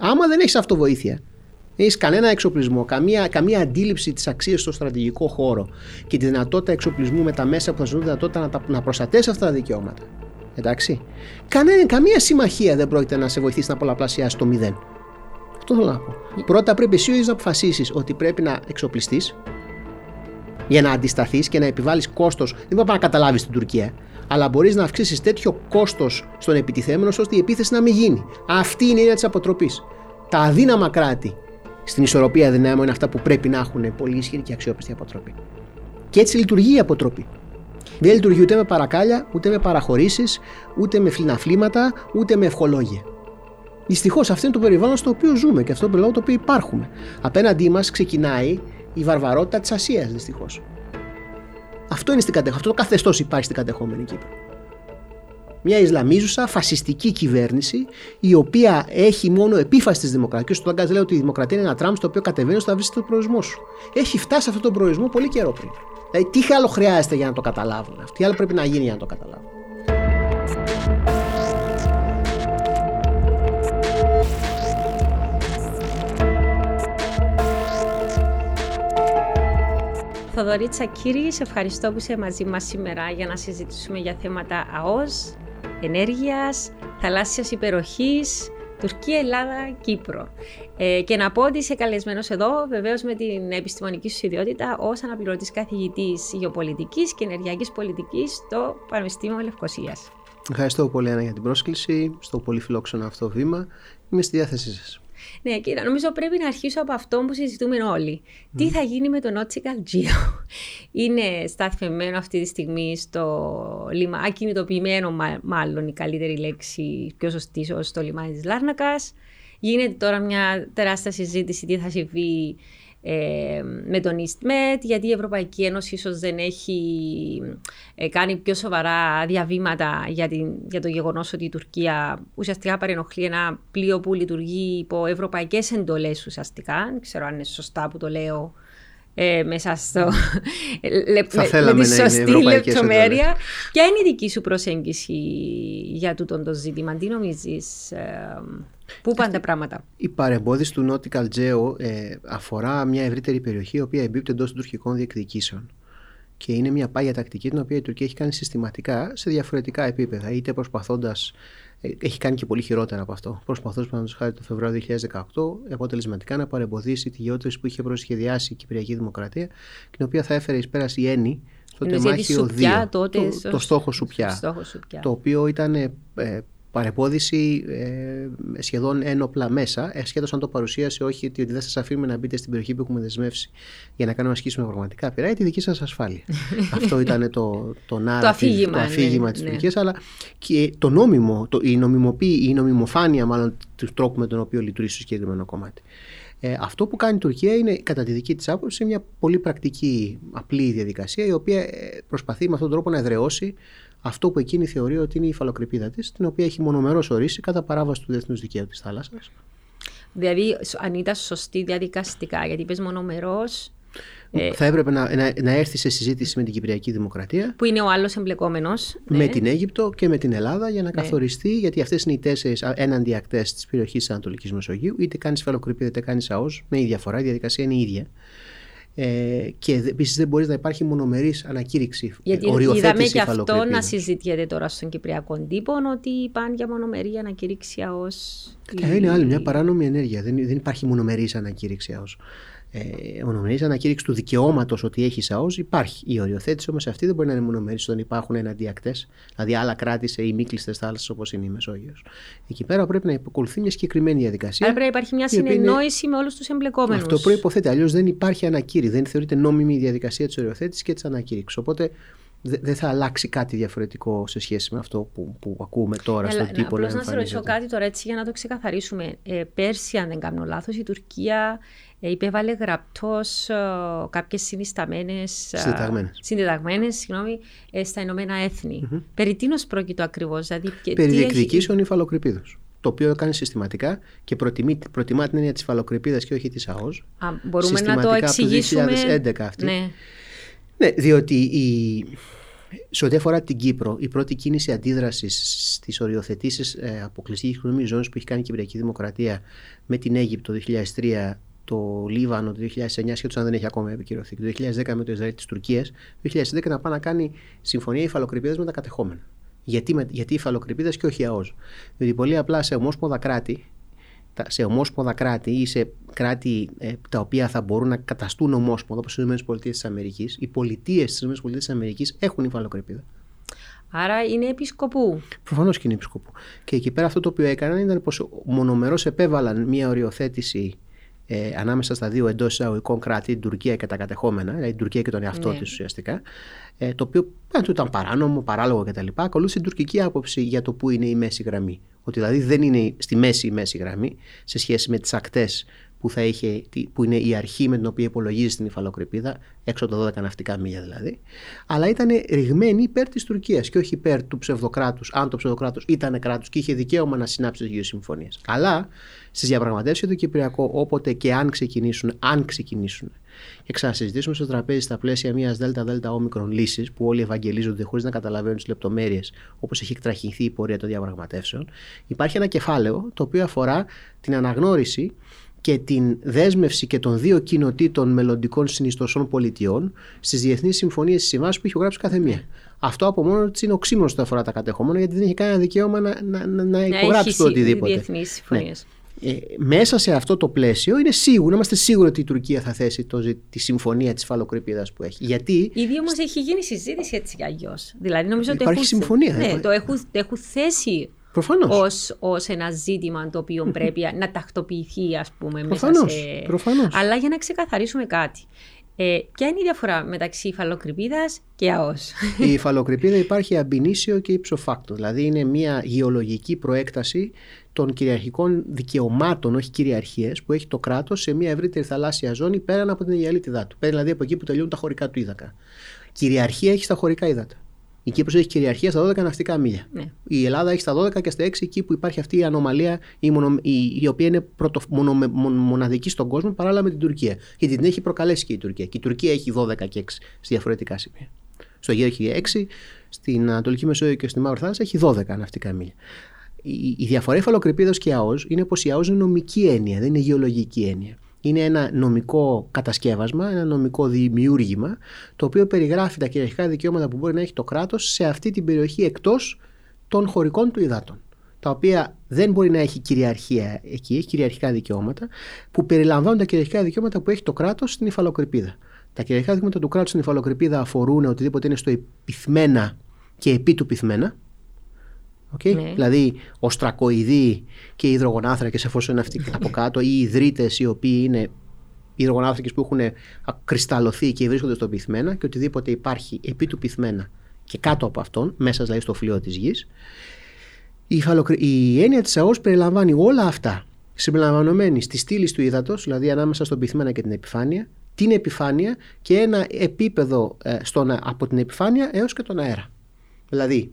Άμα δεν έχεις αυτοβοήθεια, δεν έχεις κανένα εξοπλισμό, καμία, καμία αντίληψη της αξίας στο στρατηγικό χώρο και τη δυνατότητα εξοπλισμού με τα μέσα που θα σου δίνουν δυνατότητα να, να προστατεύσεις αυτά τα δικαιώματα. Εντάξει. Κανένα, καμία συμμαχία δεν πρόκειται να σε βοηθήσει να πολλαπλασιάσεις το μηδέν. Αυτό θέλω να πω. Πρώτα πρέπει εσύ ο ίδιος να αποφασίσεις ότι πρέπει να εξοπλιστείς για να αντισταθείς και να επιβάλλεις κόστος. Δεν μπορείς να καταλάβεις την Τουρκία. Αλλά μπορείς να αυξήσεις τέτοιο κόστος στον επιτιθέμενο ώστε η επίθεση να μην γίνει. Αυτή είναι η έννοια της αποτροπής. Τα αδύναμα κράτη στην ισορροπία δυνάμεων είναι αυτά που πρέπει να έχουν πολύ ισχυρή και αξιόπιστη αποτροπή. Και έτσι λειτουργεί η αποτροπή. Δεν λειτουργεί ούτε με παρακάλια, ούτε με παραχωρήσεις, ούτε με φλιναφλήματα, ούτε με ευχολόγια. Δυστυχώς αυτό είναι το περιβάλλον στο οποίο ζούμε και αυτό το περιβάλλον το οποίο υπάρχουμε. Απέναντί μας ξεκινάει η βαρβαρότητα της Ασίας, δυστυχώς. Αυτό, είναι στην αυτό το καθεστώς υπάρχει στην κατεχόμενη Κύπρο. Μια Ισλαμίζουσα φασιστική κυβέρνηση, η οποία έχει μόνο επίφαση τη δημοκρατία. Και ο Τάγκα λέει ότι η δημοκρατία είναι ένα τραμ στο οποίο κατεβαίνεις ώστε να βρεις τον προορισμό σου. Έχει φτάσει σε αυτόν τον προορισμό πολύ καιρό πριν. Δηλαδή, τι άλλο χρειάζεται για να το καταλάβουν Τι άλλο πρέπει να γίνει για να το καταλάβουν; Θοδωρή Τσακύρη, σε ευχαριστώ που είσαι μαζί μας σήμερα για να συζητήσουμε για θέματα ΑΟΣ, ενέργειας, θαλάσσιας υπεροχής, Τουρκία, Ελλάδα, Κύπρο. Ε, και να πω ότι είσαι καλεσμένος εδώ, βεβαίως με την επιστημονική σου ιδιότητα ως αναπληρωτής καθηγητής γεωπολιτικής και ενεργειακής πολιτικής στο Πανεπιστήμιο Λευκοσίας. Ευχαριστώ πολύ, Άννα, για την πρόσκληση στο πολύ φιλόξενο αυτό βήμα. Είμαι στη διάθεσή σας. Ναι, κοίτα, νομίζω πρέπει να αρχίσω από αυτό που συζητούμε όλοι. Τι θα γίνει με το Nautical Geo; Είναι σταθμευμένο αυτή τη στιγμή στο λιμάνι, ακινητοποιημένο μάλλον η καλύτερη λέξη, πιο σωστή, στο λιμάνι της Λάρνακας. Γίνεται τώρα μια τεράστια συζήτηση τι θα συμβεί ε, με τον EastMed, γιατί η Ευρωπαϊκή Ένωση ίσως δεν έχει ε, κάνει πιο σοβαρά διαβήματα για, την, για το γεγονός ότι η Τουρκία ουσιαστικά παρενοχλεί ένα πλοίο που λειτουργεί υπό ευρωπαϊκές εντολές ουσιαστικά. Δεν ξέρω αν είναι σωστά που το λέω ε, μέσα στο. με, με τη σωστή λεπτομέρεια. Ποια είναι η δική σου προσέγγιση για τούτο το ζήτημα, τι νομίζεις, ε, Πού πάνε τα πράγματα; Η παρεμπόδιση του Nautical Geo ε, αφορά μια ευρύτερη περιοχή η οποία εμπίπτει εντός των τουρκικών διεκδικήσεων. Και είναι μια πάγια τακτική την οποία η Τουρκία έχει κάνει συστηματικά σε διαφορετικά επίπεδα. Είτε προσπαθώντας. Ε, έχει κάνει και πολύ χειρότερα από αυτό. Προσπαθώντας, παραδείγματος χάρη το Φεβρουάριο 2018, αποτελεσματικά να παρεμποδίσει τη γεώτρηση που είχε προσχεδιάσει η Κυπριακή Δημοκρατία, την οποία θα έφερε εις πέρας η Έννη στο τεμάχιο 2. το, το στόχο σου πια. Το οποίο ήταν ε, παρεμπόδιση ε, σχεδόν ένοπλα μέσα, ε, σχεδόν σαν το παρουσίασε όχι ότι δεν σας αφήνουμε να μπείτε στην περιοχή που έχουμε δεσμεύσει για να κάνουμε ασκήσουμε πραγματικά πειρά, τη δική σας ασφάλεια. Αυτό ήταν το, το, το αφήγημα, το αφήγημα ναι, της ναι. Τουρκία, αλλά και το νόμιμο, το, η, νομιμοποίη, η νομιμοφάνεια μάλλον του τρόπου με τον οποίο λειτουργεί στο συγκεκριμένο κομμάτι. Ε, αυτό που κάνει η Τουρκία είναι, κατά τη δική της άποψη, μια πολύ πρακτική, απλή διαδικασία, η οποία ε, προσπαθεί με αυτόν τον τρόπο να εδραιώσει αυτό που εκείνη θεωρεί ότι είναι η υφαλοκρηπίδα της, την οποία έχει μονομερός ορίσει κατά παράβαση του διεθνούς δικαίου της θάλασσας. Δηλαδή, αν ήταν σωστή διαδικαστικά, γιατί είπες μονομερός. Ε, θα έπρεπε να, να, να, έρθει σε συζήτηση με την Κυπριακή Δημοκρατία. Που είναι ο άλλος εμπλεκόμενος. Με ναι. την Αίγυπτο και με την Ελλάδα για να ναι. καθοριστεί, γιατί αυτές είναι οι τέσσερις έναντι ακτές της περιοχής της Ανατολικής Μεσογείου. Είτε κάνεις υφαλοκρηπίδα είτε κάνεις ΑΟΣ, με ίδια φορά, η διαδικασία είναι η ίδια. Ε, και επίσης δεν μπορείς να υπάρχει μονομερής ανακήρυξη. Γιατί είδαμε και αυτό να συζητιέται τώρα στον Κυπριακό τύπο, ότι πάνε για μονομερή ανακήρυξη ω. Ε, είναι άλλη μια παράνομη ενέργεια. Δεν, δεν υπάρχει μονομερής ανακήρυξη ω ε, μονομερή ανακήρυξη του δικαιώματος ότι έχει ΑΟΣ υπάρχει. Η οριοθέτηση όμως αυτή δεν μπορεί να είναι μονομερής όταν υπάρχουν εναντιακτέ, δηλαδή άλλα κράτη σε ημίκλειστες θάλασσες όπως είναι η Μεσόγειος. Εκεί πέρα πρέπει να υποκολουθεί μια συγκεκριμένη διαδικασία. Άρα πρέπει να υπάρχει μια συνεννόηση είναι... με όλους τους εμπλεκόμενους. Αυτό προποθέτει. Αλλιώς δεν υπάρχει ανακήρυξη. Δεν θεωρείται νόμιμη η διαδικασία της οριοθέτησης και της ανακήρυξης. Οπότε δεν θα αλλάξει κάτι διαφορετικό σε σχέση με αυτό που, που ακούμε τώρα στον τύπο. Απλώς να σε ρωτήσω κάτι τώρα έτσι για να το ξεκαθαρίσουμε. Ε, πέρσι, αν δεν κάνω λάθος, η Τουρκία ε, υπέβαλε γραπτός ε, κάποιες συνισταμένες. Ε, συντεταγμένε. συγγνώμη, ε, στα Ηνωμένα Έθνη. Mm-hmm. Περί τίνος πρόκειται ακριβώς. Δηλαδή, Περί διεκδικήσεων έχει... υφαλοκρηπίδου. Το οποίο κάνει συστηματικά και προτιμεί, προτιμά την έννοια της υφαλοκρηπίδα και όχι της ΑΟΣ. Α, μπορούμε να το εξηγήσουμε. Από το 2011 αυτή. Ναι. ναι, διότι η, σε ό,τι αφορά την Κύπρο, η πρώτη κίνηση αντίδρασης στις οριοθετήσεις ε, αποκλειστικής οικονομικής ζώνης που έχει κάνει η Κυπριακή Δημοκρατία με την Αίγυπτο το 2003, το Λίβανο το 2009, σχέτω αν δεν έχει ακόμα επικυρωθεί, το 2010 με το Ισραήλ της Τουρκίας, το 2011 να πάει να κάνει συμφωνία υφαλοκρηπίδας με τα κατεχόμενα. Γιατί, με, γιατί υφαλοκρηπίδας και όχι ΑΟΣ. Διότι πολύ απλά σε ομόσπονδα κράτη, σε ομόσπονδα κράτη ή σε κράτη ε, τα οποία θα μπορούν να καταστούν ομόσπονδα, όπως οι ΗΠΑ, οι πολιτείες της ΗΠΑ έχουν υφαλοκρηπίδα. Άρα είναι επισκοπού. Προφανώς και είναι επισκοπού. Και εκεί πέρα αυτό το οποίο έκαναν ήταν πως μονομερό επέβαλαν μια οριοθέτηση ε, ανάμεσα στα δύο εντός εισαγωγικών κράτη, την Τουρκία και τα κατεχόμενα, δηλαδή την Τουρκία και τον εαυτό ναι. της ουσιαστικά, ε, το οποίο αν του ήταν παράνομο, παράλογο κτλ. Ακολούθησε την τουρκική άποψη για το που είναι η μέση γραμμή. Ότι δηλαδή δεν είναι στη μέση η μέση γραμμή σε σχέση με τις ακτές που, θα είχε, που είναι η αρχή με την οποία υπολογίζει την υφαλοκρηπίδα, έξω από τα 12 ναυτικά μίλια δηλαδή, αλλά ήταν ρηγμένη υπέρ της Τουρκίας και όχι υπέρ του ψευδοκράτους, αν το ψευδοκράτος ήταν κράτος και είχε δικαίωμα να συνάψει τις δύο συμφωνίε. Αλλά στις διαπραγματεύσεις για το Κυπριακό, όποτε και αν ξεκινήσουν, αν ξεκινήσουν και ξανασυζητήσουμε στο τραπέζι στα πλαίσια μιας ΔΔ όμικρον λύσης που όλοι ευαγγελίζονται χωρίς να καταλαβαίνουν τις λεπτομέρειες όπως έχει εκτραχυνθεί η πορεία των διαπραγματεύσεων, υπάρχει ένα κεφάλαιο το οποίο αφορά την αναγνώριση και την δέσμευση και των δύο κοινοτήτων μελλοντικών συνιστοσών πολιτιών στις διεθνείς συμφωνίες της συμβάσει που έχει γράψει κάθε μία. Αυτό από μόνο της είναι οξύμορο στο αφορά τα κατεχόμενα, γιατί δεν έχει κανένα δικαίωμα να, να, να, να υπογράψει το οτιδήποτε. Διεθνείς συμφωνίες. Ναι. Ε, μέσα σε αυτό το πλαίσιο είναι σίγουρο, είμαστε σίγουροι ότι η Τουρκία θα θέσει το, τη συμφωνία της φαλοκρηπίδας που έχει. Γιατί; Ήδη όμω έχει γίνει συζήτηση έτσι κι αλλιώς. Δηλαδή νομίζω ότι. Υπάρχει έχουν, συμφωνία. Ναι, το έχουν, έχουν θέσει ως, ως ένα ζήτημα το οποίο πρέπει να τακτοποιηθεί ας πούμε προφανώς, μέσα σε... Προφανώς. Αλλά για να ξεκαθαρίσουμε κάτι. Ε, ποια είναι η διαφορά μεταξύ υφαλοκρηπίδας και ΑΟΣ; Η υφαλοκρηπίδα υπάρχει αμπινίσιο και υψοφάκτο. Δηλαδή είναι μια γεωλογική προέκταση των κυριαρχικών δικαιωμάτων, όχι κυριαρχίες, που έχει το κράτος σε μια ευρύτερη θαλάσσια ζώνη πέραν από την Αιγαλίτιδά του. Πέρα δηλαδή από εκεί που τελειώνουν τα χωρικά του ύδακα. Κυριαρχία έχει στα χωρικά ύδατα. Η Κύπρος έχει κυριαρχία στα 12 ναυτικά μίλια. Ναι. Η Ελλάδα έχει στα 12 και στα 6 εκεί που υπάρχει αυτή η ανομαλία η, μονο, η, η οποία είναι πρωτο, μονο, μοναδική στον κόσμο παράλληλα με την Τουρκία. Γιατί την έχει προκαλέσει και η Τουρκία. Και η Τουρκία έχει 12 και 6 σε διαφορετικά σημεία. Στο Αιγαίο έχει 6, στην Ανατολική Μεσόγειο και στη Μαύρη Θάλασσα έχει 12 ναυτικά μίλια. Η, η διαφορά υφαλοκρηπίδα και ΑΟΣ είναι πως η ΑΟΣ είναι νομική έννοια, δεν είναι γεωλογική έννοια είναι ένα νομικό κατασκεύασμα, ένα νομικό δημιούργημα, το οποίο περιγράφει τα κυριαρχικά δικαιώματα που μπορεί να έχει το κράτος σε αυτή την περιοχή εκτός των χωρικών του υδάτων. Τα οποία δεν μπορεί να έχει κυριαρχία εκεί, έχει κυριαρχικά δικαιώματα, που περιλαμβάνουν τα κυριαρχικά δικαιώματα που έχει το κράτος στην υφαλοκρηπίδα. Τα κυριαρχικά δικαιώματα του κράτους στην υφαλοκρηπίδα αφορούν οτιδήποτε είναι στο επιθμένα και επί του πυθμένα, Okay? Ναι. Δηλαδή, οστρακοειδή και υδρογονάθρακε, εφόσον είναι αυτοί από κάτω, ή υδρύτε οι οποίοι είναι υδρογονάθρακε που έχουν κρυσταλλωθεί και βρίσκονται στο πυθμένα και οτιδήποτε υπάρχει επί του πυθμένα και κάτω από αυτόν, μέσα δηλαδή στο φλοιό της γης. Η, η έννοια της ΑΟΣ περιλαμβάνει όλα αυτά συμπεριλαμβανομένη στη στήλης του ύδατος, δηλαδή ανάμεσα στον πυθμένα και την επιφάνεια, την επιφάνεια και ένα επίπεδο ε, στον, από την επιφάνεια έως και τον αέρα. Δηλαδή,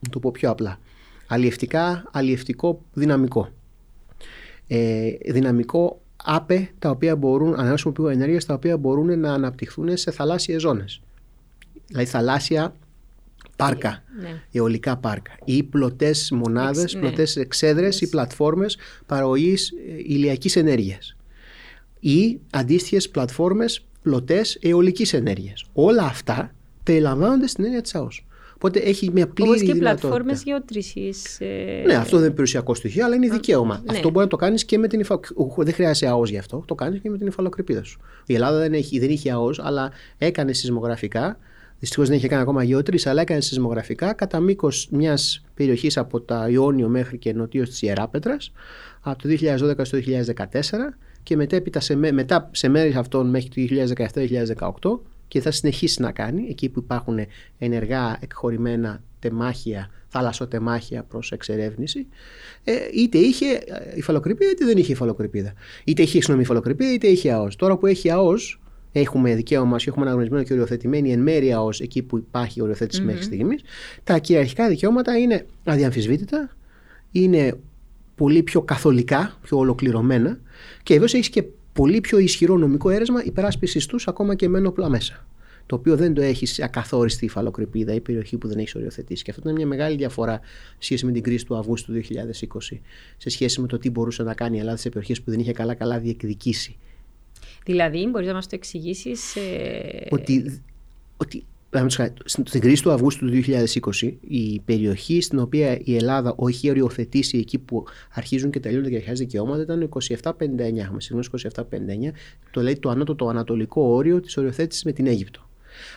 να το πω πιο απλά. Αλλιευτικά, αλλιευτικό δυναμικό. Ε, δυναμικό άπε τα οποία μπορούν, ανανεώσιμο πηγό ενέργειας, τα οποία μπορούν να αναπτυχθούν σε θαλάσσιες ζώνες. Δηλαδή θαλάσσια πάρκα, ναι. αιωλικά πάρκα ή πλωτές μονάδες, ναι. πλωτές εξέδρες ή πλατφόρμες παραγωγής ε, ηλιακής ενέργειας. Ή αντίστοιχες πλατφόρμες πλωτές αιωλικής ενέργειας. Όλα αυτά περιλαμβάνονται στην έννοια της ΑΟΣ. Οπότε έχει μια πλήρη Όπως και πλατφόρμες γεωτρησής. Ε... Ναι, αυτό δεν είναι περιουσιακό στοιχείο, αλλά είναι δικαίωμα. Ναι. Αυτό μπορεί να το κάνεις και με την υφαλοκρηπίδα. Δεν χρειάζεται ΑΟΣ γι' αυτό. Το κάνεις και με την υφαλοκρηπίδα σου. Η Ελλάδα δεν, έχει, δεν είχε ΑΟΣ, αλλά έκανε σεισμογραφικά. Δυστυχώς δεν είχε κάνει ακόμα γεωτρήσει, αλλά έκανε σεισμογραφικά κατά μήκος μιας περιοχής από τα Ιόνιο μέχρι και νοτίω της Ιεράπετρας από το 2012 στο 2014 και μετέπειτα σε, μετά σε μέρη αυτών μέχρι το 2017-2018 και θα συνεχίσει να κάνει εκεί που υπάρχουν ενεργά εκχωρημένα τεμάχια, θαλασσοτεμάχια προς εξερεύνηση, ε, είτε είχε υφαλοκρηπίδα είτε δεν είχε υφαλοκρηπίδα. Είτε είχε συγγνώμη υφαλοκρηπίδα είτε είχε ΑΟΣ. Τώρα που έχει ΑΟΣ, έχουμε δικαίωμα και έχουμε αναγνωρισμένο και οριοθετημένη εν μέρει ΑΟΣ εκεί που υπάρχει οριοθέτηση mm-hmm. μέχρι στιγμής, τα κυριαρχικά δικαιώματα είναι αδιαμφισβήτητα, είναι πολύ πιο καθολικά, πιο ολοκληρωμένα και εδώ έχεις και πολύ πιο ισχυρό νομικό αίρεσμα υπεράσπισης τους ακόμα και με όπλα μέσα. το οποίο δεν το έχεις σε ακαθόριστη υφαλοκρηπίδα ή περιοχή που δεν έχεις οριοθετήσει. Και αυτό είναι μια μεγάλη διαφορά σχέση με την κρίση του Αυγούστου του 2020, σε σχέση με το τι μπορούσε να κάνει η Ελλάδα σε περιοχές που δεν είχε καλά-καλά διεκδικήσει. Δηλαδή, μπορείς να μας το εξηγήσεις. Ε... Ότι, ότι στην κρίση του Αυγούστου του 2020, η περιοχή στην οποία η Ελλάδα όχι οριοθετήσει εκεί που αρχίζουν και τελειώνουν τα κυριαρχικά δικαιώματα ήταν 2759. Έχουμε συγγνώμη 2759, το λέει το ανώτατο ανατολικό όριο της οριοθέτησης με την Αίγυπτο.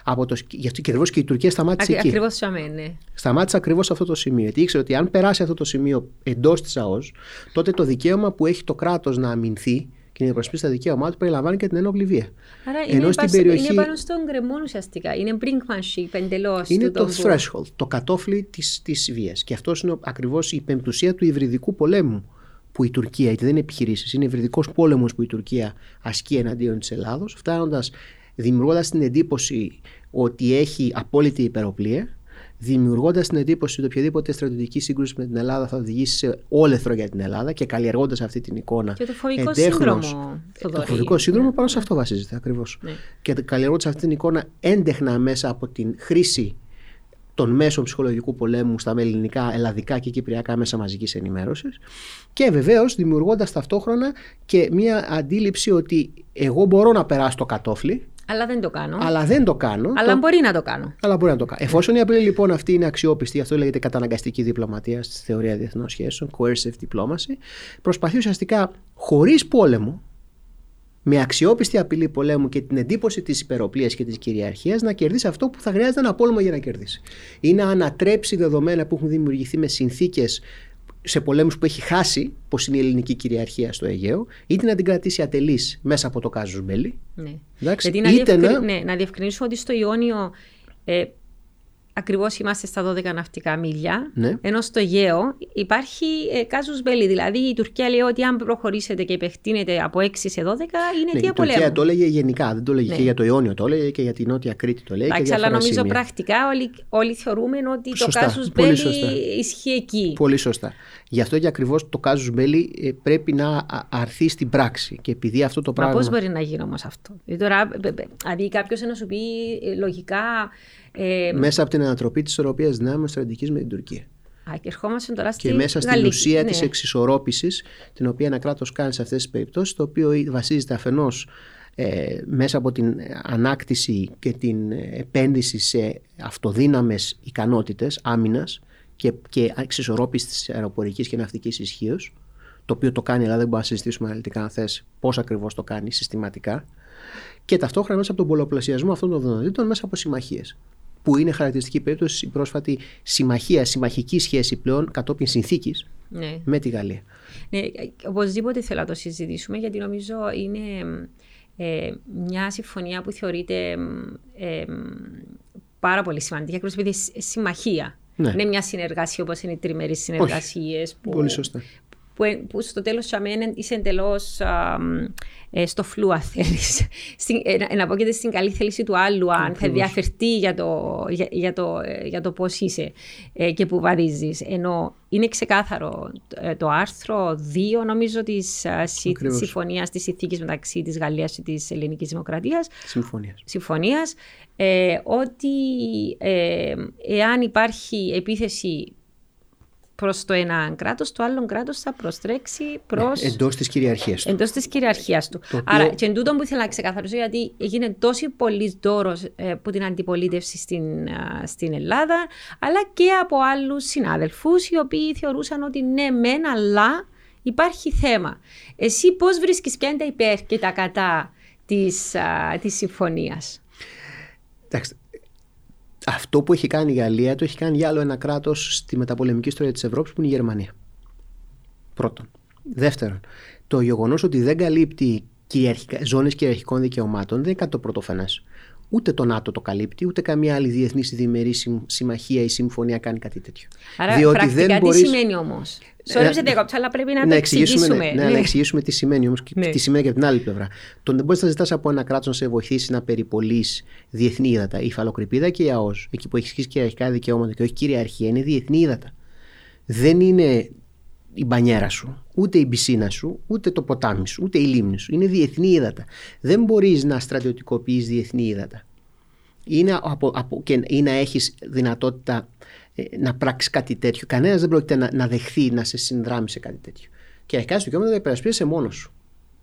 Από το, γι' αυτό και ακριβώς και η Τουρκία σταμάτησε εκεί. Ακριβώς σε ναι. Σταμάτησε ακριβώς σε αυτό το σημείο. Γιατί ήξερε ότι αν περάσει αυτό το σημείο εντός της ΑΟΣ, τότε το δικαίωμα που έχει το κράτος να αμυνθεί και να υπερασπίσει τα δικαίωμά του περιλαμβάνει και την ένοπλη βία. Άρα είναι, στην περιοχή... είναι πάνω στον γκρεμό ουσιαστικά. Είναι brinkmanship εντελώ. Είναι το threshold, το κατόφλι της βίας. Και αυτός είναι ακριβώς η πεμπτουσία του υβριδικού πολέμου που η Τουρκία, γιατί δεν είναι επιχειρήσεις, είναι υβριδικός πόλεμος που η Τουρκία ασκεί εναντίον της Ελλάδος, φτάνοντας δημιουργώντας την εντύπωση ότι έχει απόλυτη υπεροπλία δημιουργώντας την εντύπωση ότι οποιαδήποτε στρατιωτική σύγκρουση με την Ελλάδα θα οδηγήσει σε όλεθρο για την Ελλάδα και καλλιεργώντας αυτή την εικόνα. Και το φοβικό εντέχνος, σύνδρομο. Το φοβικό σύνδρομο πάνω σε αυτό βασίζεται ακριβώς. Ναι. Και καλλιεργώντας αυτή την εικόνα έντεχνα μέσα από την χρήση των μέσων ψυχολογικού πολέμου στα ελληνικά, ελλαδικά και κυπριακά μέσα μαζικής ενημέρωσης. Και βεβαίως δημιουργώντας ταυτόχρονα και μια αντίληψη ότι εγώ μπορώ να περάσω το κατόφλι αλλά δεν το κάνω. Αλλά δεν το κάνω. Αλλά μπορεί να το κάνω. Αλλά μπορεί να το κάνω. Εφόσον η απειλή λοιπόν αυτή είναι αξιόπιστη, αυτό λέγεται καταναγκαστική διπλωματία στη θεωρία διεθνών σχέσεων, coercive diplomacy, προσπαθεί ουσιαστικά χωρίς πόλεμο, με αξιόπιστη απειλή πολέμου και την εντύπωση της υπεροπλίας και της κυριαρχίας να κερδίσει αυτό που θα χρειάζεται ένα πόλεμο για να κερδίσει. Ή να ανατρέψει δεδομένα που έχουν δημιουργηθεί με συνθήκες σε πολέμους που έχει χάσει, πώ είναι η ελληνική κυριαρχία στο Αιγαίο, είτε να την κρατήσει ατελής μέσα από το κάζος Μπέλι. Ναι. Γιατί να, είτε να... Ναι, να διευκρινίσουμε ότι στο Ιόνιο ε, Ακριβώς είμαστε στα 12 ναυτικά μίλια. Ναι. Ενώ στο Αιγαίο υπάρχει ε, κάζους μπέλη. Δηλαδή η Τουρκία λέει ότι αν προχωρήσετε και επεκτείνετε από 6 σε 12 είναι ναι, τι Η Τουρκία το έλεγε γενικά. Δεν το έλεγε ναι. και για το Ιόνιο, το έλεγε και για την Νότια Κρήτη. Το έλεγε Εντάξει, αλλά νομίζω σημεία. πρακτικά όλοι, όλοι θεωρούμε ότι σωστά, το κάζου μπέλη ισχύει εκεί. Πολύ σωστά. Γι' αυτό και ακριβώς το κάζους μπέλη ε, πρέπει να αρθεί στην πράξη. Και επειδή αυτό το πράγμα. Μα πώς μπορεί να γίνει όμως αυτό; Δηλαδή κάποιος να σου πει ε, λογικά ε, μέσα από την ανατροπή της ισορροπίας δυνάμεων στρατηγικής με την Τουρκία. Α, και ερχόμαστε τώρα στην Και μέσα στην ουσία ναι. της εξισορρόπησης, την οποία ένα κράτος κάνει σε αυτές τις περιπτώσεις, το οποίο βασίζεται αφενός ε, μέσα από την ανάκτηση και την επένδυση σε αυτοδύναμες ικανότητες άμυνας και, και εξισορρόπηση της αεροπορικής και ναυτικής ισχύως, το οποίο το κάνει, αλλά δεν μπορούμε να συζητήσουμε αναλυτικά αν θες πώς ακριβώς το κάνει συστηματικά και ταυτόχρονα μέσα από τον πολλαπλασιασμό αυτών των δυνατοτήτων μέσα από συμμαχίες που είναι χαρακτηριστική περίπτωση η πρόσφατη συμμαχία, συμμαχική σχέση πλέον κατόπιν συνθήκης ναι. με τη Γαλλία. Ναι, οπωσδήποτε θέλω να το συζητήσουμε γιατί νομίζω είναι ε, μια συμφωνία που θεωρείται ε, πάρα πολύ σημαντική ακριβώς επειδή συμμαχία. Ναι. Είναι μια συνεργασία όπως είναι οι τριμερεί συνεργασίες. Πολύ σωστά που, που στο τέλος είσαι εντελώς ε, στο φλού αν θέλεις. Εναπόκειται στην καλή θέληση του άλλου αν θα διαφερθεί για το, για, για το, ε, για το πώς είσαι ε, και που βαδίζεις. Ενώ είναι ξεκάθαρο το άρθρο 2 νομίζω της συμφωνίας της ηθίκης μεταξύ της Γαλλίας και της Ελληνικής Δημοκρατίας. Συμφωνίας. Συμφωνίας ε, ότι ε, εάν υπάρχει επίθεση προς το ένα κράτος, το άλλο κράτος θα προστρέξει προ. Ναι, Εντός της κυριαρχίας του. Εντός της κυριαρχίας του. οποίο... Άρα, και εν τούτο που ήθελα να ξεκαθαρίσω, γιατί έγινε τόσο πολύ δώρος ε, από την αντιπολίτευση στην, στην Ελλάδα, αλλά και από άλλους συνάδελφους, οι οποίοι θεωρούσαν ότι ναι, μεν, αλλά υπάρχει θέμα. Εσύ πώς βρίσκεις ποια είναι τα υπέρ και τα κατά της συμφωνίας; Εντάξει, αυτό που έχει κάνει η Γαλλία το έχει κάνει για άλλο ένα κράτος στη μεταπολεμική ιστορία της Ευρώπης που είναι η Γερμανία. Πρώτον. Δεύτερον, το γεγονός ότι δεν καλύπτει ζώνες κυριαρχικών δικαιωμάτων δεν είναι κάτι το πρωτοφανές. Ούτε το ΝΑΤΟ το καλύπτει, ούτε καμία άλλη διεθνής διμερής συμμαχία ή συμφωνία κάνει κάτι τέτοιο. Άρα, Διότι πρακτικά δεν μπορείς... τι σημαίνει όμως; Sorry σε διακόψα, αλλά πρέπει να, να το εξηγήσουμε. Ναι, ναι, ναι, να εξηγήσουμε τι σημαίνει όμως και ναι. τι σημαίνει και από την άλλη πλευρά. Το δεν μπορείς να ζητάς από ένα κράτος να σε βοηθήσει να περιπολείς διεθνή ύδατα. Η φαλοκρηπίδα και η ΑΟΣ, εκεί που έχεις κυριαρχικά δικαιώματα και όχι κυριαρχία, είναι διεθνή ύδατα. Δεν είναι η μπανιέρα σου, ούτε η πισίνα σου, ούτε το ποτάμι σου, ούτε η λίμνη σου. Είναι διεθνή ύδατα. Δεν μπορείς να στρατιωτικοποιείς διεθνή ύδατα. είναι από, από, και, ή να έχεις δυνατότητα ε, να πράξεις κάτι τέτοιο. Κανένας δεν πρόκειται να, να δεχθεί να σε συνδράμει σε κάτι τέτοιο. Και αρχικά στο δικαίωμα να υπερασπίσει μόνος σου.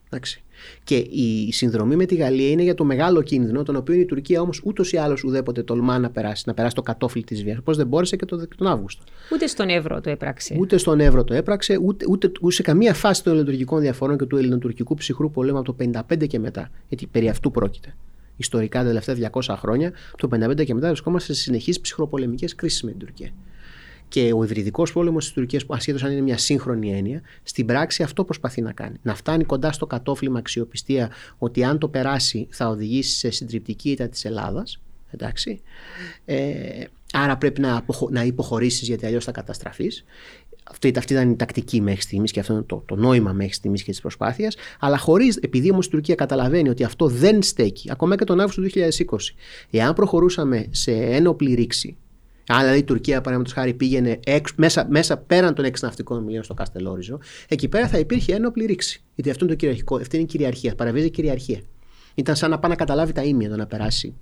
Εντάξει. Και η συνδρομή με τη Γαλλία είναι για το μεγάλο κίνδυνο, τον οποίο η Τουρκία όμως ούτως ή άλλως ουδέποτε τολμά να περάσει, να περάσει το κατόφλι της βίας. Πώς δεν μπόρεσε και τον, τον Αύγουστο. Ούτε στον Εύρο το έπραξε. Ούτε στον Εύρο το έπραξε, ούτε, ούτε, ούτε σε καμία φάση των ελληνοτουρκικών διαφορών και του ελληνοτουρκικού ψυχρού πολέμου από το 1955 και μετά. Γιατί περί αυτού πρόκειται. Ιστορικά τα τελευταία 200 χρόνια, το 1955 και μετά βρισκόμαστε σε συνεχείς ψυχροπολεμικές κρίσεις με την Τουρκία και ο υβριδικός πόλεμος της Τουρκίας, που ασχέτως αν είναι μια σύγχρονη έννοια, στην πράξη αυτό προσπαθεί να κάνει. Να φτάνει κοντά στο κατόφλημα αξιοπιστία ότι αν το περάσει θα οδηγήσει σε συντριπτική ήττα της Ελλάδας. Εντάξει. Ε, άρα πρέπει να, να υποχωρήσεις γιατί αλλιώς θα καταστραφείς. Αυτή, αυτή ήταν η τακτική μέχρι στιγμής και αυτό είναι το, το νόημα μέχρι στιγμής και της προσπάθειας. Αλλά χωρίς, επειδή όμως η Τουρκία καταλαβαίνει ότι αυτό δεν στέκει, ακόμα και τον Αύγουστο του 2020, εάν προχωρούσαμε σε ένοπλη ρήξη αν δηλαδή η Τουρκία, παραδείγματος χάρη, πήγαινε έξω, μέσα, μέσα πέραν των έξι ναυτικών μιλίων στο Καστελόριζο, εκεί πέρα θα υπήρχε ένοπλη ρήξη. Γιατί αυτό είναι το κυριαρχικό, αυτή είναι η κυριαρχία. Παραβίζει κυριαρχία. Ήταν σαν να πάει να καταλάβει τα ίμια το να περάσει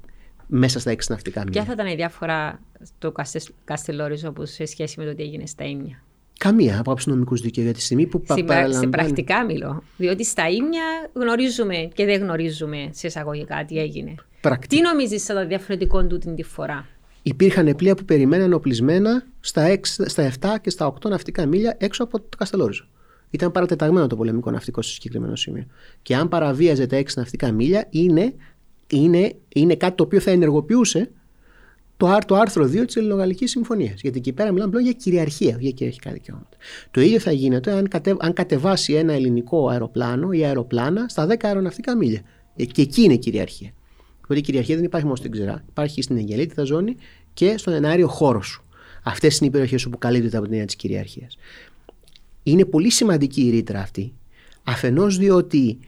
μέσα στα έξι ναυτικά μιλία. Ποια θα ήταν η διαφορά του Καστελόριζο σε σχέση με το τι έγινε στα ίμια; Καμία από νομικούς δικαίου για τη στιγμή που παραλαμβάνει. Σε πρακτικά μιλώ. Διότι στα ίμια γνωρίζουμε και δεν γνωρίζουμε σε εισαγωγικά τι έγινε. Τι νομίζεις θα ήταν διαφορετικό τούτη τη φορά; Υπήρχαν πλοία που περιμέναν οπλισμένα στα, 6, στα 7 και στα 8 ναυτικά μίλια έξω από το Καστελόριζο. Ήταν παρατεταγμένο το πολεμικό ναυτικό στο συγκεκριμένο σημείο. Και αν παραβίαζε τα 6 ναυτικά μίλια, είναι, είναι, είναι κάτι το οποίο θα ενεργοποιούσε το, το άρθρο 2 της Ελληνογαλλικής Συμφωνίας. Γιατί εκεί πέρα μιλάμε πλέον για κυριαρχία, για κυριαρχικά δικαιώματα. Το ίδιο θα γίνεται αν, κατε, αν κατεβάσει ένα ελληνικό αεροπλάνο ή αεροπλάνα στα 10 αεροναυτικά μίλια. Ε, και εκεί είναι κυριαρχία. Γιατί η κυριαρχία δεν υπάρχει μόνο στην ξηρά. Υπάρχει στην εγκελίτιδα ζώνη και στον ενάριο χώρο σου. Αυτές είναι οι περιοχές που καλύπτονται από την έννοια της κυριαρχίας. Είναι πολύ σημαντική η ρήτρα αυτή. Αφενός διότι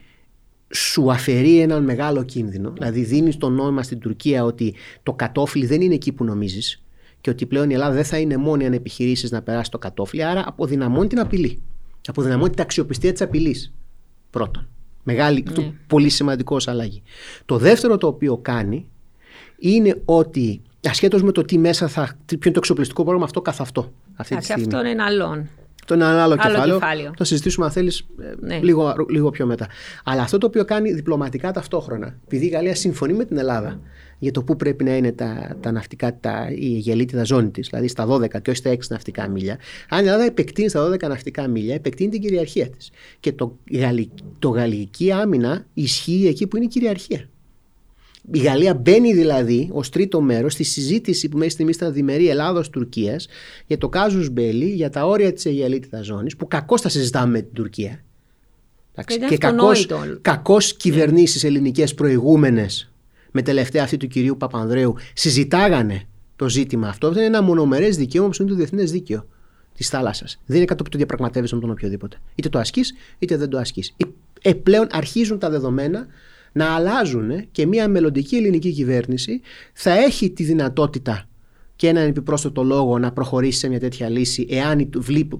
σου αφαιρεί έναν μεγάλο κίνδυνο, δηλαδή δίνεις το νόημα στην Τουρκία ότι το κατόφλι δεν είναι εκεί που νομίζεις και ότι πλέον η Ελλάδα δεν θα είναι μόνη αν επιχειρήσεις να περάσει το κατόφλι, άρα αποδυναμώνει την απειλή. Αποδυναμώνει την αξιοπιστία της απειλής. Πρώτον. Μεγάλη, ναι. πολύ σημαντικό αλλαγή. Το δεύτερο το οποίο κάνει είναι ότι ασχέτως με το τι μέσα θα. Ποιο είναι το εξοπλιστικό πρόγραμμα, αυτό καθ' αυτό. Αυτή τη στιγμή. Αυτό είναι άλλο. Το είναι ένα άλλο, άλλο κεφάλαιο. κεφάλαιο. Το συζητήσουμε, αν θέλεις, ε, ναι. λίγο, λίγο πιο μετά. Αλλά αυτό το οποίο κάνει διπλωματικά ταυτόχρονα, επειδή η Γαλλία συμφωνεί με την Ελλάδα για το πού πρέπει να είναι τα, τα ναυτικά, τα, η γελίτιδα ζώνη της, δηλαδή στα 12 και όχι στα 6 ναυτικά μίλια. Αν η Ελλάδα επεκτείνει στα 12 ναυτικά μίλια, επεκτείνει την κυριαρχία της. Και το, το γαλλική άμυνα ισχύει εκεί που είναι η κυριαρχία. Η Γαλλία μπαίνει δηλαδή ως τρίτο μέρος στη συζήτηση που μέχρι στιγμής ήταν διμερή Ελλάδο-Τουρκία για το κάζους Μπέλη, για τα όρια της Αιγελίτιδα ζώνη, που κακώς τα συζητάμε με την Τουρκία. Και κακώ κυβερνήσεις ελληνικές προηγούμενες με τελευταία αυτή του κυρίου Παπανδρέου συζητάγανε το ζήτημα αυτό. Αυτό είναι ένα μονομερές δικαίωμα που είναι το διεθνές δίκαιο της θάλασσας. Δεν είναι κάτι που το διαπραγματεύεσαι με τον οποιοδήποτε. Είτε το ασκείς είτε δεν το ασκείς. Ε, ε, πλέον αρχίζουν τα δεδομένα να αλλάζουν και μια μελλοντική ελληνική κυβέρνηση θα έχει τη δυνατότητα και έναν επιπρόσθετο λόγο να προχωρήσει σε μια τέτοια λύση, εάν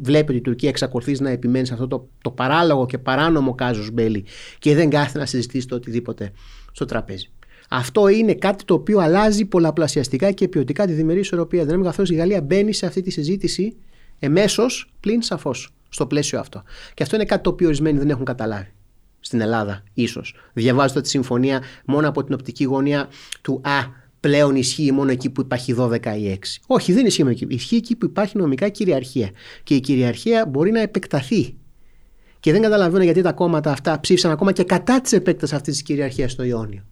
βλέπει ότι η Τουρκία εξακολουθείς να επιμένει σε αυτό το, το παράλογο και παράνομο κάζο μπέλι και δεν κάθεται να συζητήσει το οτιδήποτε στο τραπέζι. Αυτό είναι κάτι το οποίο αλλάζει πολλαπλασιαστικά και ποιοτικά τη διμερή ισορροπία. Δεν καθώς η Γαλλία μπαίνει σε αυτή τη συζήτηση εμέσως πλην σαφώς στο πλαίσιο αυτό. Και αυτό είναι κάτι το οποίο ορισμένοι δεν έχουν καταλάβει. Στην Ελλάδα, ίσως. Διαβάζοντας τη συμφωνία μόνο από την οπτική γωνία του Α, πλέον ισχύει μόνο εκεί που υπάρχει 12 ή 6. Όχι, δεν ισχύει μόνο εκεί. Ισχύει εκεί που υπάρχει νομικά κυριαρχία. Και η κυριαρχία μπορεί να επεκταθεί. Και δεν καταλαβαίνω γιατί τα κόμματα αυτά ψήφισαν ακόμα και κατά της επέκτασης αυτής της κυριαρχίας στο Ιόνιο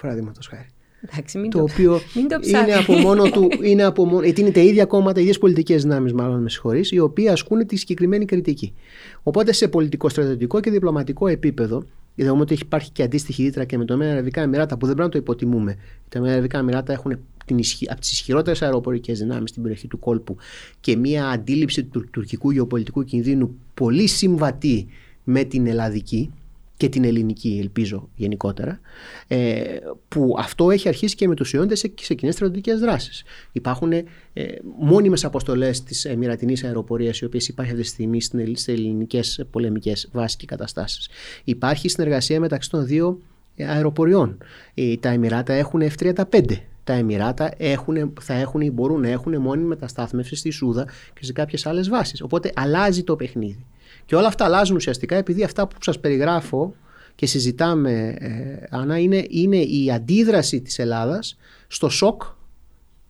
παραδείγματος χάρη. Εντάξει, μην το, το οποίο μην το είναι από μόνο του. Είναι, από μόνο, είναι τα ίδια κόμματα, οι ίδιες πολιτικές δυνάμεις, μάλλον με συγχωρείς, οι οποίοι ασκούν τη συγκεκριμένη κριτική. Οπότε σε πολιτικό, στρατιωτικό και διπλωματικό επίπεδο, είδαμε ότι υπάρχει και αντίστοιχη δίτρα και με το Μένα Αραβικά Εμμυράτα, που δεν πρέπει να το υποτιμούμε. Τα Μένα Αραβικά Εμμυράτα έχουν την ισχύ, από τις ισχυρότερες αεροπορικές δυνάμεις στην περιοχή του κόλπου και μια αντίληψη του τουρκικού γεωπολιτικού κινδύνου πολύ συμβατή με την ελλαδική και την ελληνική, ελπίζω γενικότερα, ε, που αυτό έχει αρχίσει και μετουσιώνεται σε, σε κοινές στρατιωτικές δράσεις. Υπάρχουν ε, μόνιμες αποστολές της Εμμυρατινής Αεροπορίας, οι οποίες υπάρχει αυτή τη στιγμή στι ελληνικές πολεμικές βάσεις και καταστάσεις. Υπάρχει συνεργασία μεταξύ των δύο αεροποριών. Ε, τα Εμμυράτα έχουν F-35. τα Εμμυράτα έχουν, θα έχουν ή μπορούν να έχουν μόνιμη μεταστάθμευση στη Σούδα και σε κάποιες άλλες βάσεις. Οπότε αλλάζει το παιχνίδι. Και όλα αυτά αλλάζουν ουσιαστικά επειδή αυτά που σας περιγράφω και συζητάμε, ε, Άννα, είναι, είναι η αντίδραση της Ελλάδας στο σοκ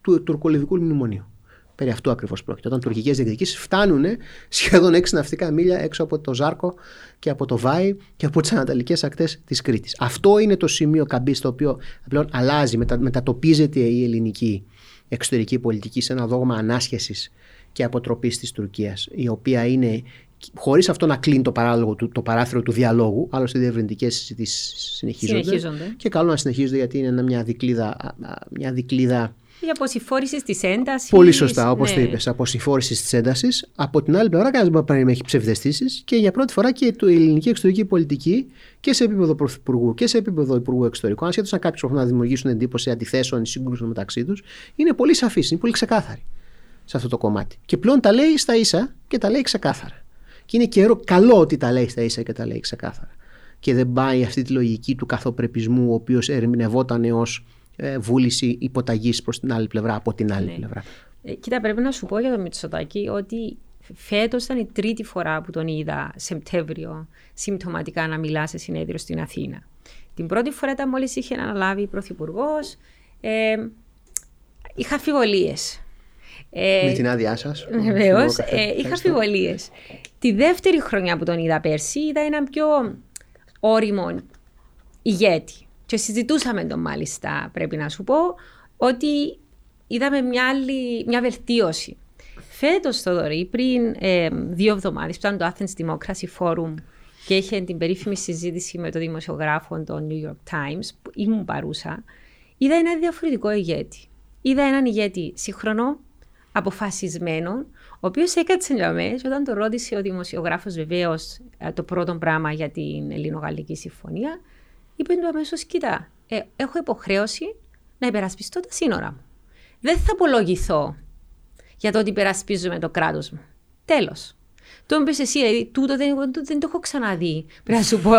του τουρκολιβικού μνημονίου. Περί αυτού ακριβώς πρόκειται. Όταν τουρκικές διεκδικήσεις φτάνουν σχεδόν 6 ναυτικά μίλια έξω από το Ζάρκο και από το Βάη και από τις ανατολικές ακτές της Κρήτης. Αυτό είναι το σημείο καμπής στο οποίο πλέον αλλάζει, μετα, μετατοπίζεται η ελληνική εξωτερική πολιτική σε ένα δόγμα ανάσχεσης και αποτροπής της Τουρκίας, η οποία είναι χωρίς αυτό να κλείνει το, του, το παράθυρο του διαλόγου, άλλωστε οι διευρυντικές συζητήσεις συνεχίζονται, συνεχίζονται. Και καλό να συνεχίζονται γιατί είναι μια δικλίδα, μια δικλίδα η αποσυφόρησης της έντασης. Πολύ σωστά, όπως ναι. το είπες. Αποσυφόρησης της έντασης. Από την άλλη πλευρά, κανένας δεν έχει ψευδεστήσεις και για πρώτη φορά και η ελληνική εξωτερική πολιτική και σε επίπεδο πρωθυπουργού και σε επίπεδο υπουργού εξωτερικών, ασχέτως αν κάποιοι προσπαθούν να δημιουργήσουν εντύπωση αντιθέσεων ή σύγκρουσεων μεταξύ τους, είναι πολύ σαφής, είναι πολύ ξεκάθαρη σε αυτό το κομμάτι. Και πλέον τα λέει στα ίσα και τα λέει ξεκάθαρα. Και είναι καιρό καλό ότι τα λέει στα ίσα και τα λέει ξεκάθαρα. Και δεν πάει αυτή τη λογική του καθοπρεπισμού, ο οποίος ερμηνευόταν ω ε, βούληση υποταγής προς την άλλη πλευρά, από την άλλη ναι. πλευρά. Ε, κοίτα, πρέπει να σου πω για τον Μητσοτάκη ότι φέτος ήταν η τρίτη φορά που τον είδα Σεπτέμβριο συμπτωματικά να μιλά σε συνέδριο στην Αθήνα. Την πρώτη φορά ήταν μόλις είχε αναλάβει πρωθυπουργός. Ε, είχα αφιβολίες. Ε, Με την άδειά σας. Βεβαίως. Ε, είχα αφιβολίες. Τη δεύτερη χρονιά που τον είδα πέρσι, είδα έναν πιο όριμο ηγέτη. Και συζητούσαμε τον μάλιστα, πρέπει να σου πω, ότι είδαμε μια, άλλη, μια βελτίωση. Φέτος, Θοδωρή, πριν ε, δύο εβδομάδες, που ήταν το Athens Democracy Forum και είχε την περίφημη συζήτηση με τον δημοσιογράφο των New York Times, που ήμουν παρούσα, είδα ένα διαφορετικό ηγέτη. Είδα έναν ηγέτη σύγχρονο, αποφασισμένο, ο οποίος έκατσε για και όταν το ρώτησε ο δημοσιογράφος, βεβαίως, ε, το πρώτο πράγμα για την Ελληνογαλλική Συμφωνία, είπε του αμέσως: Κοίτα, ε, έχω υποχρέωση να υπερασπιστώ τα σύνορα μου. Δεν θα απολογηθώ για το ότι υπερασπίζομαι το κράτος μου. Τέλος. Το είπες εσύ, δηλαδή, τούτο δεν, δεν, το έχω ξαναδεί. Πρέπει να σου πω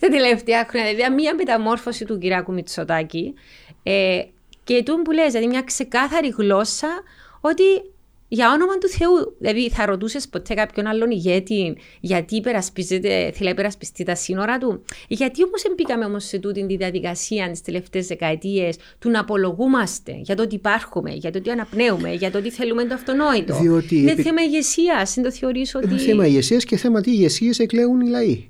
τα τελευταία χρόνια. Δηλαδή, μία μεταμόρφωση του Κυριακού Μητσοτάκη. Ε, και του που λες, δηλαδή μια ξεκάθαρη γλώσσα ότι για όνομα του Θεού. Δηλαδή, θα ρωτούσες ποτέ κάποιον άλλον ηγέτη γιατί υπερασπίζεται, θέλει να υπερασπιστεί τα σύνορα του; Γιατί όμως μπήκαμε όμως σε τούτη τη διαδικασία τις τελευταίες δεκαετίες του να απολογούμαστε για το ότι υπάρχουμε, για το ότι αναπνέουμε, για το ότι θέλουμε το αυτονόητο; Διότι είναι θέμα ηγεσίας. Είναι το θεωρείς ότι. Είναι θέμα ηγεσίας και θέμα τι ηγεσίες εκλέγουν οι λαοί.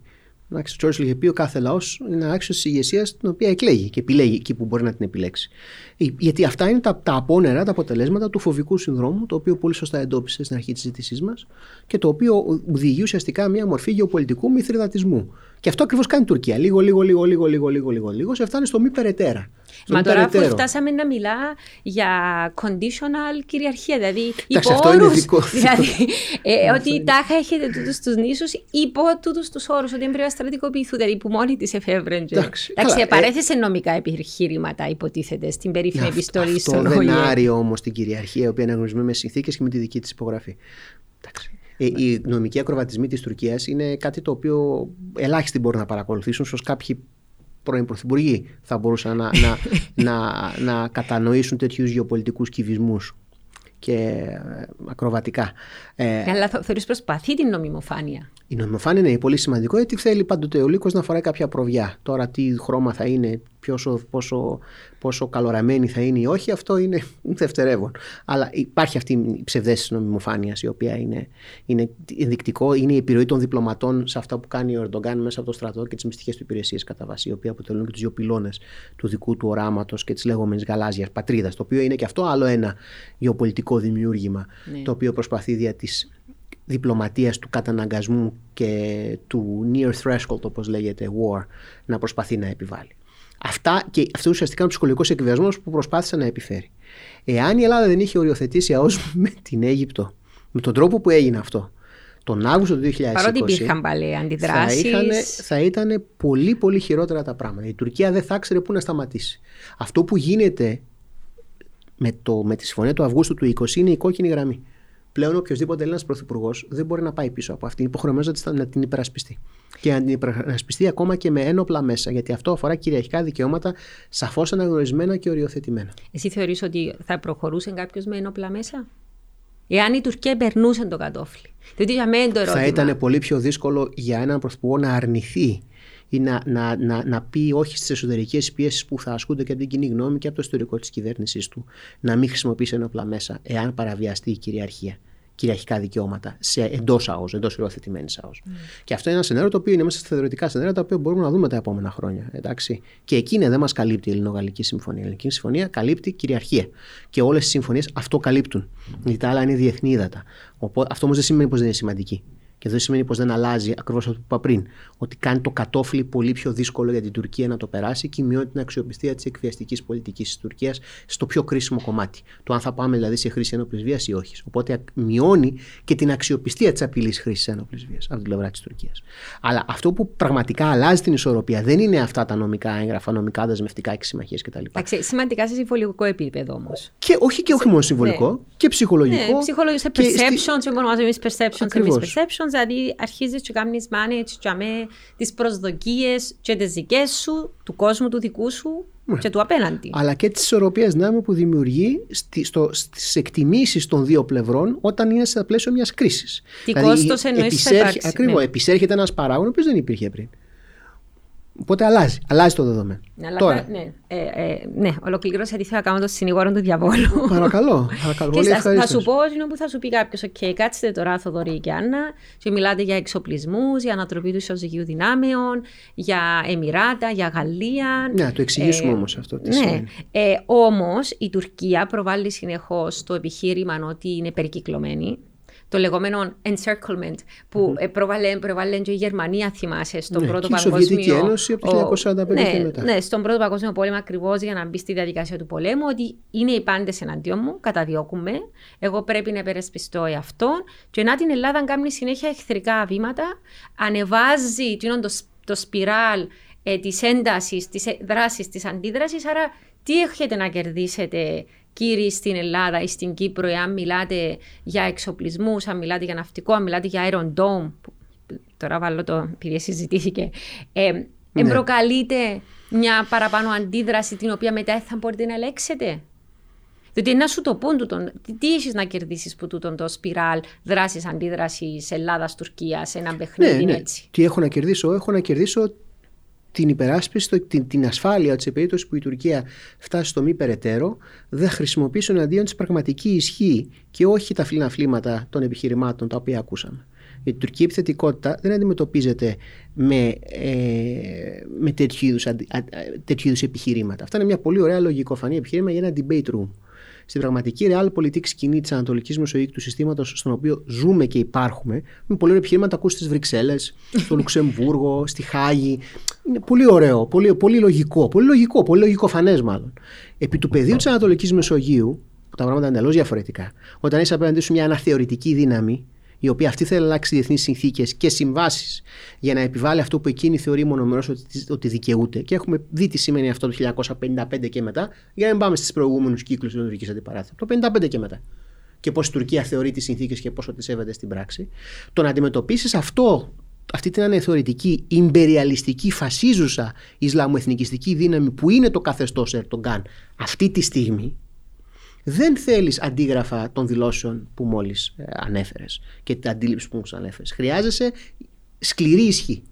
Ο Τσόρτσιλ είχε πει: Ο κάθε λαός είναι άξιος της ηγεσίας την οποία εκλέγει και επιλέγει εκεί που μπορεί να την επιλέξει. Ε, γιατί αυτά είναι τα, τα απόνερα, τα αποτελέσματα του φοβικού συνδρόμου, το οποίο πολύ σωστά εντόπισε στην αρχή της συζήτησή μας και το οποίο οδηγεί ουσιαστικά μια μορφή γεωπολιτικού μυθριδατισμού. Και αυτό ακριβώς κάνει η Τουρκία. Λίγο, λίγο, λίγο, λίγο, λίγο, λίγο, λίγο, λίγο, σε φτάνει στο μη περαιτέρα. Μα τώρα αφού φτάσαμε να μιλά για conditional κυριαρχία, δηλαδή υπό αυτό είναι δικό. Δηλαδή, ε, ότι τάχα έχετε τούτους τους νήσους υπό τούτους τους όρους, ότι δεν πρέπει να στρατικοποιηθούν, δηλαδή που μόνη τη εφεύρεντζε. Εντάξει, Εντάξει παρέθεσε ε... νομικά επιχειρήματα, υποτίθεται, στην περίφημη επιστολής στον Αυτό δεν άρει όμως την κυριαρχία, η οποία είναι αναγνωρισμένη με συνθήκες και με τη δική της υπογραφή. Εντάξει. Ε, οι νομικοί ακροβατισμοί της Τουρκίας είναι κάτι το οποίο ελάχιστοι μπορούν να παρακολουθήσουν, ω κάποιοι πρώην πρωθυπουργοί θα μπορούσαν να, να, να, να κατανοήσουν τέτοιους γεωπολιτικούς κυβισμούς και ε, ακροβατικά. Ε, Αλλά θεωρείς προσπαθεί την νομιμοφάνεια. Η νομιμοφάνεια είναι πολύ σημαντικό γιατί θέλει πάντοτε ο λύκος να φοράει κάποια προβιά. Τώρα τι χρώμα θα είναι, πόσο, πόσο, πόσο καλοραμένη θα είναι ή όχι, αυτό είναι δευτερεύον. Αλλά υπάρχει αυτή η ψευδέστηση νομιμοφάνειας, η οποία είναι, είναι ενδεικτικό, είναι η επιρροή των διπλωματών σε αυτά που κάνει ο Ερντογκάν μέσα από το στρατό και τις μυστικές του υπηρεσίες κατά βάση, οι οποίοι αποτελούν και τους δύο πυλώνες του δικού του οράματος και της λεγόμενης γαλάζιας πατρίδας, το οποίο είναι και αυτό άλλο ένα γεωπολιτικό δημιούργημα, ναι. το οποίο προσπαθεί δια της διπλωματίας του καταναγκασμού και του near threshold όπως λέγεται war να προσπαθεί να επιβάλλει. Αυτά και αυτό ουσιαστικά είναι ο ψυχολογικός εκβιασμός που προσπάθησε να επιφέρει. Εάν η Ελλάδα δεν είχε οριοθετήσει ΑΟΣ με την Αίγυπτο, με τον τρόπο που έγινε αυτό, τον Αύγουστο του 2020. Παρότι υπήρχαν πάλι αντιδράσεις. Θα, θα ήταν πολύ πολύ χειρότερα τα πράγματα. Η Τουρκία δεν θα ήξερε πού να σταματήσει. Αυτό που γίνεται με, το, με τη συμφωνία του Αυγούστου του 20 είναι η κόκκινη γραμμή πλέον οποιοδήποτε Έλληνας πρωθυπουργός δεν μπορεί να πάει πίσω από αυτήν. Είναι υποχρεωμένο να την υπερασπιστεί. Και να την υπερασπιστεί ακόμα και με ένοπλα μέσα. Γιατί αυτό αφορά κυριαρχικά δικαιώματα σαφώς αναγνωρισμένα και οριοθετημένα. Εσύ θεωρείς ότι θα προχωρούσε κάποιος με ένοπλα μέσα, Εάν η Τουρκία περνούσε το κατόφλι. Διότι για μένα το ερώτημα. Θα ήταν πολύ πιο δύσκολο για έναν πρωθυπουργό να αρνηθεί ή να, να, να, να πει όχι στις εσωτερικές πιέσεις που θα ασκούνται και από την κοινή γνώμη και από το ιστορικό της κυβέρνησή του να μην χρησιμοποιήσει ένοπλα μέσα, εάν παραβιαστεί η κυριαρχία κυριαρχικά δικαιώματα σε εντός ΑΟΣ, εντός υιοθετημένη ΑΟΣ. Mm. Και αυτό είναι ένα σενάριο το οποίο είναι μέσα στα θεωρητικά σενάρια τα οποία μπορούμε να δούμε τα επόμενα χρόνια. Εντάξει. Και εκείνη δεν μας καλύπτει η Ελληνογαλλική Συμφωνία. Η Ελληνική Συμφωνία καλύπτει κυριαρχία. Και όλες οι συμφωνίες αυτό καλύπτουν. Γιατί τα άλλα είναι διεθνή ύδατα. Αυτό όμως δεν σημαίνει πως δεν είναι σημαντική. Και δεν σημαίνει πως δεν αλλάζει ακριβώς αυτό που είπα πριν. Ότι κάνει το κατόφλι πολύ πιο δύσκολο για την Τουρκία να το περάσει και μειώνει την αξιοπιστία της εκβιαστικής πολιτικής της Τουρκίας στο πιο κρίσιμο κομμάτι. Το αν θα πάμε δηλαδή σε χρήση ένοπλης βίας ή όχι. Οπότε μειώνει και την αξιοπιστία της απειλής χρήσης ένοπλης βίας από την πλευρά της Τουρκίας. Αλλά αυτό που πραγματικά αλλάζει την ισορροπία δεν είναι αυτά τα νομικά έγγραφα, νομικά δεσμευτικά και συμμαχίε κτλ. Σημαντικά σε συμβολικό επίπεδο όμως. Και όχι και όχι μόνο συμβολικό, ναι. και ψυχολογικό. Ναι, ψυχολογικό σε perceptions, στη... μπορούμε να perceptions, perceptions δηλαδή αρχίζεις και κάνεις manage και με τις προσδοκίες και τις δικές σου, του κόσμου του δικού σου ναι. και του απέναντι. Αλλά και τι ισορροπίε δυνάμει που δημιουργεί στις εκτιμήσεις των δύο πλευρών όταν είναι σε πλαίσιο μιας κρίσης. Τι δηλαδή, κόστος εννοείς θα υπάρξει. Ακριβώς. Ναι. Επισέρχεται ένας παράγον ο οποίος δεν υπήρχε πριν. Οπότε αλλάζει. Αλλάζει το δεδομένο. Ναι, Τώρα. Ναι, ε, ε, ναι, ολοκληρώσα τι θέλω να κάνω το συνηγόρο του διαβόλου. Παρακαλώ. παρακαλώ. και θα, θα, σου πω είναι που θα σου πει κάποιος: OK, κάτσετε τώρα, Θοδωρή και Άννα, και μιλάτε για εξοπλισμούς, για ανατροπή του ισοζυγίου δυνάμεων, για Εμμυράτα, για Γαλλία. Ναι, το εξηγήσουμε ε, όμως αυτό. Τι ναι. Ε, όμως η Τουρκία προβάλλει συνεχώς το επιχείρημα ότι είναι περικυκλωμένη το λεγόμενο encirclement που mm-hmm. προβάλλει, προβάλλει και η Γερμανία, θυμάσαι, στον ναι, πρώτο και παγκόσμιο. Η Σοβιετική Ένωση από το 1945 ναι, και μετά. Ναι, στον πρώτο παγκόσμιο πόλεμο ακριβώς για να μπει στη διαδικασία του πολέμου, ότι είναι οι πάντες εναντίον μου, καταδιώκουμε. Εγώ πρέπει να υπερασπιστώ εαυτόν. Και να την Ελλάδα κάνει συνέχεια εχθρικά βήματα, ανεβάζει το, το σπιράλ ε, της έντασης, της δράσης, της αντίδρασης. Άρα, τι έχετε να κερδίσετε κύριοι στην Ελλάδα ή στην Κύπρο, εάν μιλάτε για εξοπλισμούς, αν μιλάτε για ναυτικό, αν μιλάτε για Iron Dome, τώρα βάλω το επειδή συζητήθηκε, ε, ναι. εμπροκαλείτε μια παραπάνω αντίδραση την οποία μετά θα μπορείτε να ελέγξετε; Διότι να σου το πούν τούτον, τι έχεις να κερδίσεις που τούτον το σπιράλ δράσης αντίδρασης Ελλάδα-Τουρκία, ένα παιχνίδι ναι, ναι. έτσι; Τι έχω να κερδίσω, έχω να κερδίσω την υπεράσπιση, την, την ασφάλεια τη περίπτωση που η Τουρκία φτάσει στο μη περαιτέρω, δεν χρησιμοποιήσουν εναντίον της πραγματική ισχύ και όχι τα φλιναφλήματα των επιχειρημάτων τα οποία ακούσαμε. Η τουρκική επιθετικότητα δεν αντιμετωπίζεται με, ε, με τέτοιου είδους επιχειρήματα. Αυτά είναι μια πολύ ωραία λογικοφανή επιχείρημα για ένα debate room στην πραγματική realpolitik σκηνή της Ανατολικής Μεσογείου συστήματος, στον οποίο ζούμε και υπάρχουμε, με πολύ ωραία επιχείρηματα ακούς στις Βρυξέλλες, στο Λουξεμβούργο, στη Χάγη. Είναι πολύ ωραίο, πολύ, πολύ λογικό, πολύ λογικό, πολύ λογικοφανέ μάλλον. Επί του πεδίου της Ανατολικής Μεσογείου, που τα πράγματα είναι εντελώς διαφορετικά, όταν είσαι απέναντι σου μια αναθεωρητική δύναμη, η οποία αυτή θέλει να αλλάξει διεθνείς συνθήκες και συμβάσεις για να επιβάλλει αυτό που εκείνη θεωρεί μονομερός ότι, ότι δικαιούται. Και έχουμε δει τι σημαίνει αυτό το 1955 και μετά, για να μην πάμε στις προηγούμενους κύκλους της Τουρκική Αντιπαράθεσης. Το 1955 και μετά. Και πώς η Τουρκία θεωρεί τις συνθήκες και πόσο τις σέβεται στην πράξη. Το να αντιμετωπίσεις αυτό αυτή την ανεθωρητική, ιμπεριαλιστική, φασίζουσα Ισλαμοεθνικιστική δύναμη που είναι το καθεστώς Ερτογκάν αυτή τη στιγμή, δεν θέλεις αντίγραφα των δηλώσεων που μόλις ε, ανέφερες και την αντίληψη που μόλις ανέφερες. Χρειάζεσαι σκληρή ισχύ.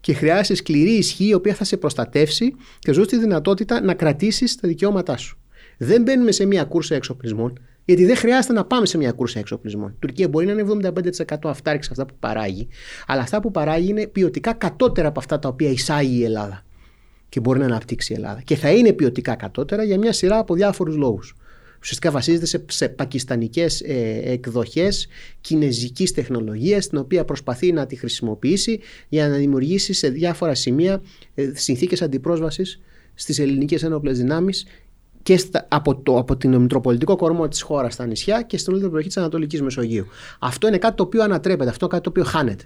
Και χρειάζεσαι σκληρή ισχύ η οποία θα σε προστατεύσει και ζω τη δυνατότητα να κρατήσεις τα δικαιώματά σου. Δεν μπαίνουμε σε μια κούρσα εξοπλισμών, γιατί δεν χρειάζεται να πάμε σε μια κούρσα εξοπλισμών. Η Τουρκία μπορεί να είναι 75% αυτάρξη αυτά που παράγει, αλλά αυτά που παράγει είναι ποιοτικά κατώτερα από αυτά τα οποία εισάγει η Ελλάδα και μπορεί να αναπτύξει η Ελλάδα. Και θα είναι ποιοτικά κατώτερα για μια σειρά από διάφορους λόγους ουσιαστικά βασίζεται σε, σε πακιστανικές ε, εκδοχές κινέζικης τεχνολογίας την οποία προσπαθεί να τη χρησιμοποιήσει για να δημιουργήσει σε διάφορα σημεία ε, συνθήκες αντιπρόσβασης στις ελληνικές ένοπλες δυνάμεις και στα, από, το, από την Μητροπολιτικό κορμό της χώρας στα νησιά και στην όλη περιοχή της Ανατολικής Μεσογείου. Αυτό είναι κάτι το οποίο ανατρέπεται, αυτό είναι κάτι το οποίο χάνεται.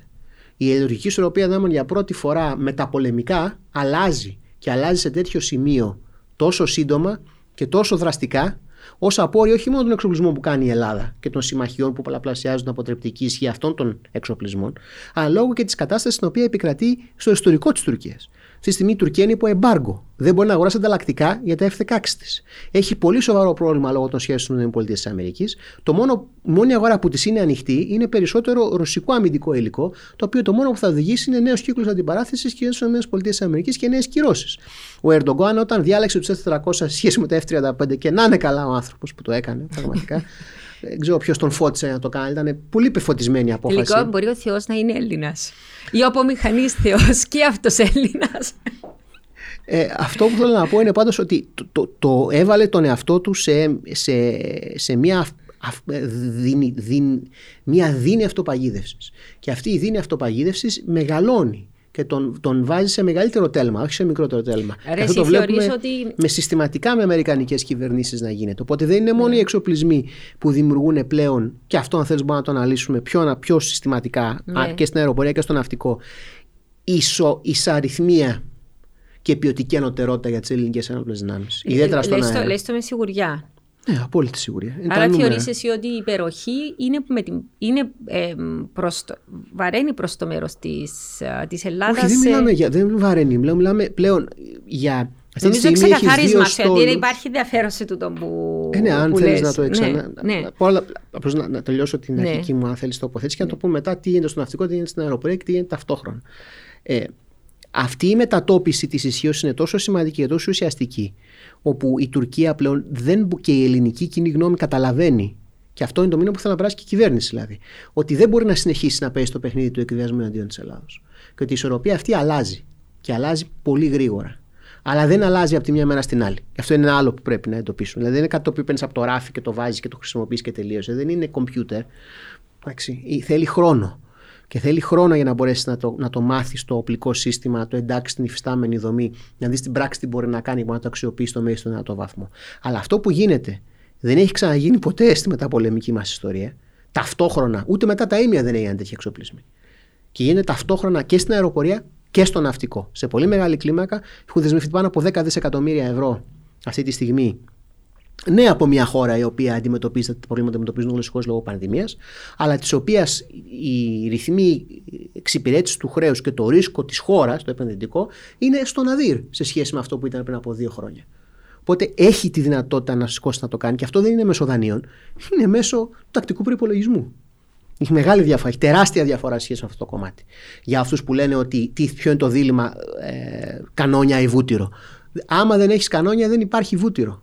Η ελληνική ισορροπία δυνάμεων για πρώτη φορά μεταπολεμικά αλλάζει και αλλάζει σε τέτοιο σημείο τόσο σύντομα και τόσο δραστικά Ω απόρριο όχι μόνο των εξοπλισμών που κάνει η Ελλάδα και των συμμαχιών που πολλαπλασιάζουν την αποτρεπτική ισχύ αυτών των εξοπλισμών, αλλά λόγω και της κατάστασης στην οποία επικρατεί στο ιστορικό της Τουρκίας. Αυτή τη στιγμή η Τουρκία είναι υπό εμπάργκο. Δεν μπορεί να αγοράσει ανταλλακτικά για τα F-16 της. Έχει πολύ σοβαρό πρόβλημα λόγω των σχέσεων με την ΗΠΑ. Το μόνο, μόνη αγορά που της είναι ανοιχτή είναι περισσότερο ρωσικό αμυντικό υλικό, το οποίο το μόνο που θα οδηγήσει είναι νέος κύκλος αντιπαράθεσης και στι ΗΠΑ και νέες κυρώσεις. Ο Ερντογκάν, όταν διάλεξε τους S400 σε σχέση με τα F35 και να είναι καλά ο άνθρωπος που το έκανε, πραγματικά. Δεν ξέρω ποιος τον φώτισε να το κάνει. Ήταν πολύ πεφωτισμένη η απόφαση. Τελικά μπορεί ο Θεός να είναι Έλληνας. Ή ο απομηχανής Θεός και αυτός Έλληνας. Ε, αυτό που θέλω να πω είναι πάντως ότι το, το, το έβαλε τον εαυτό του σε, σε, σε μια, δίνη, δίνη, μια δίνη αυτοπαγίδευσης. Και αυτή η δίνη αυτοπαγίδευσης μεγαλώνει και τον, τον βάζει σε μεγαλύτερο τέλμα, όχι σε μικρότερο τέλμα. Ρε, Αυτό το βλέπουμε ότι... με συστηματικά με αμερικανικές κυβερνήσεις να γίνεται. Οπότε δεν είναι μόνο ναι. οι εξοπλισμοί που δημιουργούν πλέον, και αυτό αν θέλει μπορούμε να το αναλύσουμε πιο, πιο συστηματικά ναι. και στην αεροπορία και στο ναυτικό, ισο, ισαριθμία και ποιοτική ανωτερότητα για τις ελληνικές ένοπλε δυνάμεις. Ε, Ιδιαίτερα στον αέρα. Λες το με σιγουριά. Ναι, απόλυτη σιγουριά. Άρα θεωρείς εσύ ότι η υπεροχή είναι, με την, είναι ε, προς το, βαραίνει προς το μέρος της της Ελλάδας. Όχι, δεν μιλάμε για. Δεν βαραίνει. Μιλάμε πλέον για. Αυτή Νομίζω ξεκαθάρισμα γιατί υπάρχει ενδιαφέρον σε τούτο που. Ε, ναι, αν θέλεις να το εξανα... Ναι, ναι. Απλώς να, να, τελειώσω την ναι. αρχική μου, αν θέλεις, τοποθέτηση και να το πω μετά τι γίνεται στο ναυτικό, τι γίνεται στην αεροπορία και τι γίνεται ταυτόχρονα. Ε, αυτή η μετατόπιση της ισχύω είναι τόσο σημαντική και τόσο ουσιαστική, όπου η Τουρκία πλέον δεν, και η ελληνική κοινή γνώμη καταλαβαίνει, και αυτό είναι το μήνυμα που θέλει να περάσει και η κυβέρνηση δηλαδή, ότι δεν μπορεί να συνεχίσει να παίζει το παιχνίδι του εκβιασμού εναντίον της Ελλάδος. Και ότι η ισορροπία αυτή αλλάζει. Και αλλάζει πολύ γρήγορα. Αλλά δεν αλλάζει από τη μια μέρα στην άλλη. Και αυτό είναι ένα άλλο που πρέπει να εντοπίσουμε. Δηλαδή δεν είναι κάτι το οποίο παίρνεις από το ράφι και το βάζεις και το χρησιμοποιείς και τελείωσε. Δεν είναι κομπιούτερ. Θέλει χρόνο και θέλει χρόνο για να μπορέσεις να το, να το μάθεις το οπλικό σύστημα, να το εντάξεις στην υφιστάμενη δομή, να δεις την πράξη τι μπορεί να κάνει, μπορεί να το αξιοποιήσει στο μέγιστο δυνατό βαθμό. Αλλά αυτό που γίνεται δεν έχει ξαναγίνει ποτέ στη μεταπολεμική μας ιστορία. Ταυτόχρονα, ούτε μετά τα ίμια δεν έγιναν τέτοια εξοπλισμοί. Και γίνεται ταυτόχρονα και στην αεροπορία και στο ναυτικό. Σε πολύ μεγάλη κλίμακα έχουν δεσμευτεί πάνω από 10 δισεκατομμύρια ευρώ αυτή τη στιγμή ναι από μια χώρα η οποία αντιμετωπίζει τα προβλήματα που αντιμετωπίζουν γλωσσικώ λόγω πανδημίας, αλλά της οποίας οι ρυθμοί εξυπηρέτησης του χρέους και το ρίσκο της χώρας, το επενδυτικό, είναι στον αδύρ σε σχέση με αυτό που ήταν πριν από δύο χρόνια. Οπότε έχει τη δυνατότητα να σηκώσει να το κάνει και αυτό δεν είναι μέσω δανείων, είναι μέσω του τακτικού προπολογισμού. Έχει μεγάλη διαφορά, έχει τεράστια διαφορά σχέση με αυτό το κομμάτι. Για αυτούς που λένε ότι τι, ποιο είναι το δίλημα ε, κανόνια ή βούτυρο. Άμα δεν έχεις κανόνια, δεν υπάρχει βούτυρο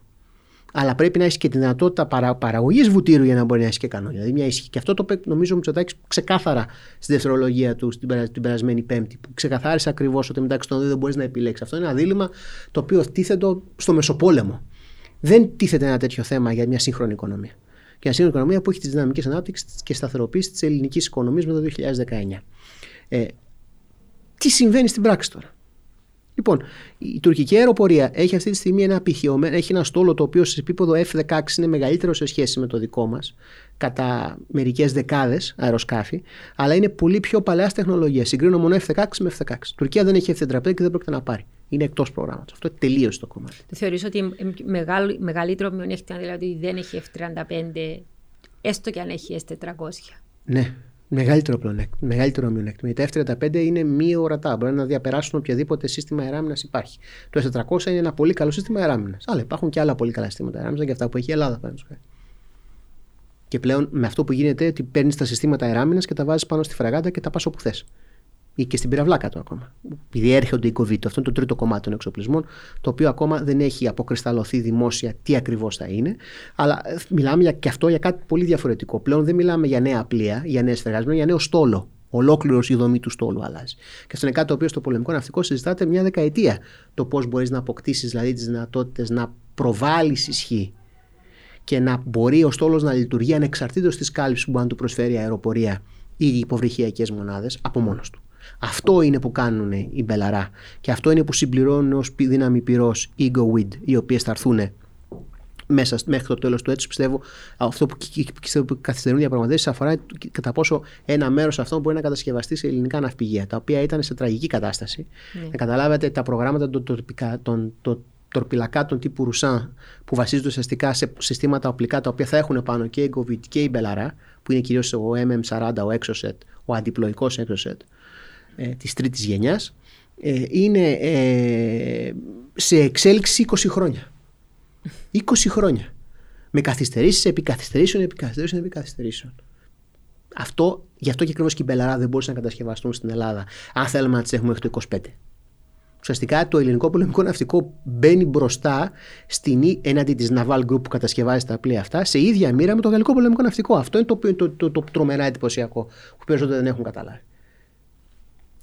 αλλά πρέπει να έχεις και τη δυνατότητα παρα, παραγωγής βουτύρου για να μπορεί να έχεις και κανόνια. Δηλαδή, μια ισχύ. Και αυτό το νομίζω ο Μητσοτάκης ξεκάθαρα στη δευτερολογία του την, την περασμένη Πέμπτη, που ξεκαθάρισε ακριβώς ότι μεταξύ των δύο δεν μπορείς να επιλέξεις. Αυτό είναι ένα δίλημα το οποίο τίθεται στο Μεσοπόλεμο. Δεν τίθεται ένα τέτοιο θέμα για μια σύγχρονη οικονομία. Και μια σύγχρονη οικονομία που έχει τις δυναμικές ανάπτυξης και σταθεροποίησης της ελληνικής οικονομίας μετά το 2019. Ε, τι συμβαίνει στην πράξη τώρα; Λοιπόν, η τουρκική αεροπορία έχει αυτή τη στιγμή ένα απειχιωμένο, έχει ένα στόλο το οποίο σε επίπεδο F-16 είναι μεγαλύτερο σε σχέση με το δικό μας, κατά μερικές δεκάδες αεροσκάφη, αλλά είναι πολύ πιο παλαιάς τεχνολογίας. Συγκρίνω μόνο F-16 με F-16. Η Τουρκία δεν έχει F-35 και δεν πρόκειται να πάρει. Είναι εκτός προγράμματος. Αυτό τελείωσε το κομμάτι. Θεωρείς ότι μεγάλο, μεγαλύτερο μειονέκτημα δηλαδή δεν έχει F-35, έστω και αν έχει S-400. Ναι, Μεγαλύτερο, πλεονέκτημα, μεγαλύτερο μειονέκτημα. Τα F-35 είναι μη ορατά. Μπορεί να διαπεράσουν οποιαδήποτε σύστημα αεράμινα υπάρχει. Το S-400 είναι ένα πολύ καλό σύστημα αεράμινα. Αλλά υπάρχουν και άλλα πολύ καλά συστήματα αεράμινα και αυτά που έχει η Ελλάδα, Και πλέον με αυτό που γίνεται, ότι παίρνεις τα συστήματα αεράμινα και τα βάζεις πάνω στη φραγάτα και τα πας όπου θες ή και στην πυραυλά κάτω ακόμα. Επειδή έρχονται οι COVID. Αυτό είναι το τρίτο κομμάτι των εξοπλισμών, το οποίο ακόμα δεν έχει αποκρισταλωθεί δημόσια τι ακριβώς θα είναι. Αλλά ε, μιλάμε για, και αυτό για κάτι πολύ διαφορετικό. Πλέον δεν μιλάμε για νέα πλοία, για νέες εργασίες, για νέο στόλο. Ολόκληρος η δομή του στόλου αλλάζει. Και αυτό είναι κάτι το οποίο στο πολεμικό ναυτικό συζητάται μια δεκαετία. Το πώς μπορείς να αποκτήσεις δηλαδή τις δυνατότητες να προβάλλεις ισχύ και να μπορεί ο στόλος να λειτουργεί ανεξαρτήτως της κάλυψης που μπορεί να του προσφέρει η αεροπορία ή οι υποβρυχιακές μονάδες από μόνος του. Αυτό είναι που κάνουν οι Μπελαρά και αυτό είναι που συμπληρώνουν ως δύναμη πυρός οι Gowind, οι οποίες θα έρθουν μέσα μέχρι το τέλος του έτους. Πιστεύω αυτό που, που καθυστερούν διαπραγματεύσεις αφορά κατά πόσο ένα μέρος αυτών μπορεί να κατασκευαστεί σε ελληνικά ναυπηγεία, τα οποία ήταν σε τραγική κατάσταση. Ναι. Να καταλάβετε τα προγράμματα των, των, των, τορπιλακάτων τύπου Ρουσάν που βασίζονται ουσιαστικά σε συστήματα οπλικά τα οποία θα έχουν πάνω και η Govit και η Μπελαρά, που είναι κυρίως ο MM40, ο Exocet, ο αντιπλοϊκός Exocet ε, της τρίτης γενιάς, ε, είναι ε, σε εξέλιξη 20 χρόνια. 20 χρόνια. Με καθυστερήσεις επί καθυστερήσεων, επί καθυστερήσεων, επί καθυστερήσεων. Αυτό, γι' αυτό και ακριβώς και οι Μπελαρά δεν μπορούσαν να κατασκευαστούν στην Ελλάδα, αν θέλουμε να τις έχουμε μέχρι το 25. Ουσιαστικά το ελληνικό πολεμικό ναυτικό μπαίνει μπροστά στην, έναντι της Naval Group που κατασκευάζει τα πλοία αυτά σε ίδια μοίρα με το γαλλικό πολεμικό ναυτικό. Αυτό είναι το, το, το, το, το τρομερά εντυπωσιακό που περισσότερο δεν έχουν καταλάβει.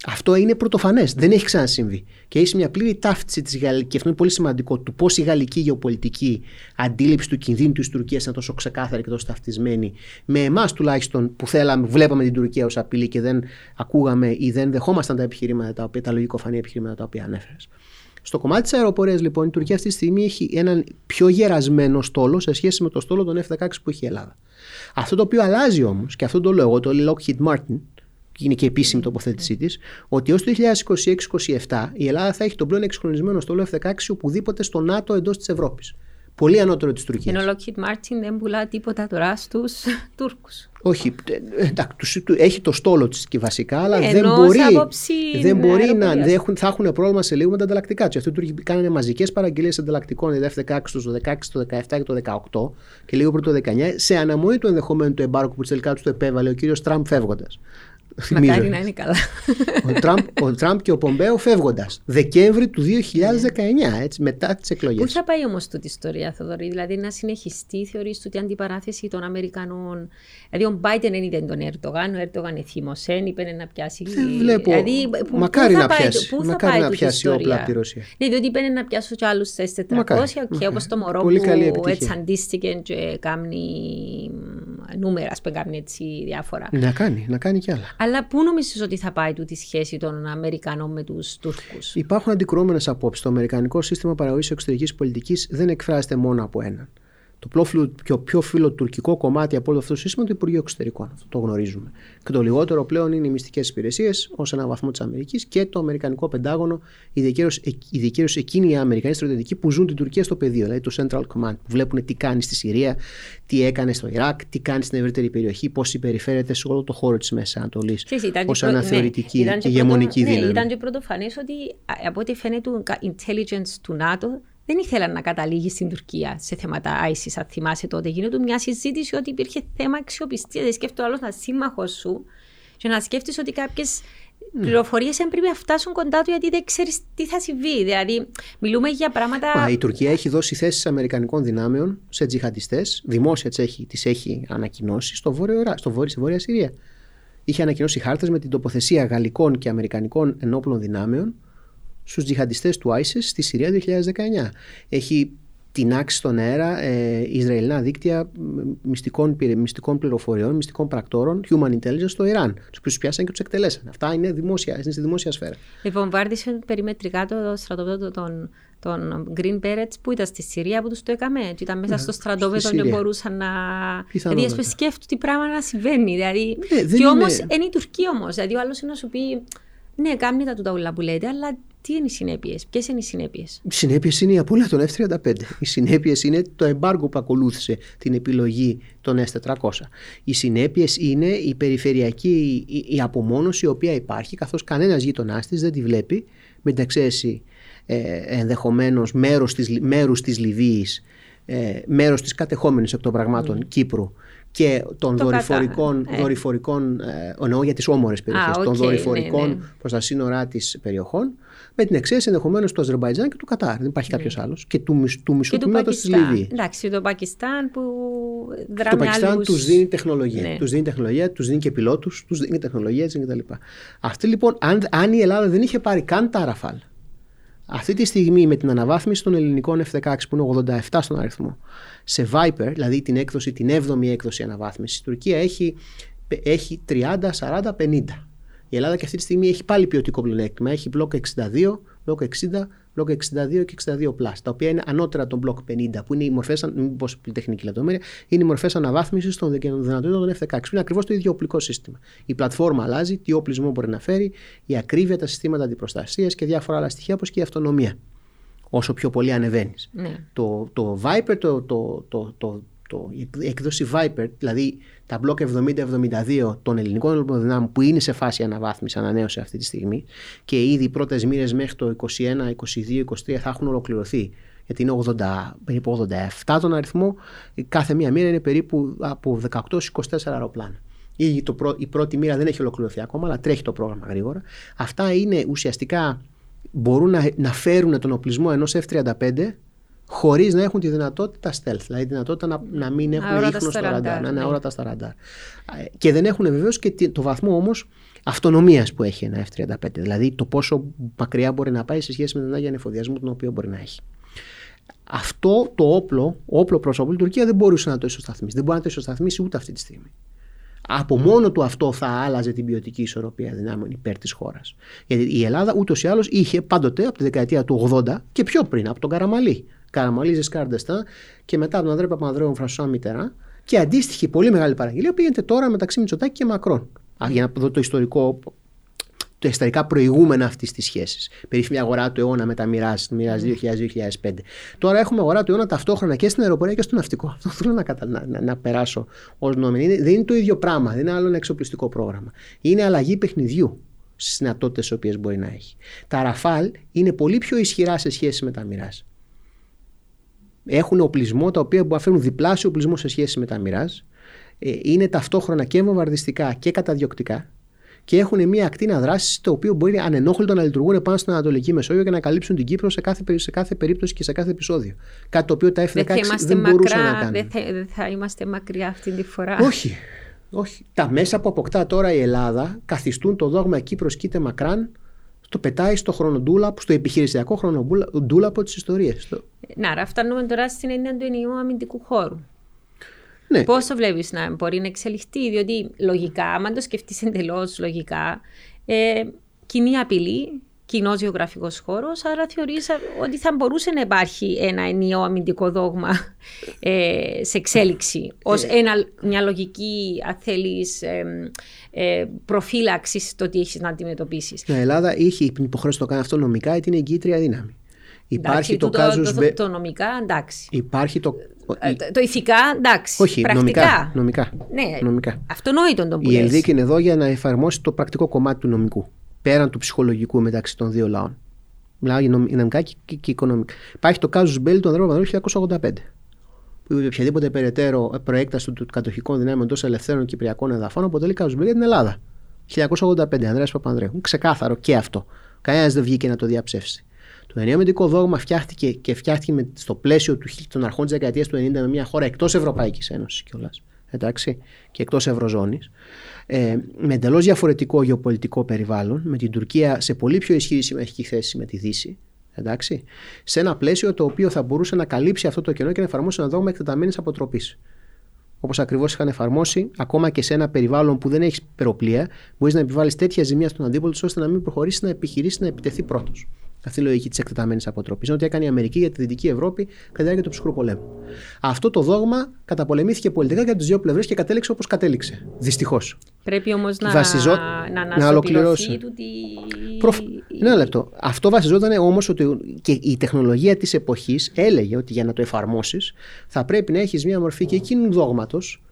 Αυτό είναι πρωτοφανές. Δεν έχει ξανασυμβεί. Και έχεις μια πλήρη ταύτιση της Γαλλικής, και αυτό είναι πολύ σημαντικό, του πώς η γαλλική γεωπολιτική αντίληψη του κινδύνου της Τουρκίας είναι τόσο ξεκάθαρη και τόσο ταυτισμένη, με εμάς τουλάχιστον που θέλαμε, βλέπαμε την Τουρκία ως απειλή και δεν ακούγαμε ή δεν δεχόμασταν τα επιχειρήματα, τα, οποία, τα λογικοφανή επιχειρήματα τα οποία ανέφερες. Στο κομμάτι της αεροπορίας, λοιπόν, η Τουρκία αυτή τη στιγμή έχει έναν πιο γερασμένο στόλο σε σχέση με το στόλο των F-16 που έχει η Ελλάδα. Αυτό το οποίο αλλάζει όμως, και αυτό το λέω εγώ, το Lockheed Martin, είναι και επίσημη τοποθέτησή της, ότι έως το 2026-2027 η Ελλάδα θα έχει τον πλέον εξυγχρονισμένο στόλο F-16 οπουδήποτε στο ΝΑΤΟ εντός της Ευρώπης. Πολύ ανώτερο της Τουρκίας. Ενώ ο Lockheed Martin δεν πουλά τίποτα τώρα στους Τούρκους. Όχι, εντάξει, έχει το στόλο της και βασικά, αλλά δεν μπορεί, δεν μπορεί να. Δεν έχουν, θα έχουν πρόβλημα σε λίγο με τα ανταλλακτικά τους. Αυτοί οι Τούρκοι κάνανε μαζικές παραγγελίες ανταλλακτικών η F-16 το 16, το 17 και το 18 και λίγο πριν το 19, σε αναμονή του ενδεχομένου του εμπάρκου που τελικά τους το επέβαλε ο κύριος Τραμπ φεύγοντας. Μακάρι να είναι καλά. Ο Τραμπ, ο Τραμπ και ο Πομπέο φεύγοντας. Δεκέμβρη του 2019, έτσι, μετά τις εκλογές. Πού θα πάει όμως τούτη η ιστορία, Θοδωρή, δηλαδή να συνεχιστεί, θεωρείς ότι η αντιπαράθεση των Αμερικανών; Δηλαδή, ο Μπάιντεν δεν είδε τον Ερντογάν, ο Ερντογάν εθύμωσεν, είπε να πιάσει. Δεν βλέπω. Δηλαδή, που, μακάρι πού να πάει, πιάσει. Πού μακάρι πάει να πιάσει όπλα από τη Ρωσία. Ναι, διότι είπε να πιάσω κι άλλους στι 400 και όπως το μωρό που έτσι αντίστηκε και κάνει νούμερα, ας πούμε, κάνει έτσι διάφορα. Να κάνει, να κάνει κι άλλα. Αλλά πού νομίζεις ότι θα πάει τούτη σχέση των Αμερικανών με τους Τούρκους; Υπάρχουν αντικρουόμενες απόψεις. Το Αμερικανικό σύστημα παραγωγής εξωτερικής πολιτικής δεν εκφράζεται μόνο από έναν. Το πιο, πιο φιλοτουρκικό κομμάτι από όλο αυτό το σύστημα είναι το Υπουργείο Εξωτερικών. Αυτό το γνωρίζουμε. Και το λιγότερο πλέον είναι οι μυστικές υπηρεσίες ως ένα βαθμό της Αμερικής και το Αμερικανικό Πεντάγωνο, ειδικαίω εκείνοι οι Αμερικανοί στρατιωτικοί που ζουν την Τουρκία στο πεδίο, δηλαδή το Central Command, που βλέπουν τι κάνει στη Συρία, τι έκανε στο Ιράκ, τι κάνει στην ευρύτερη περιοχή, πώς συμπεριφέρεται σε όλο το χώρο της Μέσης Ανατολής ως αναθεωρητική ναι, ηγεμονική ναι, δύναμη. Ναι, ήταν και πρωτοφανέ ότι από ό,τι φαίνεται το intelligence του ΝΑΤΟ δεν ήθελαν να καταλήγει στην Τουρκία σε θέματα ISIS. Αν θυμάσαι τότε, γίνεται μια συζήτηση ότι υπήρχε θέμα αξιοπιστίας. Δεν σκέφτεται άλλος να σύμμαχος σου και να σκέφτεσαι ότι κάποιες mm. πληροφορίες δεν πρέπει να φτάσουν κοντά του γιατί δεν ξέρεις τι θα συμβεί. Δηλαδή, μιλούμε για πράγματα. Μα, η Τουρκία έχει δώσει θέσεις Αμερικανικών δυνάμεων σε τζιχαντιστές. Δημόσια τις έχει, τις έχει ανακοινώσει στο βόρειο, στο βόρειο, στη Βόρεια Συρία. Είχε ανακοινώσει χάρτες με την τοποθεσία γαλλικών και αμερικανικών ενόπλων δυνάμεων Στους τζιχαντιστές του ISIS στη Συρία 2019. Έχει τεινάξει στον αέρα ε, Ισραηλινά δίκτυα μυστικών, μυστικών πληροφοριών, μυστικών πρακτόρων, human intelligence στο Ιράν. Τους οποίους πιάσαν και τους εκτελέσαν. Αυτά είναι, δημόσια, είναι στη δημόσια σφαίρα. Λοιπόν, βάρδισε περιμετρικά το στρατόπεδο των, των Green Berets που ήταν στη Συρία που τους το έκαμε. Και ήταν μέσα ναι, στο στρατόπεδο και μπορούσαν να. Δηλαδή, σκέφτονται τι πράγμα να συμβαίνει. Δηλαδή, ναι, και όμως είναι η Τουρκία όμως. Δηλαδή, ο άλλος είναι να σου πει. Ναι, κάνει τα τούτα όλα που λέτε, αλλά τι είναι οι συνέπειες, ποιες είναι οι συνέπειες; Οι συνέπειες είναι η απώλεια των F-35. Οι συνέπειες είναι το εμπάργκο που ακολούθησε την επιλογή των S-400. Οι συνέπειες είναι η περιφερειακή η, απομόνωση η οποία υπάρχει, καθώς κανένας γείτονά της δεν τη βλέπει, με την εξαίρεση ε, ενδεχομένως μέρους της Λιβύης, ε, μέρος της κατεχόμενης εκ των πραγμάτων mm. Κύπρου και των δορυφορικών, ε. δορυφορικών ε, εννοώ για τις όμορες περιοχές, των δορυφορικών ναι, ναι. προς τα σύνορά της περιοχών, με την εξαίρεση ενδεχομένως του Αζερβαϊτζάν και του Κατάρ. Δεν υπάρχει ναι. κάποιος άλλος. Και του, του μισοτμήματο της Λιβύη. Εντάξει, το Πακιστάν που δράμε Το Πακιστάν άλλους... τους δίνει τεχνολογία. Ναι. Τους δίνει τεχνολογία, τους δίνει και πιλότους, τους δίνει τεχνολογία κτλ. Αυτή λοιπόν, αν, αν η Ελλάδα δεν είχε πάρει καν τα Ραφάλ, αυτή τη στιγμή με την αναβάθμιση των ελληνικών F-16 που είναι 87 στον αριθμό σε Viper, δηλαδή την έκδοση, την 7η έκδοση αναβάθμισης, η Τουρκία έχει, έχει 30, 40, 50. Η Ελλάδα και αυτή τη στιγμή έχει πάλι ποιοτικό πλεονέκτημα. Έχει μπλοκ 62, μπλοκ 60, μπλοκ 62 και 62 plus, τα οποία είναι ανώτερα των μπλοκ 50, που είναι οι μορφές, μην πω τεχνική λεπτομέρεια, είναι οι μορφές αναβάθμισης των δυνατοτήτων των F-16, που είναι ακριβώς το ίδιο οπλικό σύστημα. Η πλατφόρμα αλλάζει, τι όπλισμό μπορεί να φέρει, η ακρίβεια, τα συστήματα αντιπροστασίας και διάφορα άλλα στοιχεία, όπως και η αυτονομία. όσο πιο πολύ ανεβαίνεις. Ναι. Το, το Viper, το, το, το, το, το, η έκδοση Viper, δηλαδή τα μπλοκ 70-72 των ελληνικών ελπιδονδυνάμων που είναι σε φάση αναβάθμιση, ανανέωση αυτή τη στιγμή και ήδη οι πρώτες μήνε μέχρι το 21, 22, 23 θα έχουν ολοκληρωθεί. Γιατί είναι 80, περίπου 87 τον αριθμό, κάθε μία μοίρα είναι περίπου από 18 24 αεροπλάνα. Ήδη το πρω, η πρώτη μοίρα δεν έχει ολοκληρωθεί ακόμα, αλλά τρέχει το πρόγραμμα γρήγορα. Αυτά είναι ουσιαστικά μπορούν να, να φέρουν τον οπλισμό ενός F-35 χωρίς να έχουν τη δυνατότητα stealth, δηλαδή τη δυνατότητα να, να μην έχουν Αόρατα ίχνο στα στο ραντάρ, ραντάρ, να είναι ναι. αόρατα στα ραντάρ. Ε, Και δεν έχουν βεβαίως και τι- το βαθμό όμως αυτονομίας που έχει ένα F-35, δηλαδή το πόσο μακριά μπορεί να πάει σε σχέση με την ανάγκη ανεφοδιασμού τον οποίο μπορεί να έχει. Αυτό το όπλο, όπλο προς όπλο, η Τουρκία δεν μπορούσε να το ισοσταθμίσει. Δεν μπορεί να το ισοσταθμίσει ούτε αυτή τη στιγμή. Από μόνο του αυτό θα άλλαζε την ποιοτική ισορροπία δυνάμεων υπέρ της χώρας. Γιατί η Ελλάδα ούτως ή άλλως είχε πάντοτε από τη δεκαετία του 80 και πιο πριν από τον Καραμαλή. Καραμαλή, Ζεσκάρντεστα και μετά από τον Ανδρέα Παπανδρέου Φρασουά Μιτερά. Και αντίστοιχη πολύ μεγάλη παραγγελία πήγαινε τώρα μεταξύ Μητσοτάκη και Μακρόν. Α, Για να δω το ιστορικό τα ιστορικά προηγούμενα αυτής της σχέσης. Περίφημη αγορά του αιώνα με τα μοιράζ, μοιράζ 2000-2005. Τώρα έχουμε αγορά του αιώνα ταυτόχρονα και στην αεροπορία και στο ναυτικό. Αυτό θέλω να, κατα... να, να, να περάσω ως νόμιμο. Είναι, δεν είναι το ίδιο πράγμα, δεν είναι άλλο ένα εξοπλιστικό πρόγραμμα. Είναι αλλαγή παιχνιδιού στις δυνατότητες τις οποίες μπορεί να έχει. Τα Ραφάλ είναι πολύ πιο ισχυρά σε σχέση με τα μοιράζ. Έχουν οπλισμό τα οποία μπορούν να φέρουν διπλάσιο οπλισμό σε σχέση με τα μοιράζ. Ε, είναι ταυτόχρονα και βομβαρδιστικά και καταδιοκτικά και έχουν μια ακτίνα δράση το οποίο μπορεί ανενόχλητο να λειτουργούν πάνω στην Ανατολική Μεσόγειο και να καλύψουν την Κύπρο σε κάθε, περι- σε κάθε περίπτωση και σε κάθε επεισόδιο. Κάτι το οποίο τα F-16 Δεν δεν, θα είμαστε μπορούσαν να μακρά, κάνουν. δεν θα, δεν θα είμαστε μακριά αυτή τη φορά. Όχι. Όχι. Τα μέσα που αποκτά τώρα η Ελλάδα καθιστούν το δόγμα Κύπρος κοίται μακράν το πετάει στο χρονοτούλαπο, στο επιχειρησιακό χρονοτούλαπο της ιστορίας. Να, άρα φτάνουμε τώρα στην έννοια του ενιαίου αμυντικού χώρου. Ναι. Πώ το βλέπεις να μπορεί να εξελιχθεί, διότι λογικά, αν το σκεφτείς εντελώς λογικά, ε, κοινή απειλή, κοινός γεωγραφικός χώρος, άρα θεωρείς ότι θα μπορούσε να υπάρχει ένα ενιαίο αμυντικό δόγμα ε, σε εξέλιξη, ως μια λογική, αν θέλεις, ε, ε, προφύλαξης στο τι έχεις να αντιμετωπίσεις. Η Ελλάδα είχε την υποχρέωση να το κάνει αυτό νομικά, γιατί είναι εγκύτρια δύναμη. Υπάρχει Εντάξει, το τούτο- κάζους το, μπε- το, νομικά, εντάξει. Υπάρχει το. Ε, το, το ηθικά, εντάξει. Όχι, πρακτικά. νομικά. νομικά. Ναι, νομικά. αυτονόητο τον που Η λες. Ελδίκη είναι εδώ για να εφαρμόσει το πρακτικό κομμάτι του νομικού. Πέραν του ψυχολογικού μεταξύ των δύο λαών. Μιλάω για νομ- νομικά και, και, και οικονομικά. Υπάρχει το κάζου Μπέλ του Ανδρέου Παπανδρέου 1985. Που η οποιαδήποτε περαιτέρω προέκταση του κατοχικών δυνάμεων τόσο ελευθέρων κυπριακών εδαφών αποτελεί κάζου Μπέλ για την Ελλάδα. 1985, Ανδρέας Παπανδρέου. Ξεκάθαρο και αυτό. Κανένας δεν βγήκε να το διαψεύσει. Το ενιαίο αμυντικό δόγμα φτιάχτηκε και φτιάχτηκε με, στο πλαίσιο του, χι- των αρχών της δεκαετίας του 90 με μια χώρα εκτός Ευρωπαϊκής Ένωσης κιόλας. Εντάξει, και εκτός Ευρωζώνης. Ε, με εντελώς διαφορετικό γεωπολιτικό περιβάλλον, με την Τουρκία σε πολύ πιο ισχυρή συμμαχική θέση με τη Δύση. Εντάξει, σε ένα πλαίσιο το οποίο θα μπορούσε να καλύψει αυτό το κενό και να εφαρμόσει ένα δόγμα εκτεταμένης αποτροπής. Όπως ακριβώς είχαν εφαρμόσει, ακόμα και σε ένα περιβάλλον που δεν έχει περοπλία, μπορείς να επιβάλλεις τέτοια ζημία στον αντίπολο του ώστε να μην προχωρήσει να επιχειρήσει να επιτεθεί πρώτος. Αυτή είναι η λογική της εκτεταμένης αποτροπής. Είναι ό,τι έκανε η Αμερική για τη Δυτική Ευρώπη κατά τη διάρκεια του ψυχρού πολέμου. Αυτό το δόγμα καταπολεμήθηκε πολιτικά για τις δύο πλευρές και κατέληξε όπως κατέληξε. Δυστυχώς. Πρέπει όμως να, Βασιζό- να, να να ολοκληρώσει. τούτη... Προφ... Ένα λεπτό. Αυτό βασιζόταν όμως ότι και η τεχνολογία της εποχής έλεγε ότι για να το εφαρμόσεις θα πρέπει να έχεις μια μορφή και εκείνου δόγματος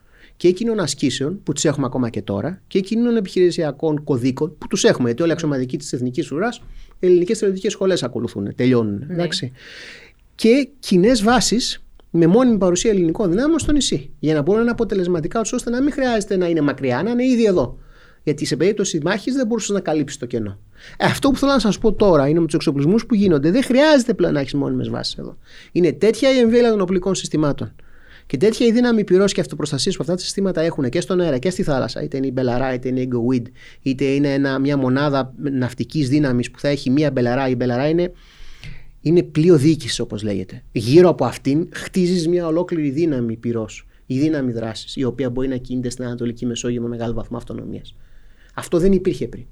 και εκείνων ασκήσεων που τις έχουμε ακόμα και τώρα και εκείνων επιχειρησιακών κωδίκων που τους έχουμε. Γιατί όλοι οι αξιωματικοί της Εθνικής Ουράς, ελληνικές στρατιωτικές σχολές ακολουθούν, τελειώνουν. Εντάξει. Και κοινές βάσεις με μόνιμη παρουσία ελληνικών δυνάμεων στο νησί. Για να μπορούν να είναι αποτελεσματικά, ούτως ώστε να μην χρειάζεται να είναι μακριά, να είναι ήδη εδώ. Γιατί σε περίπτωση μάχης δεν μπορούσες να καλύψεις το κενό. Ε, αυτό που θέλω να σας πω τώρα είναι με τους εξοπλισμούς που γίνονται. Δεν χρειάζεται πλέον να έχεις μόνιμες βάσεις εδώ. Είναι τέτοια η εμβέλεια των οπλικών συστημάτων. Και τέτοια η δύναμη πυρός και αυτοπροστασίας που αυτά τα συστήματα έχουν και στον αέρα και στη θάλασσα, είτε είναι η Μπελαρά, είτε είναι η Gowind είτε είναι ένα, μια μονάδα ναυτικής δύναμης που θα έχει μία Μπελαρά. Η Μπελαρά είναι, είναι πλοίο διοίκησης, όπως λέγεται. Γύρω από αυτήν χτίζεις μια ολόκληρη δύναμη πυρός, η δύναμη δράσης, η οποία μπορεί να κινείται στην Ανατολική Μεσόγειο με μεγάλο βαθμό αυτονομίας. Αυτό δεν υπήρχε πριν.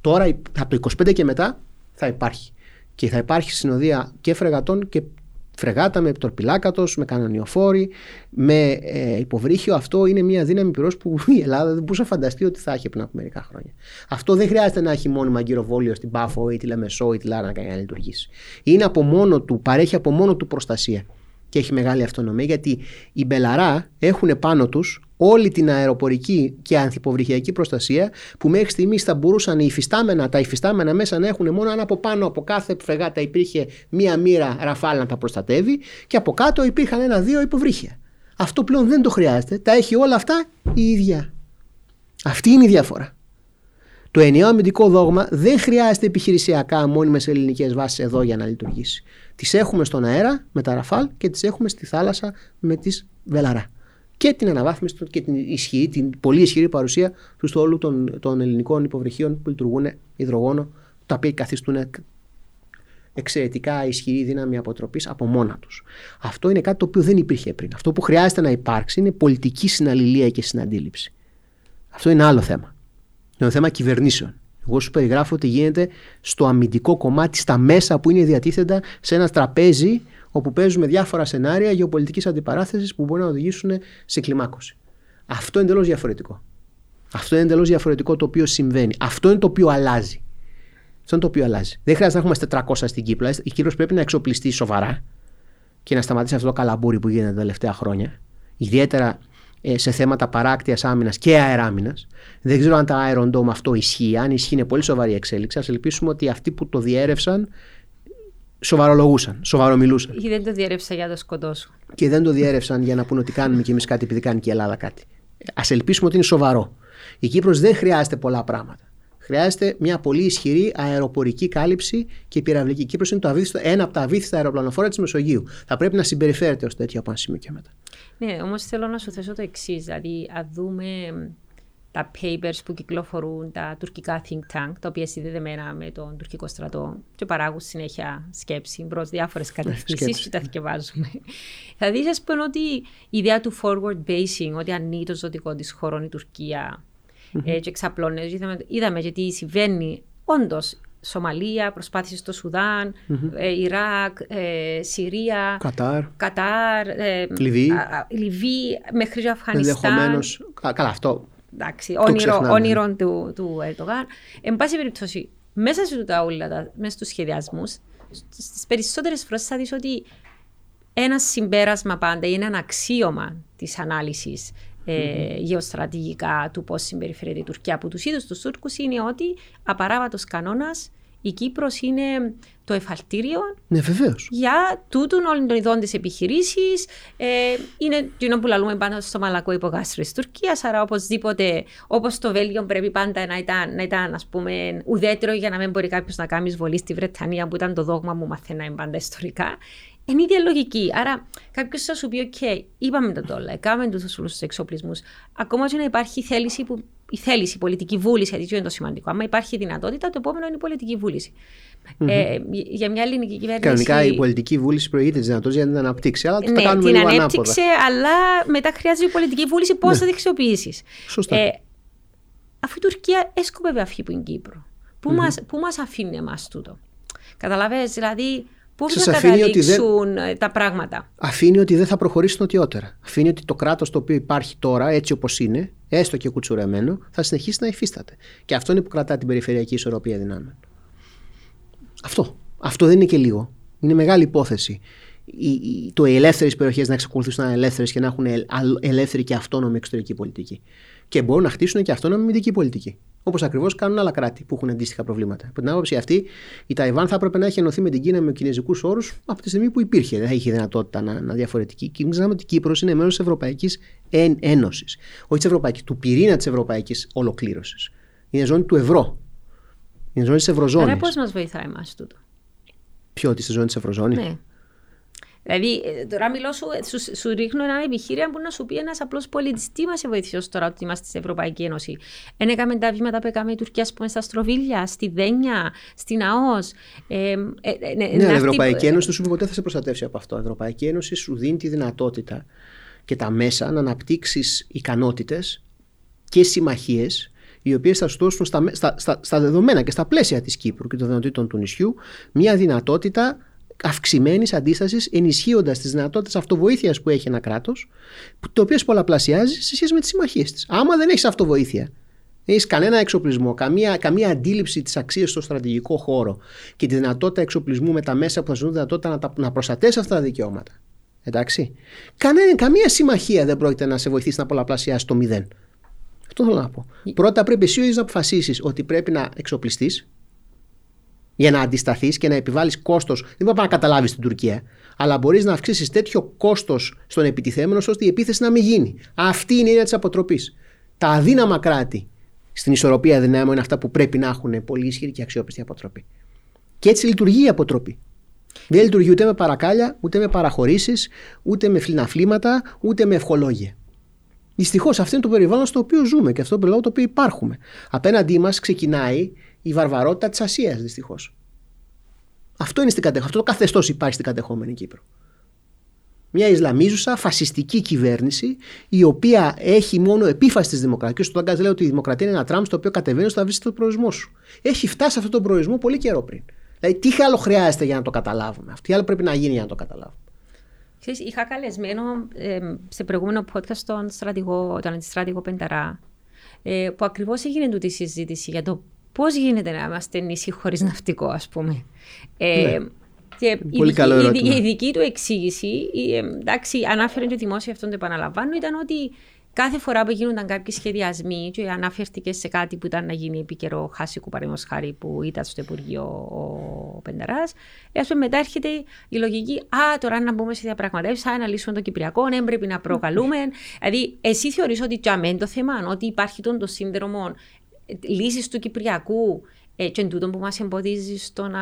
Τώρα, από το 25 και μετά, θα υπάρχει. Και θα υπάρχει συνοδεία και φρεγατών και φρεγάτα, με τορπιλάκατος, με κανονιοφόρη, με ε, υποβρύχιο. Αυτό είναι μια δύναμη πυρός που η Ελλάδα δεν μπορούσε να φανταστεί ότι θα έχει πριν από μερικά χρόνια. Αυτό δεν χρειάζεται να έχει μόνιμα αγκυροβόλιο στην Πάφο ή τη Λεμεσό ή τη Λάρα να λειτουργήσει. Είναι από μόνο του, παρέχει από μόνο του προστασία και έχει μεγάλη αυτονομία γιατί οι Μπελαρά έχουν πάνω τους όλη την αεροπορική και ανθυποβρυχιακή προστασία που μέχρι στιγμής θα μπορούσαν οι υφιστάμενα, τα υφιστάμενα μέσα να έχουν μόνο αν από πάνω από κάθε φρεγάτα υπήρχε μία μοίρα ραφάλ να τα προστατεύει και από κάτω υπήρχαν ένα-δύο υποβρύχια. Αυτό πλέον δεν το χρειάζεται. Τα έχει όλα αυτά η ίδια. Αυτή είναι η διαφορά. Το ενιαίο αμυντικό δόγμα δεν χρειάζεται επιχειρησιακά μόνιμες ελληνικές βάσεις εδώ για να λειτουργήσει. Τις έχουμε στον αέρα με τα ραφάλ και τις έχουμε στη θάλασσα με τις βελαρά. Και την αναβάθμιση και την, ισχυρή, την πολύ ισχυρή παρουσία του στόλου των, των ελληνικών υποβρυχίων που λειτουργούν υδρογόνο, τα οποία καθιστούν εξαιρετικά ισχυρή δύναμη αποτροπής από μόνα τους. Αυτό είναι κάτι το οποίο δεν υπήρχε πριν. Αυτό που χρειάζεται να υπάρξει είναι πολιτική συναλληλία και συναντήληψη. Αυτό είναι άλλο θέμα. Είναι θέμα κυβερνήσεων. Εγώ σου περιγράφω ότι γίνεται στο αμυντικό κομμάτι, στα μέσα που είναι διατίθεντα σε ένα τραπέζι όπου παίζουμε διάφορα σενάρια γεωπολιτικής αντιπαράθεσης που μπορεί να οδηγήσουν σε κλιμάκωση. Αυτό είναι εντελώς διαφορετικό. Αυτό είναι εντελώς διαφορετικό το οποίο συμβαίνει. Αυτό είναι το οποίο αλλάζει. Αυτό είναι το οποίο αλλάζει. Δεν χρειάζεται να έχουμε 400 στην Κύπρο. Η Κύπρος πρέπει να εξοπλιστεί σοβαρά και να σταματήσει αυτό το καλαμπούρι που γίνεται τα τελευταία χρόνια. Ιδιαίτερα ε, σε θέματα παράκτειας άμυνας και αεράμυνας. Δεν ξέρω αν τα Iron Dome αυτό ισχύει. Αν ισχύει, είναι πολύ σοβαρή εξέλιξη. Α ελπίσουμε ότι αυτοί που το διέρευσαν σοβαρολογούσαν, σοβαρομιλούσαν. Ή δεν το διέρευσαν για να το σκοτώσουν. Και δεν το διέρευσαν για να πούνε ότι κάνουμε κι εμείς κάτι επειδή κάνει και η Ελλάδα κάτι. Α ελπίσουμε ότι είναι σοβαρό. Η Κύπρος δεν χρειάζεται πολλά πράγματα. Χρειάζεται μια πολύ ισχυρή αεροπορική κάλυψη και πυραυλική. Η Κύπρος είναι το αβύθιστο, ένα από τα αβύθιστα αεροπλανοφόρα της Μεσογείου. Θα πρέπει να συμπεριφέρεται ως τέτοιο από ένα σημείο και μετά. Ναι, όμως θέλω να σου θέσω το εξής. Δηλαδή, αν δούμε τα papers που κυκλοφορούν, τα τουρκικά think tank, τα οποία συνδεδεμένα με τον τουρκικό στρατό και παράγουν συνέχεια σκέψη προ διάφορες ναι, κατευθύνσεις και τα θυκευάζουμε. Θα δεις, ας πούμε, ότι η ιδέα του forward basing, ότι ανοίγει το ζωτικό της χώρο η Τουρκία mm-hmm. και εξαπλώνεται. Είδαμε, είδαμε γιατί συμβαίνει. Όντως, Σομαλία, προσπάθησε στο Σουδάν, mm-hmm. ε, Ιράκ, ε, Συρία, Κατάρ, Κατάρ ε, Λιβύη. Λιβύη μέχρι Αφγανιστάν. Ενδεχομένω. Καλά, αυτό. Εντάξει, όνειρο, όνειρο του, του Ερντογάν. Εν πάση περιπτώσει, μέσα σε τα όλα, μέσα στους σχεδιασμούς, στις περισσότερες φορές θα δεις ότι ένα συμπέρασμα πάντα είναι ένα αξίωμα της ανάλυσης ε, γεωστρατηγικά του πώς συμπεριφέρεται η Τουρκία από τους ίδιους τους Τούρκους είναι ότι απαράβατος κανόνας η Κύπρος είναι το εφαλτήριο ναι, για τούτον όλων των ειδών της επιχειρήσης. Ε, είναι το που λαλούμε πάντα στο μαλακό υπογάστρο της Τουρκίας. Άρα, οπωσδήποτε, όπως το Βέλγιο πρέπει πάντα να ήταν, να ήταν ας πούμε, ουδέτερο για να μην μπορεί κάποιος να κάνει εισβολή στη Βρετανία, που ήταν το δόγμα μου μαθαίναμε πάντα ιστορικά. Είναι ίδια λογική. Άρα, κάποιος θα σου πει: OK, είπαμε το τώρα, έκαμε του όλους τους εξοπλισμούς. Ακόμα και να υπάρχει θέληση, που, η θέληση, η πολιτική βούληση, γιατί είναι το σημαντικό. Αν υπάρχει δυνατότητα, το επόμενο είναι η πολιτική βούληση. Mm-hmm. Ε, για μια ελληνική κυβέρνηση. Κανονικά η πολιτική βούληση προηγείται της δυνατότητας για να την αναπτύξει. Αλλά ναι, κάνουμε την ανέπτυξε, αλλά μετά χρειάζεται η πολιτική βούληση πώς ναι. θα την αξιοποιήσει. Σωστά. Ε, αφού η Τουρκία έσκοπε αυτή που είναι Κύπρο, πού mm-hmm. μας αφήνει εμάς τούτο. Καταλαβαίνετε, δηλαδή Πού θα καταλήξουν δεν... τα πράγματα; Αφήνει ότι δεν θα προχωρήσει νοτιότερα. Αφήνει ότι το κράτος το οποίο υπάρχει τώρα, έτσι όπως είναι, έστω και κουτσουρεμένο, θα συνεχίσει να υφίσταται. Και αυτό είναι που κρατά την περιφερειακή ισορροπία δυνάμεων. Αυτό. Αυτό δεν είναι και λίγο. Είναι μεγάλη υπόθεση. Οι, οι, το οι ελεύθερες περιοχές να εξακολουθήσουν να είναι ελεύθερες και να έχουν ελεύθερη και αυτόνομη εξωτερική πολιτική. Και μπορούν να χτίσουν και αυτόνομη αμυντική πολιτική. Όπως ακριβώς κάνουν άλλα κράτη που έχουν αντίστοιχα προβλήματα. Από την άποψη αυτή, η Ταϊβάν θα έπρεπε να έχει ενωθεί με την Κίνα με κινέζικους όρους από τη στιγμή που υπήρχε. Δεν θα είχε δυνατότητα να, να διαφορετική. Και μην ξεχνάμε ότι η Κύπρος είναι μέρος της Ευρωπαϊκής Ένωσης. Όχι της Ευρωπαϊκής, του πυρήνα της Ευρωπαϊκής Ολοκλήρωσης. Είναι ζώνη του ευρώ. Είναι ζώνη της Ευρωζώνης. Άρα πώς μας βοηθάει εμάς τούτο; Ποιο, τη ζώνη της Ευρωζώνης; Ναι. Δηλαδή, ε, τώρα μιλώ σου, ε, σου, σου ρίχνω ένα επιχείρημα που να σου πει ένας απλός πολίτη. Τι μας βοήθησε τώρα ότι είμαστε στην Ευρωπαϊκή Ένωση; Εν έκαμε τα βήματα που έκαμε η Τουρκία, πούμε, στα Στροβίλια, στη Δένια, στην ΑΟΣ. Ε, ε, ε, ναι, η Ευρωπαϊκή Ένωση δεν σου πει ποτέ θα σε προστατεύσει από αυτό. Η Ευρωπαϊκή Ένωση σου δίνει τη δυνατότητα και τα μέσα να αναπτύξεις ικανότητες και συμμαχίες οι οποίες θα σου δώσουν στα, στα, στα, στα, δεδομένα και στα πλαίσια της Κύπρου και των δυνατοτήτων του νησιού μια δυνατότητα αυξημένης αντίστασης, ενισχύοντας τις δυνατότητες αυτοβοήθειας που έχει ένα κράτος, το οποίο πολλαπλασιάζει σε σχέση με τις συμμαχίες της. Άμα δεν έχεις αυτοβοήθεια, δεν έχεις κανένα εξοπλισμό, καμία, καμία αντίληψη της αξίας στο στρατηγικό χώρο και τη δυνατότητα εξοπλισμού με τα μέσα που θα σου δίνουν δυνατότητα να, να προστατεύσεις αυτά τα δικαιώματα. Εντάξει. Κανένα, καμία συμμαχία δεν πρόκειται να σε βοηθήσει να πολλαπλασιάσεις το μηδέν. Αυτό θέλω να πω. Πρώτα πρέπει εσύ να αποφασίσεις ότι πρέπει να εξοπλιστείς για να αντισταθείς και να επιβάλλεις κόστος. Δεν μπορεί να καταλάβεις την Τουρκία, αλλά μπορείς να αυξήσεις τέτοιο κόστος στον επιτιθέμενο ώστε η επίθεση να μην γίνει. Αυτή είναι η έννοια της αποτροπής. Τα αδύναμα κράτη στην ισορροπία δυνάμεων είναι αυτά που πρέπει να έχουν πολύ ισχυρή και αξιόπιστη αποτροπή. Και έτσι λειτουργεί η αποτροπή. Δεν λειτουργεί ούτε με παρακάλια, ούτε με παραχωρήσεις, ούτε με φλιναφλήματα, ούτε με ευχολόγια. Δυστυχώς αυτό είναι το περιβάλλον στο οποίο ζούμε και αυτό το περιβάλλον το οποίο υπάρχουμε. Απέναντί μας ξεκινάει η βαρβαρότητα της Ασίας, δυστυχώς. Αυτό, είναι στην αυτό το καθεστώς υπάρχει στην κατεχόμενη Κύπρο. Μια Ισλαμίζουσα φασιστική κυβέρνηση, η οποία έχει μόνο επίφαση τη δημοκρατία. Και ο Τάγκα λέει ότι η δημοκρατία είναι ένα τραμ στο οποίο κατεβαίνεις ώστε να βρεις τον προορισμό σου. Έχει φτάσει σε αυτόν τον προορισμό πολύ καιρό πριν. Δηλαδή, τι άλλο χρειάζεται για να το καταλάβουμε, τι άλλο πρέπει να γίνει για να το καταλάβουμε. Ξέρεις, είχα καλεσμένο ε, σε προηγούμενο podcast τον στρατηγό, τον αντιστράτηγο Πενταρά, ε, που ακριβώς έγινε τούτη συζήτηση για το πώς γίνεται να είμαστε νησί χωρίς ναυτικό, ας πούμε; Ε, ναι. Και Πολύ η, καλό ερώτημα. η, η, δική του εξήγηση, η, εντάξει, ανάφερε και δημόσια αυτόν το επαναλαμβάνω, ήταν ότι κάθε φορά που γίνονταν κάποιοι σχεδιασμοί, και αναφέρθηκε σε κάτι που ήταν να γίνει επίκαιρο χάσικου παραδείγματος χάρη που ήταν στο Υπουργείο ο Πενταράς, ε, μετά έρχεται η λογική, Α, τώρα να μπούμε σε διαπραγματεύσεις, Α, να λύσουμε το Κυπριακό, ναι, πρέπει να προκαλούμε. δηλαδή, εσύ θεωρείς ότι για το θέμα, ότι υπάρχει τον το σύνδρομο λύση του Κυπριακού ε, και τούτο που μας εμποδίζει στο να,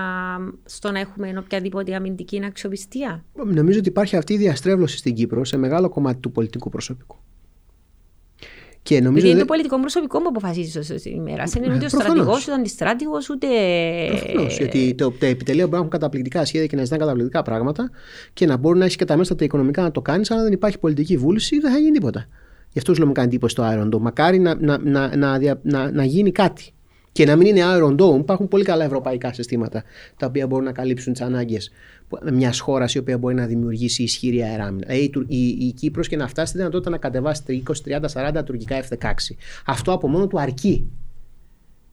στο να έχουμε οποιαδήποτε αμυντική αξιοπιστία. Νομίζω ότι υπάρχει αυτή η διαστρέβλωση στην Κύπρο σε μεγάλο κομμάτι του πολιτικού προσωπικού. Και νομίζω είναι το πολιτικό προσωπικό που αποφασίζει ως ημέρα. Δεν είναι ούτε ο στρατηγός, ούτε ο αντιστράτηγος, ούτε. Προφανώς. Γιατί το, τα επιτελεία μπορεί να έχουν καταπληκτικά σχέδια και να ζητάνε καταπληκτικά πράγματα και να μπορεί να έχεις και τα μέσα τα οικονομικά να το κάνεις, αλλά δεν υπάρχει πολιτική βούληση, δεν θα γίνει τίποτα. Γι' αυτό σου λέω μου κάνει εντύπωση το Iron Dome. Μακάρι να, να, να, να, να, να γίνει κάτι. Και να μην είναι Iron Dome. Υπάρχουν πολύ καλά ευρωπαϊκά συστήματα τα οποία μπορούν να καλύψουν τις ανάγκες μιας χώρας η οποία μπορεί να δημιουργήσει ισχυρή αεράμινα. Ε, η, η, η Κύπρος και να φτάσει στη δυνατότητα να κατεβάσει 20, 30, 40 τουρκικά F-16. Αυτό από μόνο του αρκεί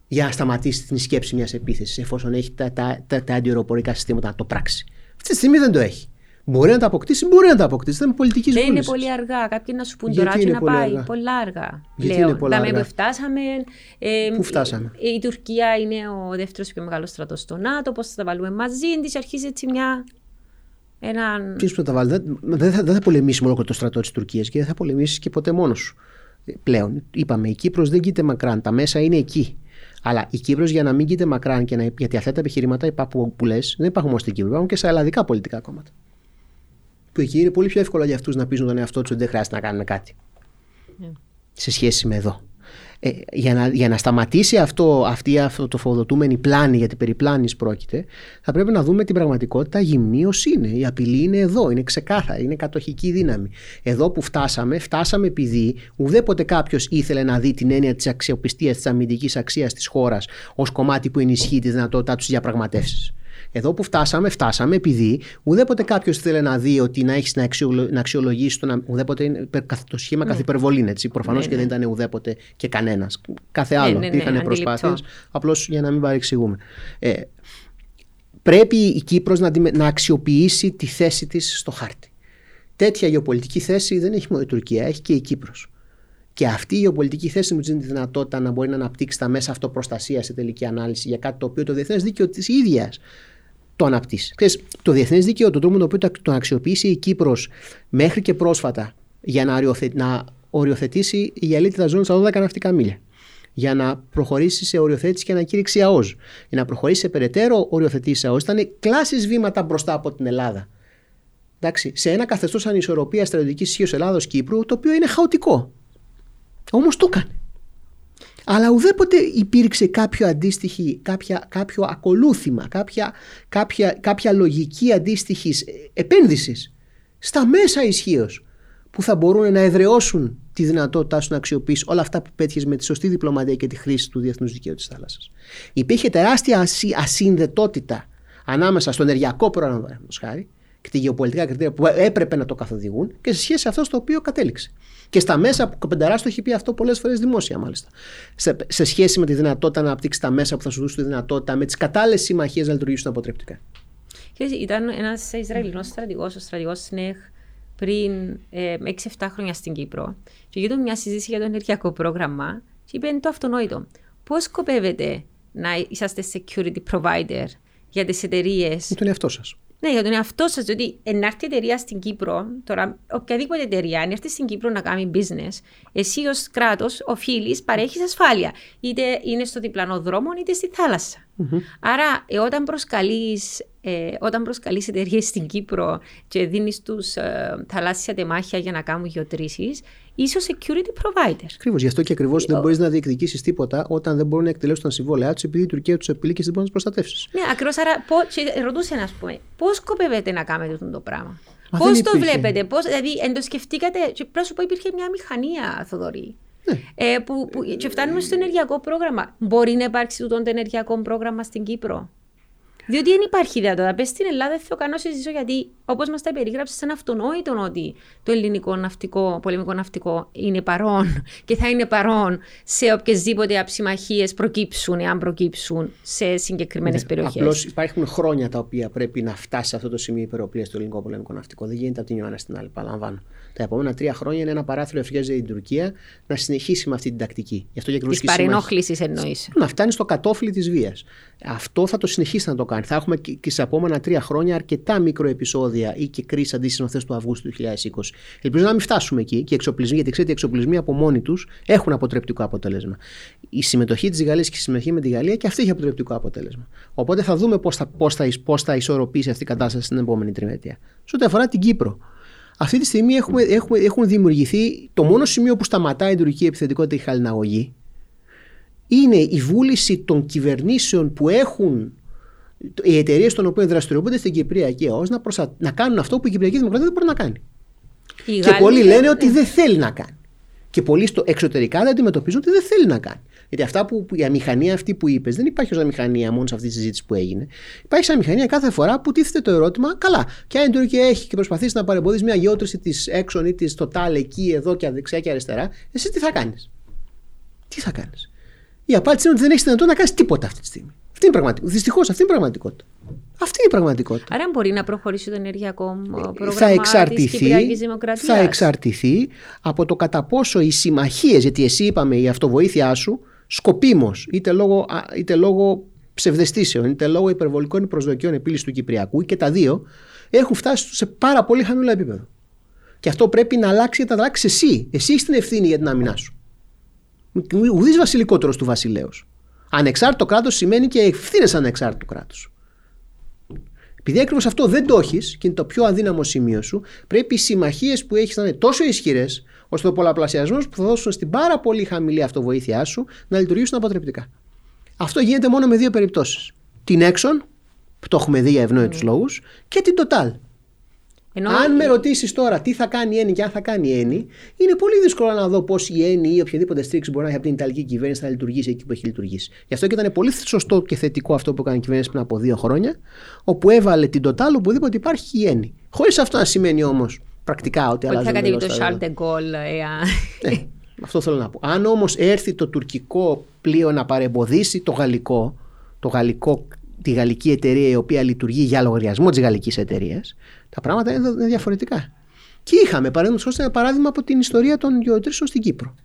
για να σταματήσει την σκέψη μιας επίθεσης, εφόσον έχει τα, τα, τα, τα αντιεροπορικά συστήματα να το πράξει. Αυτή τη στιγμή δεν το έχει. Μπορεί να τα αποκτήσει, μπορεί να τα αποκτήσει. Δεν είναι πολιτικής ζωή. Δεν είναι πολύ αργά. Κάποιοι να σου πούν τώρα και να πάει. Αργά; Πολλά αργά. Γιατί Λέω, είναι πολλά αργά; Που φτάσαμε. Ε, Πού φτάσαμε; Η, η Τουρκία είναι ο δεύτερος πιο μεγάλος στρατός στο ΝΑΤΟ. Πώς θα τα βάλουμε μαζί της, αρχίζει έτσι μια. Έναν... Ποιος θα τα βάλει; Δεν, δεν, θα, δεν θα πολεμήσει μόνο το στρατό της Τουρκίας και δεν θα πολεμήσεις και ποτέ μόνος σου. Πλέον, είπαμε, η Κύπρος δεν κοίται μακράν. Τα μέσα είναι εκεί. Αλλά η Κύπρος για να μην κοίται μακράν και να, γιατί αυτά τα επιχειρήματα που, που λες δεν υπάρχουν μόνο στην Κύπρο, υπάρχουν και σε ελλαδικά πολιτικά κόμματα που εκεί είναι πολύ πιο εύκολο για αυτούς να πείσουν τον εαυτό τους ότι δεν χρειάζεται να κάνουν κάτι. Yeah. Σε σχέση με εδώ. Ε, για, να, για να σταματήσει αυτό, αυτή αυτό το φοδοτούμενη πλάνη, γιατί περί πλάνης πρόκειται, θα πρέπει να δούμε την πραγματικότητα γυμνή είναι. Η απειλή είναι εδώ, είναι ξεκάθαρη, είναι κατοχική δύναμη. Εδώ που φτάσαμε, φτάσαμε επειδή ουδέποτε κάποιος ήθελε να δει την έννοια της αξιοπιστίας, της αμυντικής αξίας της χώρας ως κομμάτι που ενισχύει τη δυνατότητά τους διαπραγματεύσει. Εδώ που φτάσαμε, φτάσαμε επειδή ουδέποτε κάποιος θέλει να δει ότι να έχεις να, αξιολο, να αξιολογήσεις το, ουδέποτε είναι το σχήμα ναι. καθ' υπερβολή. Έτσι. Προφανώς ναι, και ναι. δεν ήταν ουδέποτε και κανένας. Κάθε άλλο. Ναι, ναι, Υπήρχαν ναι, προσπάθειες. Απλώς για να μην παρεξηγούμε. Ε, πρέπει η Κύπρος να, να αξιοποιήσει τη θέση της στο χάρτη. Τέτοια γεωπολιτική θέση δεν έχει μόνο η Τουρκία, έχει και η Κύπρος. Και αυτή η γεωπολιτική θέση μου δίνει τη δυνατότητα να μπορεί να αναπτύξει τα μέσα αυτοπροστασίας σε τελική ανάλυση για κάτι το οποίο το διεθνές δίκαιο της ίδιας το αναπτύσσει. το διεθνές δίκαιο, τον τρόπο με τον οποίο το αξιοποιήσει η Κύπρος μέχρι και πρόσφατα για να, να οριοθετήσει η αλήθεια ζώνη στα 12 ναυτικά μίλια. Για να προχωρήσει σε οριοθέτηση και ανακήρυξη ΑΟΖ. Για να προχωρήσει σε περαιτέρω οριοθετήσει ΑΟΖ. Ήταν κλάσεις βήματα μπροστά από την Ελλάδα. Εντάξει, σε ένα καθεστώς ανισορροπίας στρατιωτικής ισχύω Ελλάδο-Κύπρου, το οποίο είναι χαοτικό. Όμως το έκανε. Αλλά ουδέποτε υπήρξε κάποιο αντίστοιχη, κάποια, κάποιο ακολούθημα, κάποια, κάποια, κάποια λογική αντίστοιχης επένδυσης στα μέσα ισχύως που θα μπορούν να εδραιώσουν τη δυνατότητά σου να αξιοποιήσει όλα αυτά που πέτυχες με τη σωστή διπλωματία και τη χρήση του διεθνούς δικαίου της θάλασσας. Υπήρχε τεράστια ασύνδετότητα ανάμεσα στο ενεργειακό πρόγραμμα, χάρη, και τη γεωπολιτικά κριτήρια που έπρεπε να το καθοδηγούν και σε σχέση με αυτό στο οποίο κατέληξε. Και στα μέσα που ο το έχει πει αυτό πολλές φορές δημόσια, μάλιστα. Σε, σε σχέση με τη δυνατότητα να αναπτύξει τα μέσα που θα σου δώσει τη δυνατότητα με τις κατάλληλες συμμαχίες να λειτουργήσουν αποτρεπτικά. Ήταν ένας Ισραηλινός στρατηγός, ο στρατηγός Σνέχ, πριν ε, 6-7 χρόνια στην Κύπρο. Και γίνεται μια συζήτηση για το ενεργειακό πρόγραμμα. Και είπε το αυτονόητο. Πώς σκοπεύετε να είσαστε security provider για τις εταιρείες. Με τον εαυτό σας. Ναι, για τον εαυτό σας, διότι ενάρτη εταιρεία στην Κύπρο, τώρα οποιαδήποτε εταιρεία, αν έρθει στην Κύπρο να κάνει business, εσύ ως κράτος οφείλει, παρέχεις ασφάλεια. Είτε είναι στο διπλανό δρόμο, είτε στη θαλασσα Άρα, ε, όταν προσκαλείς ε, όταν προσκαλείς εταιρείες στην Κύπρο και δίνεις τους ε, θαλάσσια τεμάχια για να κάνουν γεωτρήσεις, είσαι ο security provider. Ακριβώς. Γι' αυτό και ακριβώς δεν μπορείς να διεκδικήσεις τίποτα όταν δεν μπορούν να εκτελέσουν τα συμβόλαιά τους επειδή η Τουρκία τους απειλεί και δεν μπορείς να τους προστατεύσεις. Ναι, ακριβώς. Άρα, ρωτούσε να πούμε, πώς σκοπεύετε να κάνετε αυτό το πράγμα; Πώς το βλέπετε, πώς, δηλαδή, εν το σκεφτήκατε, και πρέπει να σου πω, υπήρχε μια μηχανία, Θοδωρή. Ναι. Ε, που, που, και φτάνουμε στο ενεργειακό πρόγραμμα. Μπορεί να υπάρξει το ενεργειακό πρόγραμμα στην Κύπρο; Διότι δεν υπάρχει δυνατότητα. Πες στην Ελλάδα, δεν θέλω καν να συζητήσω γιατί, όπως μας τα περιγράψει, είναι αυτονόητο ότι το ελληνικό ναυτικό, πολεμικό ναυτικό είναι παρόν και θα είναι παρόν σε οποιασδήποτε αψημαχίες προκύψουν, εάν προκύψουν σε συγκεκριμένες ναι, περιοχές. Απλώς υπάρχουν χρόνια τα οποία πρέπει να φτάσει σε αυτό το σημείο υπεροπλίας στο ελληνικό πολεμικό ναυτικό. Δεν γίνεται από την Ιωάννα στην άλλη, παραλαμβάνω. Τα επόμενα τρία χρόνια είναι ένα παράθυρο ευχέ για την Τουρκία να συνεχίσει με αυτή την τακτική. Της παρενόχλησης εννοείς. Να φτάνει στο κατόφλι της βίας. Αυτό θα το συνεχίσει να το κάνει. Θα έχουμε και στα επόμενα τρία χρόνια αρκετά μικροεπισόδια ή και κρίσει αντίστοιχε με αυτές του Αυγούστου του 2020. Ελπίζω να μην φτάσουμε εκεί και οι εξοπλισμοί, γιατί ξέρετε, οι εξοπλισμοί από μόνοι τους έχουν αποτρεπτικό αποτέλεσμα. Η συμμετοχή της Γαλλίας και η συμμετοχή με τη Γαλλία και αυτή έχει αποτρεπτικό αποτέλεσμα. Οπότε θα δούμε πώς θα, πώς θα, πώς θα ισορροπήσει αυτή η κατάσταση στην επόμενη τριμετία. Σε ό,τι αφορά την Κύπρο. Αυτή τη στιγμή έχουμε, έχουμε, έχουν δημιουργηθεί το μόνο σημείο που σταματάει η τουρκική επιθετικότητα η χαλιναγωγή είναι η βούληση των κυβερνήσεων που έχουν οι εταιρείες των οποίων δραστηριοποιούνται στην Κυπριακή ΕΟΣ να, προσα... να κάνουν αυτό που η Κυπριακή Δημοκρατία δεν μπορεί να κάνει. Η και πολλοί λένε ότι δεν θέλει να κάνει. Και πολλοί στο εξωτερικά δεν αντιμετωπίζουν ότι δεν θέλει να κάνει. Γιατί αυτά που, η αμηχανία αυτή που είπες, δεν υπάρχει ως αμηχανία μόνο σε αυτή τη συζήτηση που έγινε. Υπάρχει σαν αμηχανία κάθε φορά που τίθεται το ερώτημα, καλά, και αν η Τουρκία έχει και προσπαθήσει να παρεμποδίσει μια γεώτρηση της έξω ή της Total εκεί, εδώ και δεξιά και αριστερά, εσύ τι θα κάνεις; Τι θα κάνεις; Η απάντηση είναι ότι δεν έχεις δυνατότητα να κάνεις τίποτα αυτή τη στιγμή. Αυτή είναι πραγματικότητα. Δυστυχώς αυτή είναι η πραγματικότητα. Αυτή είναι η πραγματικότητα. Άρα μπορεί να προχωρήσει το ενεργειακό πρόγραμμα θα εξαρτηθεί, της Θα εξαρτηθεί από το κατά πόσο οι συμμαχίες, γιατί εσύ είπαμε η αυτοβοήθειά σου σκοπίμως, είτε λόγω, είτε λόγω ψευδεστήσεων, είτε λόγω υπερβολικών προσδοκιών επίλυσης του Κυπριακού και τα δύο έχουν φτάσει σε πάρα πολύ χαμηλό επίπεδο. Και αυτό πρέπει να αλλάξει, να αλλάξει εσύ. Εσύ έχεις την ευθύνη για την άμυνά σου. Ουδή βασιλικότερος του βασιλέως. Ανεξάρτητο κράτος σημαίνει και ευθύνες ανεξάρτητου κράτους. Επειδή ακριβώς αυτό δεν το έχεις και είναι το πιο αδύναμο σημείο σου, πρέπει οι συμμαχίες που έχεις να είναι τόσο ισχυρές, ώστε ο πολλαπλασιασμός που θα δώσουν στην πάρα πολύ χαμηλή αυτοβοήθειά σου να λειτουργήσουν αποτρεπτικά. Αυτό γίνεται μόνο με δύο περιπτώσεις. Την Exxon, που το έχουμε δει για ευνόητους mm. λόγους, και την Total, ενώ αν με ρωτήσεις τώρα τι θα κάνει η Έννη και αν θα κάνει η Έννη, είναι πολύ δύσκολο να δω πώς η Έννη ή οποιαδήποτε στήριξη μπορεί να έχει από την Ιταλική κυβέρνηση να λειτουργήσει εκεί που έχει λειτουργήσει. Γι' αυτό και ήταν πολύ σωστό και θετικό αυτό που έκανε η κυβέρνηση πριν από δύο χρόνια, όπου έβαλε την Total οπουδήποτε υπάρχει η Έννη. Χωρίς αυτό να σημαίνει όμως πρακτικά ότι αλλάζει. Ότι θα κατέβει το Charles de Gaulle. Ναι, αυτό θέλω να πω. Αν όμως έρθει το τουρκικό πλοίο να παρεμποδίσει το γαλλικό, το γαλλικό τη γαλλική εταιρεία η οποία λειτουργεί για λογαριασμό της γαλλικής εταιρείας, τα πράγματα είναι διαφορετικά. Και είχαμε, παραδείγματος χάρη, ένα παράδειγμα από την ιστορία των γεωτρήσεων στην Κύπρο.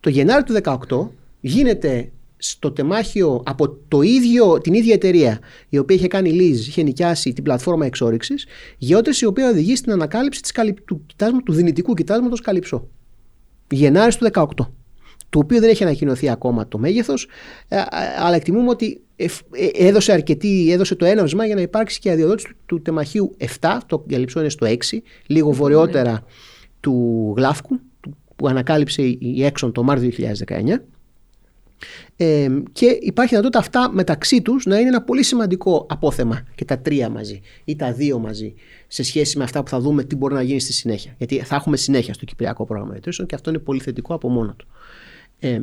Το Γενάρη του 2018 γίνεται στο τεμάχιο από το ίδιο, την ίδια εταιρεία η οποία είχε κάνει lease, είχε νοικιάσει την πλατφόρμα εξόριξης, γεώτρηση η οποία οδηγεί στην ανακάλυψη της, του, του δυνητικού κοιτάσματος Καλυψό. Γενάρης του 2018 το οποίο δεν έχει ανακοινωθεί ακόμα το μέγεθος, ε, ε, αλλά εκτιμούμε ότι ε, έδωσε, αρκετή, έδωσε το έναυσμα για να υπάρξει και αδειοδότηση του, του τεμαχίου 7, το διαλυψό είναι στο 6, λίγο βορειότερα του Γλάφκου, που ανακάλυψε η Έξον το Μάρτιο 2019. Ε, και υπάρχει δυνατότητα αυτά μεταξύ τους να είναι ένα πολύ σημαντικό απόθεμα και τα τρία μαζί ή τα δύο μαζί σε σχέση με αυτά που θα δούμε τι μπορεί να γίνει στη συνέχεια. Γιατί θα έχουμε συνέχεια στο Κυπριακό πρόγραμμα Μετρήσεων και αυτό είναι πολύ θετικό από μόνο του. Ε,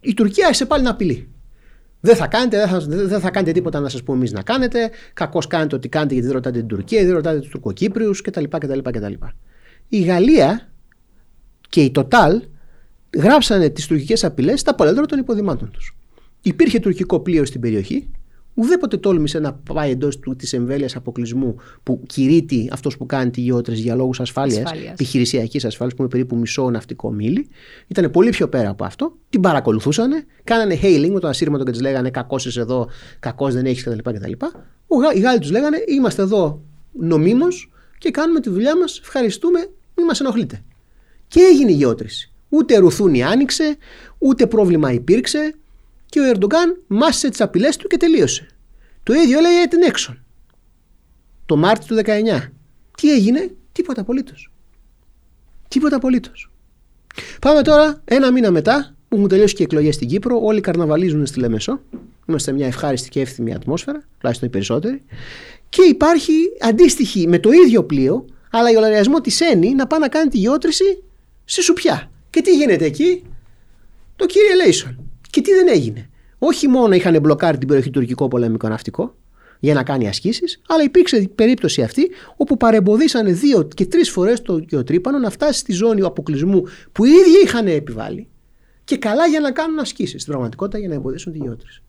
η Τουρκία άρχισε πάλι να απειλεί. Δεν θα κάνετε, δεν θα, δεν θα κάνετε τίποτα να σας πούμε εμείς να κάνετε. Κακώς κάνετε ότι κάνετε γιατί δεν ρωτάτε την Τουρκία, δεν ρωτάτε τους Τουρκοκύπριους κτλ, κτλ, κτλ. Η Γαλλία και η Total γράψανε τις τουρκικές απειλές στα πολέντρα των υποδημάτων τους. Υπήρχε τουρκικό πλοίο στην περιοχή, ουδέποτε τόλμησε να πάει εντός της εμβέλειας αποκλεισμού που κηρύττει αυτός που κάνει τη γεώτρηση για λόγους ασφάλειας, επιχειρησιακής ασφάλειας, που είναι περίπου μισό ναυτικό μίλι. Ήταν πολύ πιο πέρα από αυτό. Την παρακολουθούσαν, κάνανε hailing με το ασύρματο και της λέγανε Κακό είσαι εδώ, κακός δεν έχεις κτλ. κτλ. Οι Γάλλοι τους λέγανε Είμαστε εδώ νομίμως και κάνουμε τη δουλειά μας. Ευχαριστούμε, μην μας ενοχλείτε. Και έγινε η γεώτρηση. Ούτε ρουθούνη άνοιξε, ούτε πρόβλημα υπήρξε και ο Ερντογκάν μάσησε τις απειλές του και τελείωσε. Το ίδιο έλεγε την Έξον. Το Μάρτιο του 19. Τι έγινε, τίποτα απολύτως. Τίποτα απολύτως. Πάμε τώρα ένα μήνα μετά που μου τελειώσει και οι εκλογές στην Κύπρο. Όλοι καρναβαλίζουν στη Λεμεσό. Είμαστε μια ευχάριστη και εύθυμη ατμόσφαιρα, τουλάχιστον οι περισσότεροι. Και υπάρχει αντίστοιχη με το ίδιο πλοίο, αλλά για λογαριασμό της Έννη να πάει να κάνει τη γεώτρηση στη Σουπιά. Και τι γίνεται εκεί, το κύριε Λέισον. Και τι δεν έγινε. Όχι μόνο είχαν μπλοκάρει την περιοχή τουρκικό πολεμικό ναυτικό για να κάνει ασκήσεις, αλλά υπήρξε περίπτωση αυτή όπου παρεμποδίσανε δύο και τρεις φορές το γεωτρύπανο να φτάσει στη ζώνη αποκλεισμού που οι ίδιοι είχαν επιβάλει και καλά για να κάνουν ασκήσεις. Στην πραγματικότητα για να εμποδίσουν τη γεώτρηση.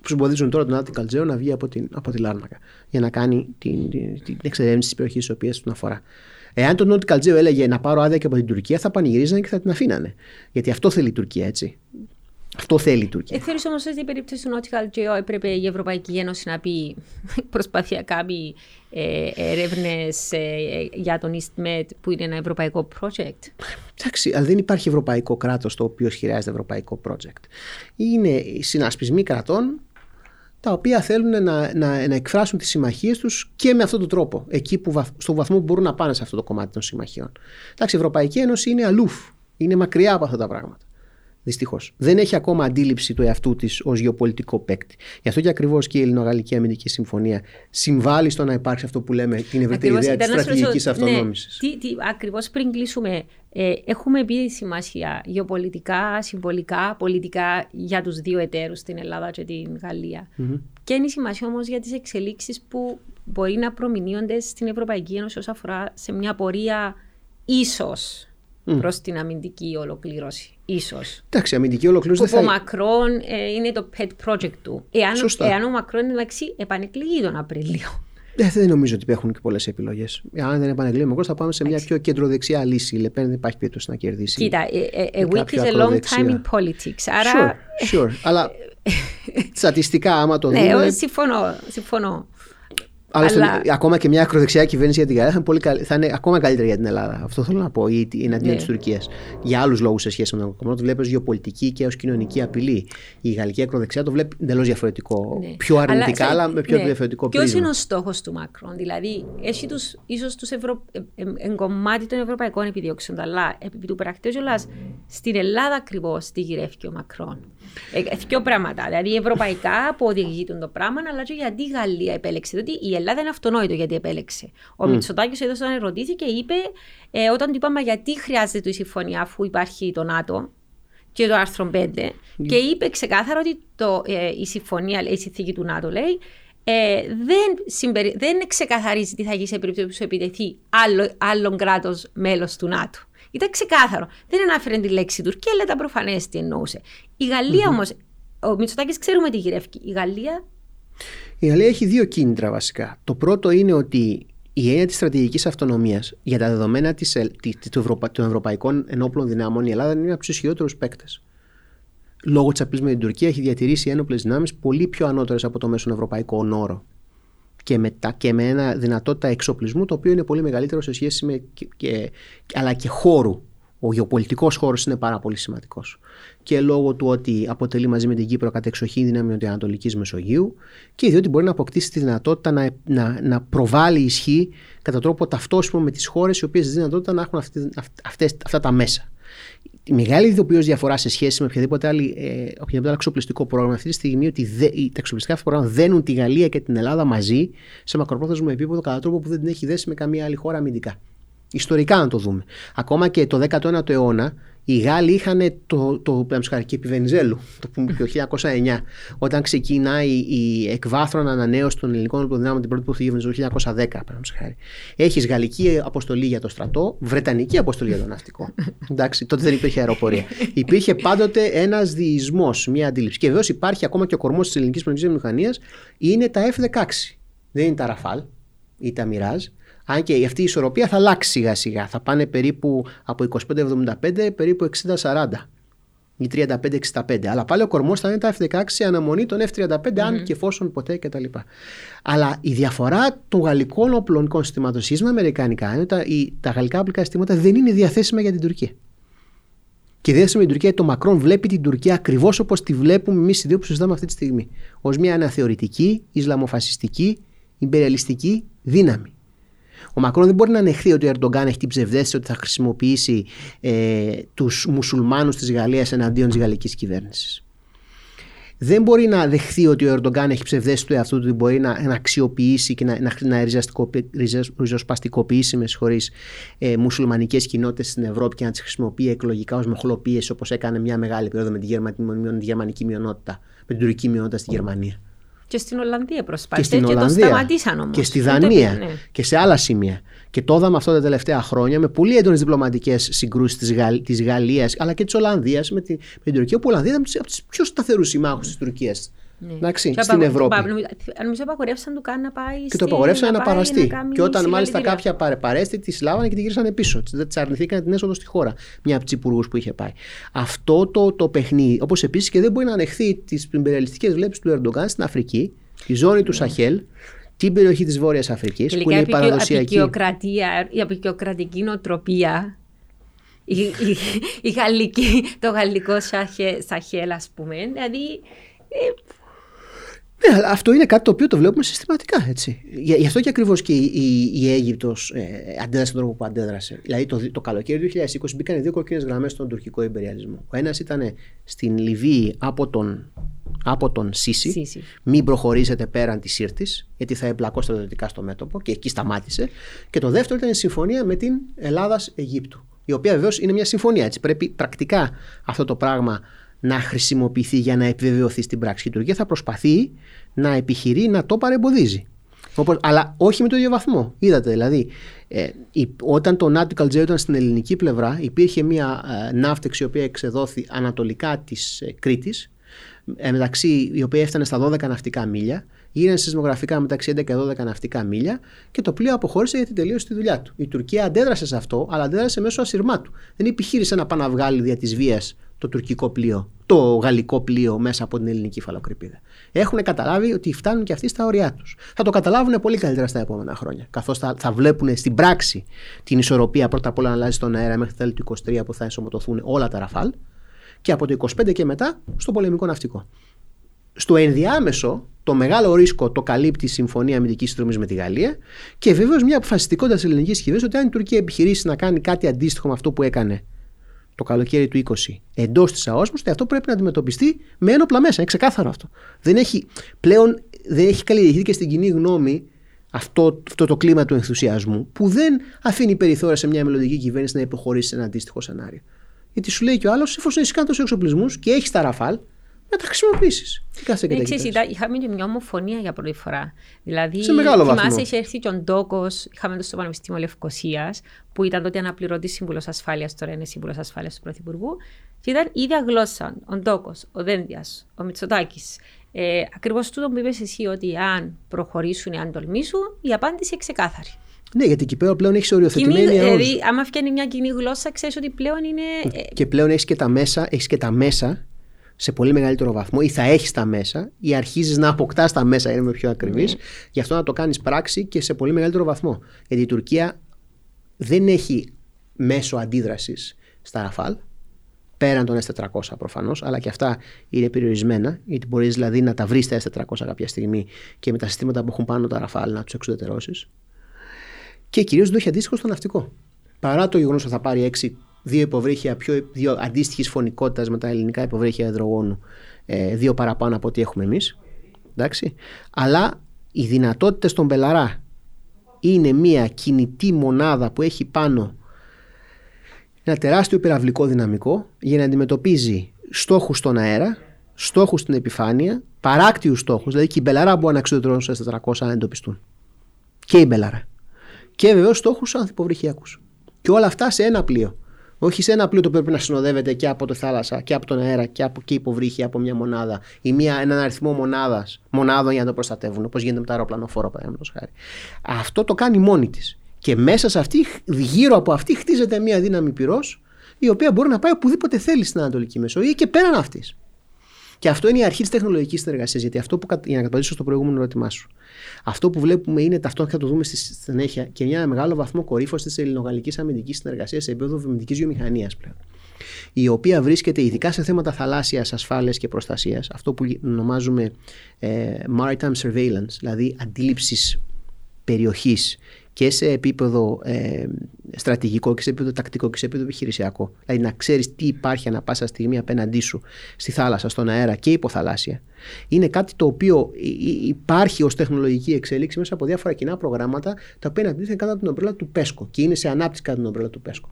Που εμποδίζουν τώρα τον Άττη Καλτζέο να βγει από, την, από τη Λάρνακα για να κάνει την, την, την εξερεύνηση της περιοχής της οποίας τον αφορά. Εάν τον Νότι Καλτζέο έλεγε να πάρω άδεια και από την Τουρκία, θα πανηγυρίζανε και θα την αφήνανε. Γιατί αυτό θέλει η Τουρκία, έτσι. Αυτό θέλει η Τουρκία. Ε, Θεωρεί όμως ότι η περίπτωση του Νότιου Καλτζέο έπρεπε η Ευρωπαϊκή Ένωση να πει προσπαθεί να κάνει ε, έρευνες ε, για τον EastMed που είναι ένα ευρωπαϊκό project. Εντάξει, αλλά δεν υπάρχει ευρωπαϊκό κράτος το οποίο χρειάζεται ευρωπαϊκό project. Είναι συνασπισμοί κρατών τα οποία θέλουν να, να, να εκφράσουν τις συμμαχίες τους και με αυτόν τον τρόπο, εκεί που, στο βαθμό που μπορούν να πάνε σε αυτό το κομμάτι των συμμαχιών. Εντάξει, η Ευρωπαϊκή Ένωση είναι αλούφ, είναι μακριά από αυτά τα πράγματα. Δυστυχώς. Δεν έχει ακόμα αντίληψη του εαυτού της ως γεωπολιτικό παίκτη. Γι' αυτό και ακριβώς και η Ελληνογαλλική Αμυντική Συμφωνία συμβάλλει στο να υπάρξει αυτό που λέμε την ευρύτερη ιδέα της στρατηγικής αυτονόμησης. Ναι, Ακριβώς πριν κλείσουμε, ε, έχουμε πει σημασία γεωπολιτικά, συμβολικά, πολιτικά για τους δύο εταίρους, την Ελλάδα και την Γαλλία. Mm-hmm. Και είναι η σημασία όμως για τις εξελίξεις που μπορεί να προμηνύονται στην Ευρωπαϊκή Ένωση όσον αφορά σε μια πορεία ίσως mm. προς την αμυντική ολοκλήρωση. Ίσως. Εντάξει, η αμυντική ολοκλήρωση δεν θα... Ο Μακρόν ε, είναι το pet project του. Εάν, εάν ο Μακρόν εντάξει επανεκλεγεί τον Απρίλιο. Ε, δεν νομίζω ότι έχουν και πολλές επιλογές. Αν δεν επανεκλεγεί ο Μακρόν, θα πάμε σε μια πιο κεντροδεξιά λύση. Η Λεπέν δεν υπάρχει περίπτωση να κερδίσει. Κοίτα, a week is a long time in politics. Άρα... Sure, sure. Αλλά στατιστικά, άμα το ναι, δούμε. Ναι, συμφωνώ. συμφωνώ. Άλλωστε, Αλλά... ακόμα και μια ακροδεξιά κυβέρνηση για την Γαλλία θα είναι, πολύ θα είναι ακόμα καλύτερη για την Ελλάδα. Αυτό θέλω να πω. Ή εναντίον ναι. της Τουρκίας. Για άλλους λόγους σε σχέση με τον κόμμα. Το βλέπεις ω γεωπολιτική και ως κοινωνική απειλή. Η γαλλική ακροδεξιά το βλέπει εντελώς διαφορετικό. Ναι. Πιο αρνητικά, αλλά, αλλά με πιο ναι. διαφορετικό πρίσμα. Ποιο είναι ο στόχος του Μακρόν. Δηλαδή, έχει τους, ίσως τους Ευρω... Ε, ε, εγκομμάτι των ευρωπαϊκών επιδιώξεων. Αλλά επί του πρακτέου στην Ελλάδα ακριβώς τι γυρεύει ο Μακρόν. Ε, δύο πράγματα. Δηλαδή, ευρωπαϊκά που οδηγεί το πράγμα, αλλά και γιατί η Γαλλία επέλεξε. Διότι η Ελλάδα είναι αυτονόητο γιατί επέλεξε. Ο mm. Μητσοτάκης εδώ όταν ερωτήθηκε, είπε, ε, όταν του είπαμε γιατί χρειάζεται η συμφωνία αφού υπάρχει το ΝΑΤΟ και το άρθρο 5, mm. και είπε ξεκάθαρα ότι το, ε, η συμφωνία, η συνθήκη του ΝΑΤΟ λέει, ε, δεν, συμπερι... δεν ξεκαθαρίζει τι θα γίνει σε περίπτωση που σου επιτεθεί άλλο, άλλον κράτος μέλος του ΝΑΤΟ. Ήταν ξεκάθαρο. Δεν ανάφερε τη λέξη Τουρκία, αλλά τα προφανές τι εννοούσε. Η Γαλλία mm-hmm. όμως, ο Μητσοτάκης ξέρουμε τι γυρεύει. Η Γαλλία η Γαλλία έχει δύο κίνητρα βασικά. Το πρώτο είναι ότι η έννοια της στρατηγικής αυτονομίας για τα δεδομένα της, των ευρωπαϊκών ενόπλων δυνάμεων η Ελλάδα είναι από τους ισχυρότερους παίκτες. Λόγω της απλή με την Τουρκία έχει διατηρήσει ένοπλες δυνάμεις πολύ πιο ανώτερες από το μέσον ευρωπαϊκό όρο. Και με, και με ένα δυνατότητα εξοπλισμού το οποίο είναι πολύ μεγαλύτερο σε σχέση με. Και, αλλά και χώρου ο γεωπολιτικός χώρος είναι πάρα πολύ σημαντικός. Και λόγω του ότι αποτελεί μαζί με την Κύπρο κατεξοχή δύναμη τη Ανατολική Μεσογείου και διότι μπορεί να αποκτήσει τη δυνατότητα να, να, να προβάλλει ισχύ κατά τρόπο ταυτόσιμο με τις χώρες οι οποίες τη δυνατότητα να έχουν αυτή, αυτές, αυτά τα μέσα. Η μεγάλη ειδοποιώς διαφορά σε σχέση με οποιαδήποτε, άλλη, ε, οποιαδήποτε άλλο εξοπλιστικό πρόγραμμα αυτή τη στιγμή ότι δε, τα εξοπλιστικά αυτά πρόγραμμα δένουν τη Γαλλία και την Ελλάδα μαζί σε μακροπρόθεσμο επίπεδο κατά τρόπο που δεν την έχει δέσει με καμία άλλη χώρα αμυντικά. Ιστορικά να το δούμε. Ακόμα και το 19ο αιώνα οι Γάλλοι είχαν το, το, το και επί Βενιζέλου, το πούμε το 1909, όταν ξεκινάει η εκβάθρον ανανέωση των ελληνικών οπλοδυνάμων την πρώτη που φύγει το 1910. Έχεις γαλλική αποστολή για το στρατό, βρετανική αποστολή για το ναυτικό. Εντάξει, τότε δεν υπήρχε αεροπορία. υπήρχε πάντοτε ένας διεισμός, μια αντίληψη. Και βεβαίως υπάρχει ακόμα και ο κορμός της ελληνικής πολιτικής μηχανίας, είναι τα F-16. Δεν είναι τα Ραφάλ ή τα Μοιράζ. Αν και αυτή η ισορροπία θα αλλάξει σιγά σιγά. Θα πάνε περίπου από 25-75 περίπου 60-40 ή 35-65. Αλλά πάλι ο κορμός θα είναι τα F-16 αναμονή των F-35, mm-hmm. αν και εφόσον ποτέ κτλ. Αλλά η διαφορά των γαλλικών οπλωνικών συστημάτων σχέση με αμερικανικά είναι ότι τα, γαλλικά οπλικά συστήματα δεν είναι διαθέσιμα για την Τουρκία. Και διαθέσιμα για την Τουρκία, το Μακρόν βλέπει την Τουρκία ακριβώς όπως τη βλέπουμε εμείς οι δύο που συζητάμε αυτή τη στιγμή. Ω μια αναθεωρητική, Ισλαμοφασιστική, υπεριαλιστική δύναμη. Ο Μακρόν δεν μπορεί να ανεχθεί ότι ο Ερντογκάν έχει την ψευδέστηση ότι θα χρησιμοποιήσει ε, τους μουσουλμάνους της Γαλλίας εναντίον της γαλλικής κυβέρνησης. Δεν μπορεί να δεχθεί ότι ο Ερντογκάν έχει ψευδέσει του εαυτού του ότι μπορεί να, να αξιοποιήσει και να, να, να ριζοσπαστικοποιήσει με συγχωρείς, ε, μουσουλμανικές κοινότητες στην Ευρώπη και να τις χρησιμοποιεί εκλογικά ως μοχλοπίεση όπως έκανε μια μεγάλη περίοδο με τη, γερμανική μειονότητα, με την τουρκική μειονότητα στη Γερμανία. Και στην Ολλανδία προσπάθησε και, και το σταματήσαν όμως. Και στη Δανία ναι. και σε άλλα σημεία. Και το είδαμε αυτό τα τελευταία χρόνια με πολύ έντονες διπλωματικές συγκρούσεις της Γαλλ, Γαλλίας αλλά και της Ολλανδίας με, τη, με την Τουρκία. Που η Ολλανδία ήταν από του πιο σταθερούς συμμάχους της Τουρκίας ναι. Εντάξει, στην Ευρώπη. Νομίζω απαγορεύσαν του καν να πάει. Και το απαγορεύσαν να, να παραστεί. Και όταν μάλιστα κάποια παρέστη, τη λάβανε και τη γύρισαν πίσω. Δεν της αρνηθήκαν την έσοδο στη χώρα. Μια από του υπουργούς που είχε πάει. Αυτό το, το παιχνίδι, όπως επίσης και δεν μπορεί να ανεχθεί τις υπεριαλιστικές βλέψεις του Ερντογκάν στην Αφρική, τη ζώνη του ναι. Σαχέλ, την περιοχή της Βόρειας Αφρικής, που είναι η παραδοσιακή. Η απεικιοκρατική νοοτροπία η, η, η γαλλική, το γαλλικό Σαχέλ, ας πούμε. Δηλαδή. Ε, ναι, αλλά αυτό είναι κάτι το οποίο το βλέπουμε συστηματικά. Έτσι. Γι' αυτό και ακριβώς και η, η, η Αίγυπτος ε, αντέδρασε τον τρόπο που αντέδρασε. Δηλαδή το, το καλοκαίρι του 2020 μπήκαν δύο κόκκινες γραμμές στον τουρκικό υπεριαλισμό. Ο ένας ήταν στην Λιβύη από τον, από τον Σίση, Σίση. μην προχωρήσετε πέραν της Σύρτης, γιατί θα εμπλακώ στρατιωτικά στο μέτωπο και εκεί σταμάτησε. Και το δεύτερο ήταν η συμφωνία με την Ελλάδα-Αιγύπτου. Η οποία βεβαίως είναι μια συμφωνία. Έτσι. Πρέπει πρακτικά αυτό το πράγμα να χρησιμοποιηθεί για να επιβεβαιωθεί στην πράξη. Και η Τουρκία θα προσπαθεί να επιχειρεί να το παρεμποδίζει. Όπως, αλλά όχι με το ίδιο βαθμό. Είδατε δηλαδή, ε, η, όταν το Nautical Jet ήταν στην ελληνική πλευρά, υπήρχε μια ε, ναύτεξη η οποία εξεδόθη ανατολικά της ε, Κρήτης, ε, μεταξύ, η οποία έφτανε στα 12 ναυτικά μίλια. Γίνανε σεισμογραφικά μεταξύ 11 και 12 ναυτικά μίλια και το πλοίο αποχώρησε γιατί τελείωσε τη δουλειά του. Η Τουρκία αντέδρασε σε αυτό, αλλά αντέδρασε μέσω ασυρμάτου. Δεν επιχείρησε να πάει να βγάλει δια της βίας το τουρκικό πλοίο, το γαλλικό πλοίο μέσα από την ελληνική φαλοκρηπίδα. Έχουν καταλάβει ότι φτάνουν και αυτοί στα όρια τους. Θα το καταλάβουν πολύ καλύτερα στα επόμενα χρόνια. Καθώς θα, θα βλέπουν στην πράξη την ισορροπία πρώτα απ' όλα να αλλάζει στον αέρα μέχρι το τέλη του 23 που θα ενσωματωθούν όλα τα ραφάλ και από το 25 και μετά στο πολεμικό ναυτικό. Στο ενδιάμεσο, το μεγάλο ρίσκο το καλύπτει η Συμφωνία Αμυντικής Συνδρομής με τη Γαλλία και βεβαίως μια αποφασιστικότητα της ελληνικής κυβέρνηση ότι αν η Τουρκία επιχειρήσει να κάνει κάτι αντίστοιχο με αυτό που έκανε το καλοκαίρι του 20 εντός της ΑΟΣ, αυτό πρέπει να αντιμετωπιστεί με ένοπλα μέσα. Είναι ξεκάθαρο αυτό. Δεν έχει, πλέον δεν έχει καλλιεργηθεί και στην κοινή γνώμη αυτό, αυτό το κλίμα του ενθουσιασμού που δεν αφήνει περιθώρια σε μια μελλοντική κυβέρνηση να υποχωρήσει σε ένα αντίστοιχο σενάριο. Γιατί σου λέει και ο άλλος, εφόσον έχει κάνει τόσου εξοπλισμούς και έχεις τα ραφάλ, να τα χρησιμοποιήσεις. Τι κάθε και Είχαμε και μια ομοφωνία για πρώτη φορά. Δηλαδή, σε μεγάλο βαθμό. Θυμάσαι, είχε έρθει και ο Ντόκος, είχαμε το στο Πανεπιστήμιο Λευκοσίας, που ήταν τότε αναπληρωτής σύμβουλος ασφάλειας, τώρα είναι σύμβουλος ασφάλειας του Πρωθυπουργού. Και ήταν ίδια γλώσσα. Ο Ντόκος, ο Δένδιας, ο Μητσοτάκης. Ε, Ακριβώς τούτο που είπες εσύ, ότι αν προχωρήσουν, αν τολμήσουν, η απάντηση είναι ξεκάθαρη. Ναι, γιατί εκεί πέρα πλέον έχεις οριοθετημένη. Δηλαδή, άμα φτιάχνει μια κοινή γλώσσα, ξέρεις ότι πλέον είναι. Και πλέον έχεις και τα μέσα, έχεις και τα μέσα σε πολύ μεγαλύτερο βαθμό ή θα έχεις τα μέσα ή αρχίζεις να αποκτάς τα μέσα, για να είμαι πιο ακριβής, mm. γι' αυτό να το κάνεις πράξη και σε πολύ μεγαλύτερο βαθμό. Γιατί η Τουρκία δεν έχει μέσο αντίδρασης στα Ραφάλ, πέραν των S400 προφανώς, αλλά και αυτά είναι περιορισμένα, γιατί μπορείς δηλαδή να τα βρεις στα S400 κάποια στιγμή και με τα συστήματα που έχουν πάνω τα Ραφάλ να τους εξουδετερώσεις. Και κυρίως δεν το έχει αντίστοιχο στο ναυτικό. Παρά το γεγονός ότι θα πάρει 6 δύο υποβρύχια πιο, δύο αντίστοιχης φονικότητας με τα ελληνικά υποβρύχια υδρογόνου, ε, δύο παραπάνω από ό,τι έχουμε εμείς. Αλλά οι δυνατότητες των Μπελαρά είναι μια κινητή μονάδα που έχει πάνω ένα τεράστιο πυραυλικό δυναμικό για να αντιμετωπίζει στόχους στον αέρα, στόχους στην επιφάνεια, παράκτιους στόχους, δηλαδή και η Μπελαρά μπορεί να εξοντώνει στα 400 αν εντοπιστούν. Και η Μπελαρά. Και βεβαίως στόχους ανθυποβρυχιακούς. Και όλα αυτά σε ένα πλοίο. Όχι σε ένα πλοίο το οποίο πρέπει να συνοδεύεται και από τη θάλασσα και από τον αέρα και από και υποβρύχια από μια μονάδα ή μια, έναν αριθμό μονάδας, μονάδων για να το προστατεύουν, όπως γίνεται με τα αεροπλανοφόρα παραδείγματος χάρη. Αυτό το κάνει μόνη της. Και μέσα σε αυτή, γύρω από αυτή, χτίζεται μια δύναμη πυρός, η οποία μπορεί να πάει οπουδήποτε θέλει στην Ανατολική Μεσόγειο και πέραν αυτής. Και αυτό είναι η αρχή της τεχνολογικής συνεργασίας. Γιατί αυτό που, για να καταπατήσω στο προηγούμενο ερώτημά σου, αυτό που βλέπουμε είναι ταυτόχρονα, θα το δούμε στη συνέχεια, και μια μεγάλο βαθμό κορύφωσης της ελληνογαλλικής αμυντικής συνεργασίας σε επίπεδο βιομηχανική βιομηχανίας πλέον. Η οποία βρίσκεται ειδικά σε θέματα θαλάσσιας ασφάλειας και προστασίας, αυτό που ονομάζουμε ε, maritime surveillance, δηλαδή αντίληψης περιοχής και σε επίπεδο ε, στρατηγικό και σε επίπεδο τακτικό και σε επίπεδο επιχειρησιακό. Δηλαδή να ξέρεις τι υπάρχει ανά πάσα στιγμή απέναντί σου στη θάλασσα, στον αέρα και υποθαλάσσια. Είναι κάτι το οποίο υπάρχει ως τεχνολογική εξέλιξη μέσα από διάφορα κοινά προγράμματα τα οποία αναπτύσσονται κάτω από την ομπρέλα του ΠΕΣΚΟ και είναι σε ανάπτυξη κάτω από την ομπρέλα του ΠΕΣΚΟ.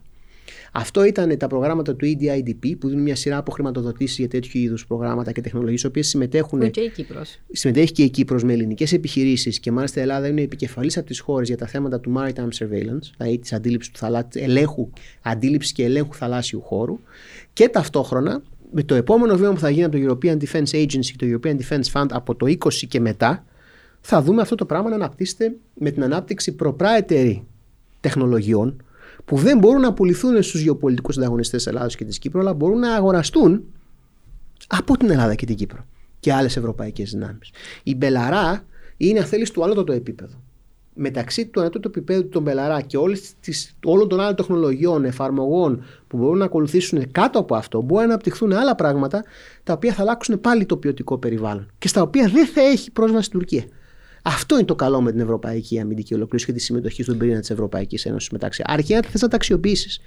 Αυτό ήταν τα προγράμματα του EDIDP που δίνουν μια σειρά από χρηματοδοτήσει για τέτοιου είδους προγράμματα και τεχνολογίες, οι οποίες συμμετέχουν. Και η Κύπρος. Συμμετέχει και η Κύπρος με ελληνικές επιχειρήσεις και μάλιστα η Ελλάδα είναι επικεφαλής από τις χώρες για τα θέματα του maritime surveillance, δηλαδή της αντίληψης του θαλά... ελέγχου, αντίληψης και ελέγχου θαλάσσιου χώρου. Και ταυτόχρονα με το επόμενο βήμα που θα γίνει από το European Defence Agency και το European Defence Fund από το 20 και μετά, θα δούμε αυτό το πράγμα να αναπτύσσεται με την ανάπτυξη proprietary τεχνολογιών που δεν μπορούν να πουληθούν στους γεωπολιτικούς ανταγωνιστές της Ελλάδα και της Κύπρου, αλλά μπορούν να αγοραστούν από την Ελλάδα και την Κύπρο και άλλες ευρωπαϊκές δυνάμεις. Η Μπελαρά είναι, αν θέλεις, το άλλο το επίπεδο. Μεταξύ του ανώτατου επίπεδου των Μπελαρά και όλες τις, όλων των άλλων τεχνολογιών, εφαρμογών που μπορούν να ακολουθήσουν κάτω από αυτό, μπορεί να αναπτυχθούν άλλα πράγματα τα οποία θα αλλάξουν πάλι το ποιοτικό περιβάλλον και στα οποία δεν θα έχει πρόσβαση η Τουρκία. Αυτό είναι το καλό με την Ευρωπαϊκή Αμυντική Ολοκλήρωση και τη συμμετοχή στον πυρήνα της Ευρωπαϊκής Ένωσης μεταξύ. Αρκεί να θες να τα αξιοποιήσεις.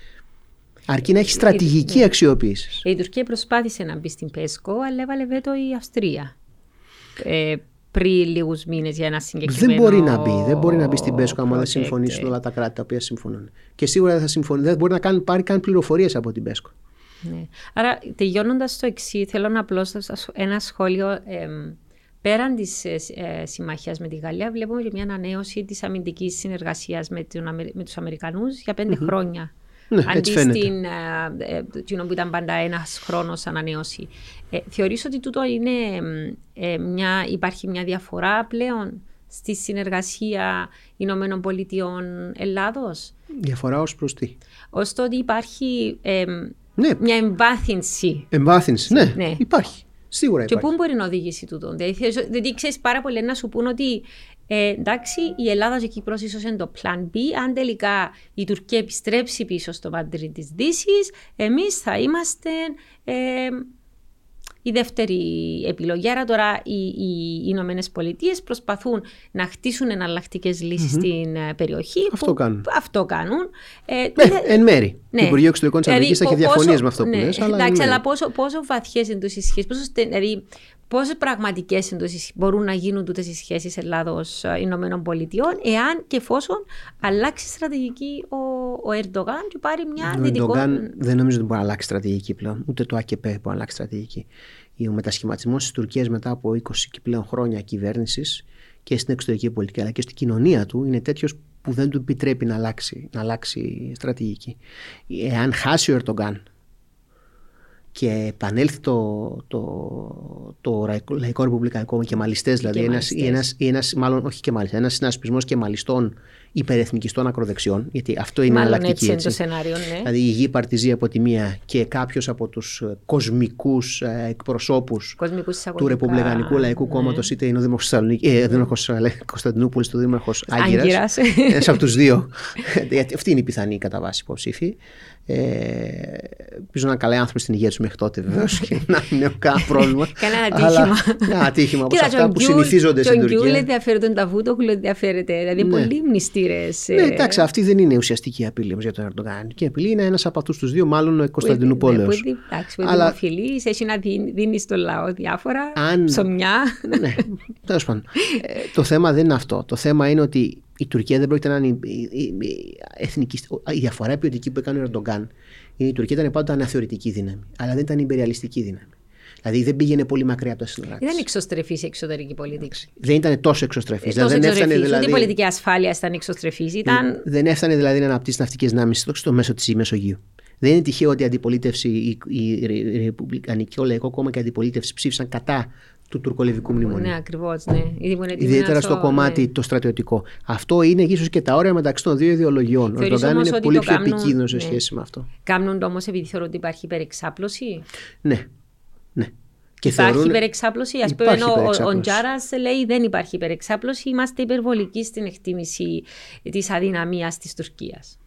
Αρκεί να έχεις στρατηγική αξιοποίησης. Η Τουρκία προσπάθησε να μπει στην PESCO, αλλά έβαλε βέτο η Αυστρία. Ε, πριν λίγους μήνες για ένα συγκεκριμένο. Δεν μπορεί να μπει. Δεν μπορεί να μπει στην ΠΕΣΚΟ άμα δεν συμφωνήσουν όλα τα κράτη τα οποία συμφωνούν. Και σίγουρα δεν θα συμφωνεί. Δεν μπορεί να κάνει, πάρει καν πληροφορίες από την ΠΕΣΚΟ. Ναι. Άρα, τελειώνοντας το εξή, θέλω να απλώς ένα σχόλιο. Ε, Πέραν της ε, ε συμμαχίας με τη Γαλλία, βλέπουμε και μια ανανέωση της αμυντικής συνεργασίας με, με τους Αμερικανούς για πεντε χρόνια. Ναι, Αντί στην ε, ε, που ήταν πάντα ένας χρόνος ανανέωση. Ε, θεωρείς ότι τούτο είναι, ε, μια, υπάρχει μια διαφορά πλέον στη συνεργασία Ηνωμένων Πολιτειών Ελλάδος; Διαφορά ως προς τι; Ως το ότι υπάρχει ναι. μια εμβάθυνση. Εμβάθυνση, ναι, ναι. υπάρχει. Σίγουρα και πού μπορεί να οδηγήσει τούτο. Δηλαδή, δηλαδή ξέρεις πάρα πολύ να σου πούν ότι ε, εντάξει, η Ελλάδας και η Κύπρος ίσως είναι το plan B. Αν τελικά η Τουρκία επιστρέψει πίσω στο πάντρι της Δύσης, εμείς θα είμαστε ε, η δεύτερη επιλογή. Άρα τώρα οι, οι Ηνωμένες Πολιτείες προσπαθούν να χτίσουν εναλλακτικές στην ε, περιοχή. Αυτό κάνουν. Αυτό κάνουν. Ε, ναι, εν μέρη. Ναι. Το Υπουργείο Εξωτερικών της Αμερικής δηλαδή, θα έχει διαφωνίες με αυτό που ναι, λες, αλλά. Εντάξει, αλλά πόσο, πόσο βαθιές είναι οι σχέσει, πόσο, δηλαδή, πόσες πραγματικές μπορούν να γίνουν τούτες οι σχέσεις Ελλάδο-Ηνωμένων Πολιτειών, εάν και εφόσον αλλάξει στρατηγική ο, ο Ερντογάν και πάρει μια ο δυτικό. Ο Ερντογάν δεν νομίζω ότι μπορεί να αλλάξει στρατηγική πλέον. Ούτε το ΑΚΠ μπορεί να αλλάξει στρατηγική. Ο μετασχηματισμός της Τουρκίας μετά από 20 και πλέον χρόνια κυβέρνησης και στην εξωτερική πολιτική αλλά και στην κοινωνία του είναι τέτοιος που δεν του επιτρέπει να αλλάξει, να αλλάξει στρατηγική. Εάν χάσει ο Ερντογάν και επανέλθει το, το, το Λαϊκό Ρεπουμπλικανικό και μαλιστές, δηλαδή ένας, ένας, ένας, μάλλον όχι και μάλιστα, ένας συνασπισμός και μαλιστών υπερεθνικιστών ακροδεξιών, γιατί αυτό είναι Μάλλον εναλλακτική. Έτσι, έτσι. είναι το σενάριο, ναι. Δηλαδή η γη παρτιζεί από τη μία και κάποιος από τους ε, κοσμικούς ε, εκπροσώπους του Ρεπουμπλικανικού Λαϊκού ναι. Κόμματος, είτε είναι ο Δήμαρχο ε, Κωνσταντινούπολης, του Δήμαρχος Άγκυρας. Ένας από τους δύο. Αυτή είναι η πιθανή κατά βάση υποψήφοι. Ε, ελπίζω να είναι καλοί άνθρωποι στην υγεία τους μέχρι τότε βεβαίως και να μην έχουν κανένα πρόβλημα. Κανένα ατύχημα. Ένα ατύχημα από αυτά που συνηθίζονται στην Τουρκία. Τον Γκιούλ ενδιαφέρεται, τον Ταβούτογλου ενδιαφέρεται. Δηλαδή ναι. πολλοί μνηστήρες. Ναι, εντάξει, αυτή δεν είναι ουσιαστική απειλή για τον Ερντογάν. Και η απειλή είναι ένας από αυτούς τους δύο, μάλλον ο Κωνσταντινούπολεος. Εντάξει, που είναι δημοφιλής, έχει να δίνει στο λαό διάφορα. ψωμιά. Ναι, τέλος πάντων. Ε, το θέμα δεν είναι αυτό. Το θέμα είναι ότι η Τουρκία δεν πρόκειται να είναι εθνική. Η διαφορά ποιοτική που έκανε ο Ερντογκάν είναι η Τουρκία ήταν πάντα αναθεωρητική δύναμη, αλλά δεν ήταν υπεριαλιστική δύναμη. Δηλαδή δεν πήγαινε πολύ μακριά από τα σύνορα. Ήταν εξωστρεφή η εξωτερική πολιτική. Δεν ήταν τόσο εξωστρεφής. Δηλαδή, δεν έφτανε δηλαδή. Ούτε η πολιτική ασφάλεια ήταν εξωστρεφής. Ήταν... Δεν έφτανε δηλαδή να αναπτύσσει ναυτικές δυνάμεις στο μέσο της Μεσογείου. Δεν είναι τυχαίο ότι η αντιπολίτευση, η, η, η Ρεπουμπλικανική, ο Λαϊκό Κόμμα και η αντιπολίτευση ψήφισαν κατά του τουρκολιβικού μνημονίου. Ναι, ακριβώς. Ναι. Ιδιαίτερα στο κομμάτι ναι. το στρατιωτικό. Αυτό είναι ίσω και τα όρια μεταξύ των δύο ιδεολογιών. Ο Ερντογάν είναι πολύ πιο επικίνδυνος σε ναι. σχέση με αυτό. Κάνουν το όμως επειδή θεωρούν ότι υπάρχει υπερεξάπλωση; Ναι. ναι. Και υπάρχει θεωρούν... υπερεξάπλωση; Α πούμε, ο, ο Τζάρας λέει δεν υπάρχει υπερεξάπλωση. Είμαστε υπερβολικοί στην εκτίμηση της αδυναμίας της Τουρκίας.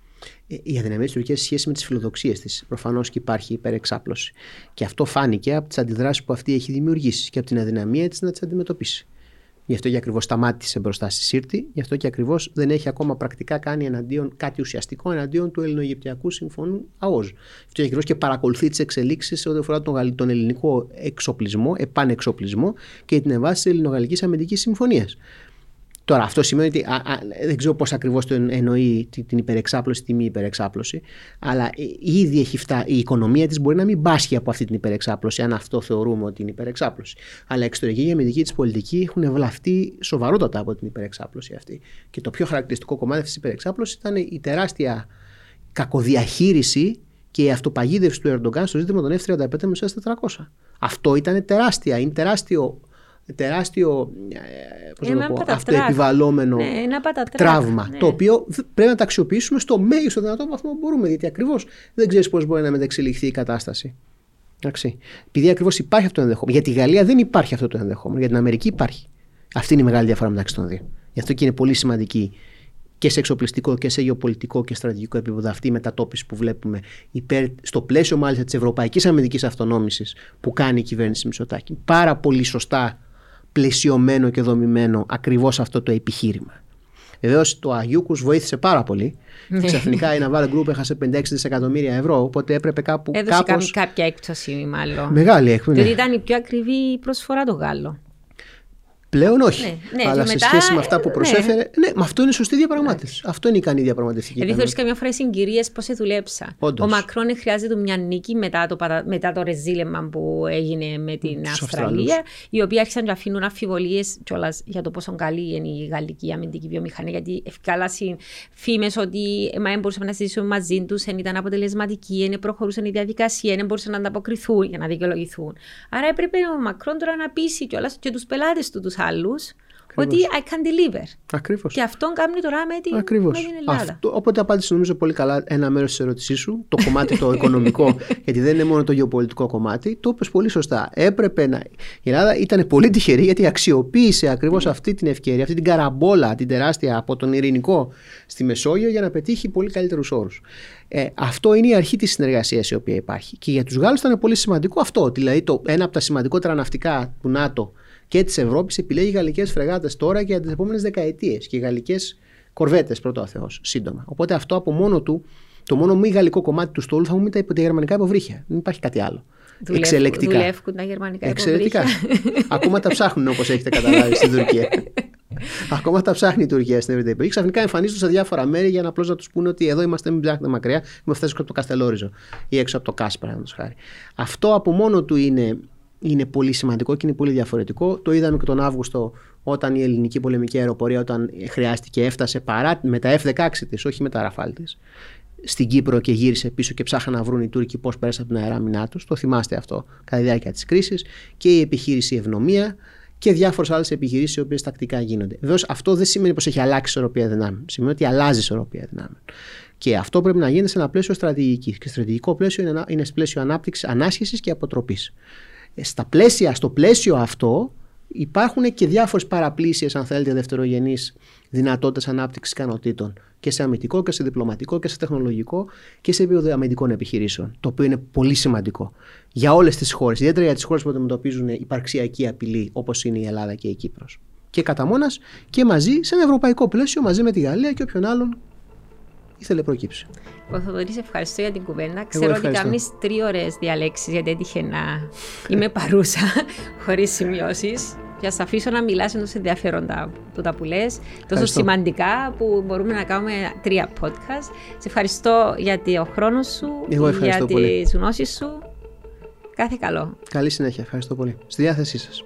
Ε, η αδυναμία τη Τουρκία σε σχέση με τις φιλοδοξίες της. Προφανώς και υπάρχει υπερεξάπλωση. Και αυτό φάνηκε από τις αντιδράσεις που αυτή έχει δημιουργήσει και από την αδυναμία της να τις αντιμετωπίσει. Γι' αυτό και ακριβώς σταμάτησε μπροστά στη Σύρτη, γι' αυτό και ακριβώς δεν έχει ακόμα πρακτικά κάνει εναντίον, κάτι ουσιαστικό εναντίον του Ελληνογυπτιακού Συμφώνου ΑΟΖ. Γι' αυτό και ακριβώς και παρακολουθεί τις εξελίξεις ό,τι αφορά τον, τον ελληνικό εξοπλισμό, επανεξοπλισμό και την εμβάση της Ελληνογαλλικής Αμυντικής Συμφωνίας. Τώρα, αυτό σημαίνει ότι α, α, δεν ξέρω πώς ακριβώς το εννοεί την υπερεξάπλωση, τη μη υπερεξάπλωση, αλλά ήδη έχει φτά, η οικονομία της μπορεί να μην πάσχει από αυτή την υπερεξάπλωση, αν αυτό θεωρούμε ότι είναι υπερεξάπλωση. Αλλά η εξωτερική και αμυντική της πολιτική έχουν βλαφτεί σοβαρότατα από την υπερεξάπλωση αυτή. Και το πιο χαρακτηριστικό κομμάτι αυτής της υπερεξάπλωσης ήταν η τεράστια κακοδιαχείριση και η αυτοπαγίδευση του Ερντογκάν στο ζήτημα των F-35 με 400. Αυτό ήταν τεράστια, είναι τεράστιο τεράστιο ε, αυτοεπιβαλλόμενο ναι, τραύμα. Ναι. Το οποίο πρέπει να τα αξιοποιήσουμε στο μέγιστο δυνατό βαθμό που μπορούμε. Γιατί ακριβώς δεν ξέρεις πώς μπορεί να μεταξελιχθεί η κατάσταση. Εντάξει. Επειδή ακριβώς υπάρχει αυτό το ενδεχόμενο. Για τη Γαλλία δεν υπάρχει αυτό το ενδεχόμενο. Για την Αμερική υπάρχει. Αυτή είναι η μεγάλη διαφορά μεταξύ των δύο. Γι' αυτό και είναι πολύ σημαντική και σε εξοπλιστικό και σε γεωπολιτικό και στρατηγικό επίπεδο αυτή η μετατόπιση που βλέπουμε υπέρ, στο πλαίσιο μάλιστα της ευρωπαϊκής αμυντικής αυτονόμησης που κάνει η κυβέρνηση Μισοτάκη. Πάρα πολύ σωστά πλαισιωμένο και δομημένο ακριβώς αυτό το επιχείρημα. Βεβαίως το Αγιούκους βοήθησε πάρα πολύ. Ναι. Ξαφνικά η Naval Group έχασε 56 δισεκατομμύρια ευρώ, οπότε έπρεπε κάπου. Έδωσε κάπως... κάποια έκπτωση, μάλλον. Μεγάλη έκπτωση. Διότι ήταν η πιο ακριβή προσφορά το Γάλλο. Πλέον όχι. Ναι, ναι, Αλλά σε μετά, σχέση με αυτά που ναι. προσέφερε. Ναι, ναι με αυτό είναι σωστή διαπραγμάτευση. Αυτό είναι ικανή διαπραγματευτική. Δηλαδή, θεωρείς καμιά φορά συγκυρίες πώς σε δουλέψα. Ο Μακρόν χρειάζεται μια νίκη μετά το, μετά το ρεζίλεμα που έγινε με την Αυστραλία, οι οποίοι άρχισαν να αφήνουν αμφιβολίες για το πόσο καλή είναι η γαλλική αμυντική βιομηχανία. Γιατί ευκάλασαν φήμες ότι μα δεν μπορούσαμε να συζητήσουμε μαζί τους, δεν ήταν αποτελεσματικοί, δεν προχωρούσαν η διαδικασία, δεν μπορούσαν να ανταποκριθούν για να δικαιολογηθούν. Άρα έπρεπε ο Μακρόν τώρα να πείσει κιόλας και τους πελάτες του, τους άλλους ότι I can deliver. Ακριβώς. Και αυτόν κάνει τώρα με την, με την Ελλάδα. Αυτό, οπότε απάντησε νομίζω πολύ καλά ένα μέρος της ερώτησής σου, το κομμάτι το οικονομικό, γιατί δεν είναι μόνο το γεωπολιτικό κομμάτι. Το είπες πολύ σωστά. Έπρεπε να. Η Ελλάδα ήταν πολύ τυχερή γιατί αξιοποίησε ακριβώς mm. αυτή την ευκαιρία, αυτή την καραμπόλα, την τεράστια από τον ειρηνικό στη Μεσόγειο για να πετύχει πολύ καλύτερους όρους. Ε, αυτό είναι η αρχή της συνεργασίας η οποία υπάρχει. Και για τους Γάλλους ήταν πολύ σημαντικό αυτό. Δηλαδή, το, ένα από τα σημαντικότερα ναυτικά του ΝΑΤΟ και της Ευρώπης επιλέγει γαλλικές φρεγάτες τώρα και για τις επόμενες δεκαετίες και γαλλικές κορβέτες πρώτο Θεός σύντομα. Οπότε αυτό από μόνο του, το μόνο μη γαλλικό κομμάτι του στόλου θα μου τα, τα γερμανικά υποβρύχια. Δεν υπάρχει κάτι άλλο. Δουλεύουν, Εξελεκτικά. Δουλεύουν τα γερμανικά Εξαιρετικά. Ακόμα τα ψάχνουν όπως έχετε καταλάβει στην Τουρκία. Ακόμα τα ψάχνει η Τουρκία στην ευρύτερη περιοχή. Ξαφνικά εμφανίζονται σε διάφορα μέρη για να απλώς να τους πούνε ότι εδώ είμαστε, μην ψάχνετε μακριά. Είμαι φτάσει από το Καστελόριζο ή έξω από το Κάσπρα, παραδείγματο χάρη. Αυτό από μόνο του είναι είναι πολύ σημαντικό και είναι πολύ διαφορετικό. Το είδαμε και τον Αύγουστο όταν η ελληνική πολεμική αεροπορία όταν χρειάστηκε έφτασε παρά, με τα F-16 της, όχι με τα Ραφάλ της, στην Κύπρο και γύρισε πίσω και ψάχναν να βρουν οι Τούρκοι πώς πέρασαν από την αεράμινά τους. Το θυμάστε αυτό κατά τη διάρκεια της κρίσης και η επιχείρηση Ευνομία και διάφορες άλλες επιχειρήσεις οι οποίες τακτικά γίνονται. Βεβαίως αυτό δεν σημαίνει πως έχει αλλάξει η ισορροπία δυνάμεων. Σημαίνει ότι αλλάζει η ισορροπία δυνάμεων. Και αυτό πρέπει να γίνει σε ένα πλαίσιο στρατηγική. Και στρατηγικό πλαίσιο είναι, είναι πλαίσιο ανάπτυξης, ανάσχεσης και αποτροπής. Ε, στα πλαίσια, στο πλαίσιο αυτό υπάρχουν και διάφορες παραπλήσιες αν θέλετε δευτερογενείς δυνατότητες ανάπτυξης ικανοτήτων. Και σε αμυντικό και σε διπλωματικό και σε τεχνολογικό και σε επίπεδο αμυντικών επιχειρήσεων το οποίο είναι πολύ σημαντικό για όλες τις χώρες ιδιαίτερα για τις χώρες που αντιμετωπίζουν υπαρξιακή απειλή όπως είναι η Ελλάδα και η Κύπρος. Και κατά μόνας και μαζί σε ένα ευρωπαϊκό πλαίσιο μαζί με τη Γαλλία και όποιον άλλον ήθελε προκύψει. Ο Θοδωρής, ευχαριστώ για την κουβέντα. Ξέρω ότι κάνεις τρεις ώρε διαλέξεις γιατί έτυχε να είμαι παρούσα χωρίς σημειώσεις. Για να αφήσω να μιλάς τόσο ενδιαφέροντα που τα που λες, τόσο Ευχαριστώ. σημαντικά που μπορούμε να κάνουμε τρία podcast. Σε ευχαριστώ για το χρόνος σου, Εγώ ευχαριστώ για πολύ. τις γνώσεις σου. Κάθε καλό. Καλή συνέχεια. Ευχαριστώ πολύ. Στη διάθεσή σας.